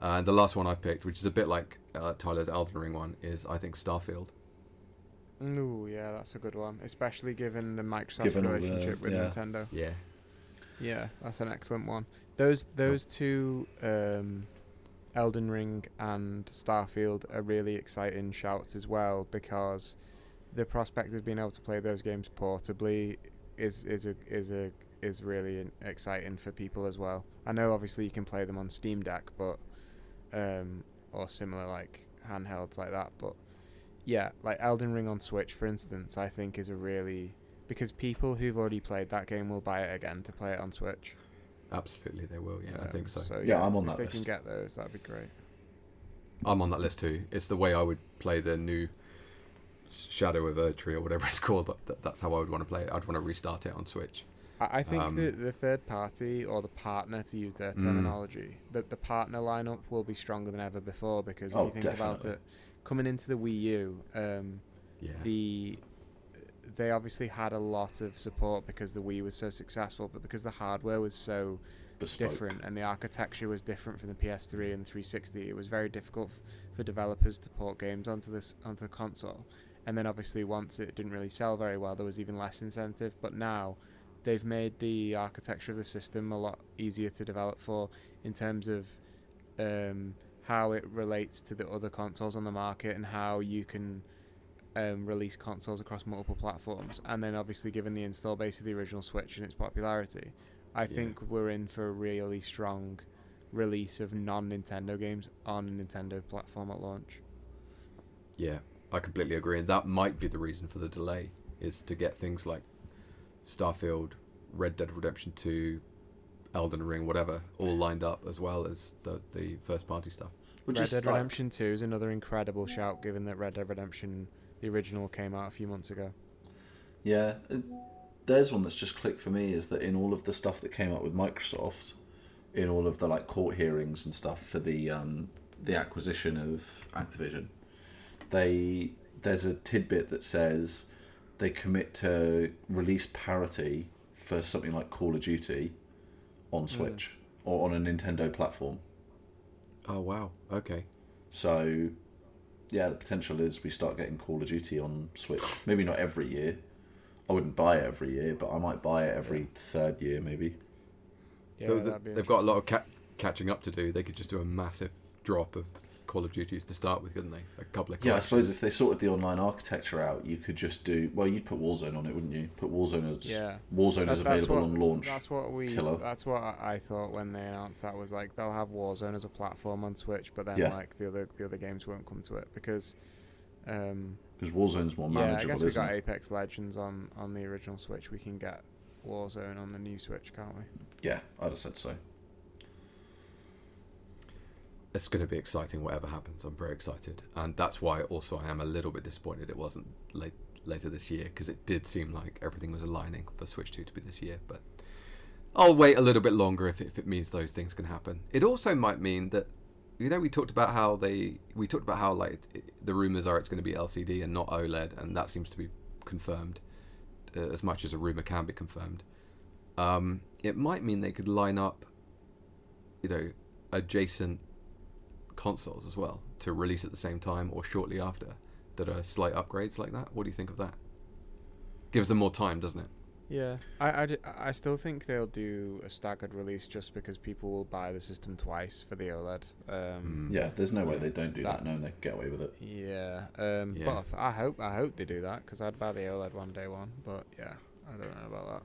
Uh, and the last one I've picked, which is a bit like uh, Tyler's Elden Ring one, is I think Starfield. Ooh, yeah, that's a good one, especially given the Microsoft Given all the- relationship with yeah. Nintendo. Yeah, Yeah, that's an excellent one. Those those two, um, Elden Ring and Starfield, are really exciting shouts as well because the prospect of being able to play those games portably is is a is a is really exciting for people as well. I know obviously you can play them on Steam Deck, but um, or similar like handhelds like that, but yeah, like Elden Ring on Switch, for instance, I think is a really because people who've already played that game will buy it again to play it on Switch. Absolutely they will. Yeah, I Um, think so. So Yeah, I'm on if that they list. can get those, that'd be great. I'm on that list too. It's the way I would play the new Shadow of Erdtree or whatever it's called. That, that's how I would want to play it. I'd want to restart it on Switch. I, I think Um, the the third party or the partner, to use their Mm. terminology, that the partner lineup will be stronger than ever before because when Oh, you think about it, coming into the Wii U, um, Yeah. the they obviously had a lot of support because the Wii was so successful, but because the hardware was so Bespoke. different and the architecture was different from the PS3 and the 360, it was very difficult f- for developers to port games onto this onto the console. And then obviously once it didn't really sell very well, there was even less incentive. But now they've made the architecture of the system a lot easier to develop for in terms of um, how it relates to the other consoles on the market and how you can um, release consoles across multiple platforms. And then obviously given the install base of the original Switch and its popularity, I Yeah. think we're in for a really strong release of non-Nintendo games on a Nintendo platform at launch. Yeah, I completely agree, and that might be the reason for the delay is to get things like Starfield, Red Dead Redemption Two, Elden Ring, whatever, all lined up as well as the the first party stuff. Which Red is Dead like- Redemption 2 is another incredible shout, given that Red Dead Redemption, the original, came out a few months ago. Yeah, there's one that's just clicked for me is that in all of the stuff that came up with Microsoft, in all of the like court hearings and stuff for the um, the acquisition of Activision, they there's a tidbit that says they commit to release parity for something like Call of Duty on Switch or on a Nintendo platform. Oh wow, okay. So, yeah, the potential is we start getting Call of Duty on Switch. Maybe not every year. I wouldn't buy it every year, but I might buy it every third year, maybe. Yeah, Though th- that'd be they've got a lot of ca- catching up to do. They could just do a massive drop of Call of Duties to start with, couldn't they? A couple of Yeah, I suppose if they sorted the online architecture out, you could just do. Well, you'd put Warzone on it, wouldn't you? Put Warzone as Yeah. Warzone That- is available what- on launch. That's what we. killer. That's what I I thought when they announced that was like they'll have Warzone as a platform on Switch, but then Yeah. like the other the other games won't come to it because. Um, Because Warzone's more manageable. yeah, I manageable, guess we isn't got it? Apex Legends on on the original Switch. We can get Warzone on the new Switch, can't we? Yeah, I'd have said so. It's going to be exciting whatever happens. I'm very excited, and that's why also I am a little bit disappointed it wasn't late later this year because it did seem like everything was aligning for Switch 2 to be this year. But I'll wait a little bit longer if it, if it means those things can happen. It also might mean that you know we talked about how they we talked about how like it, the rumors are it's going to be LCD and not OLED, and that seems to be confirmed uh, as much as a rumor can be confirmed. Um, it might mean they could line up, you know, adjacent consoles as well to release at the same time or shortly after that are slight upgrades like that. What do you think of that? Gives them more time, doesn't it? Yeah, I I still think they'll do a staggered release just because people will buy the system twice for the OLED. Um, Mm. Yeah, there's no way they don't do that. That- No, they can get away with it. Yeah, um, Yeah. but I hope I hope they do that because I'd buy the OLED one day one. But yeah, I don't know about that.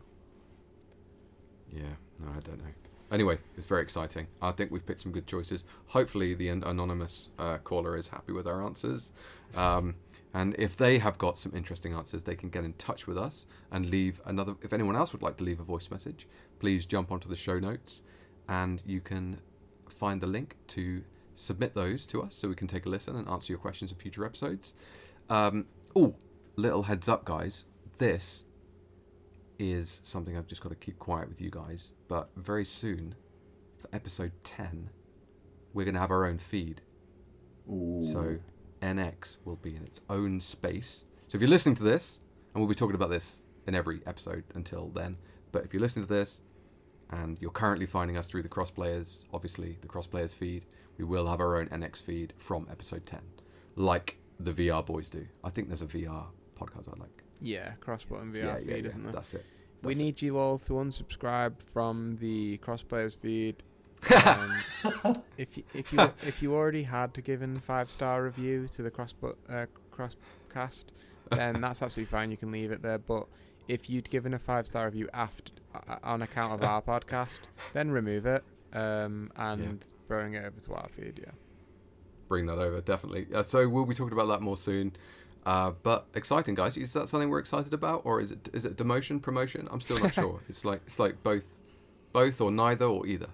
Yeah, no, I don't know. Anyway, it's very exciting. I think we've picked some good choices. Hopefully, the anonymous uh, caller is happy with our answers. Um, and if they have got some interesting answers, they can get in touch with us and leave another. If anyone else would like to leave a voice message, please jump onto the show notes and you can find the link to submit those to us so we can take a listen and answer your questions in future episodes. Um, oh, little heads up, guys. This is something I've just got to keep quiet with you guys. But very soon, for episode 10, we're going to have our own feed. Ooh. So NX will be in its own space. So if you're listening to this, and we'll be talking about this in every episode until then, but if you're listening to this and you're currently finding us through the crossplayers, obviously the crossplayers feed, we will have our own NX feed from episode 10, like the VR boys do. I think there's a VR podcast I like. Yeah, cross button VR feed, isn't there? That's it. we it. need you all to unsubscribe from the crossplayers feed. Um, if you, if you if you already had to given five star review to the cross uh, crosscast, then that's absolutely fine. You can leave it there. But if you'd given a five star review after uh, on account of our podcast, then remove it um, and bring it over to our feed. Yeah. bring that over definitely. Uh, so we'll be talking about that more soon. Uh, but exciting, guys. Is that something we're excited about, or is it is it demotion, promotion? I'm still not sure. It's like it's like both, both or neither or either.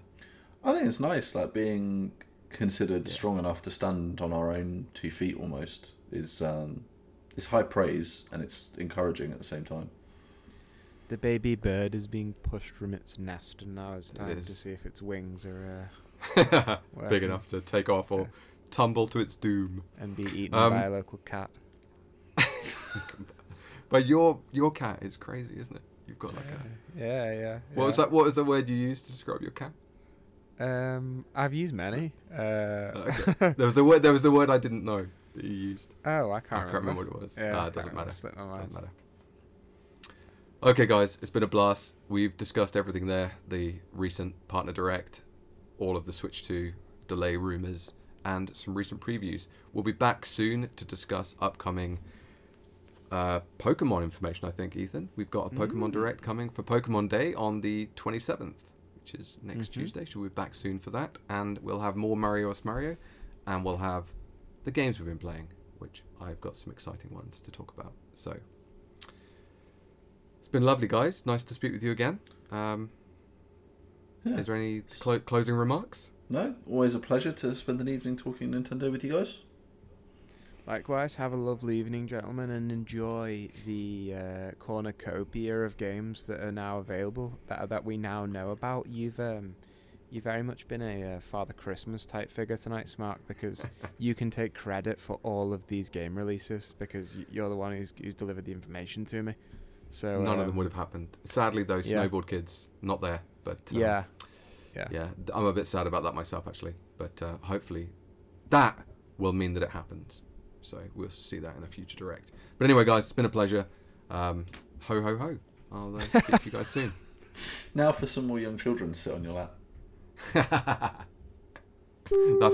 I think it's nice, like being considered strong enough to stand on our own two feet almost is um, is high praise and it's encouraging at the same time. The baby bird is being pushed from its nest, and now it's time to see if its wings are uh, Big enough to take off or Yeah. tumble to its doom. and be eaten Um, by a local cat. But your your cat is crazy, isn't it? You've got like a. Yeah, yeah. What was that? What was the word you used to describe your cat? Um, I've used many. Uh, Okay. There was a word. There was a word I didn't know that you used. oh, I can't, I can't remember what it was. Yeah, ah, it doesn't matter. remember. Doesn't matter. Okay, guys, it's been a blast. We've discussed everything there: the recent partner direct, all of the Switch 2 delay rumors, and some recent previews. We'll be back soon to discuss upcoming uh, Pokemon information. I think, Ethan, we've got a Pokemon direct coming for Pokemon Day on the 27th, which is next Mhm. Tuesday. So we'll be back soon for that, and we'll have more Mario vs Mario, and we'll have the games we've been playing, which I've got some exciting ones to talk about. So it's been lovely, guys. Nice to speak with you again. Um, Yeah. Is there any clo- closing remarks? No, always a pleasure to spend an evening talking Nintendo with you guys. Likewise, have a lovely evening, gentlemen, and enjoy the uh, cornucopia of games that are now available that that we now know about. You've um, you've very much been a uh, Father Christmas type figure tonight, Smart, because you can take credit for all of these game releases because y- you're the one who's, who's delivered the information to me. So None of um, them would have happened. Sadly, those yeah. snowboard kids not there. But um, Yeah, yeah, yeah, I'm a bit sad about that myself actually. But uh, hopefully, that will mean that it happens. So we'll see that in a future direct. But anyway, guys, it's been a pleasure. Um, ho ho ho! I'll uh, speak to you guys soon. Now for some more young children to sit on your lap. That's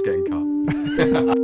getting cut.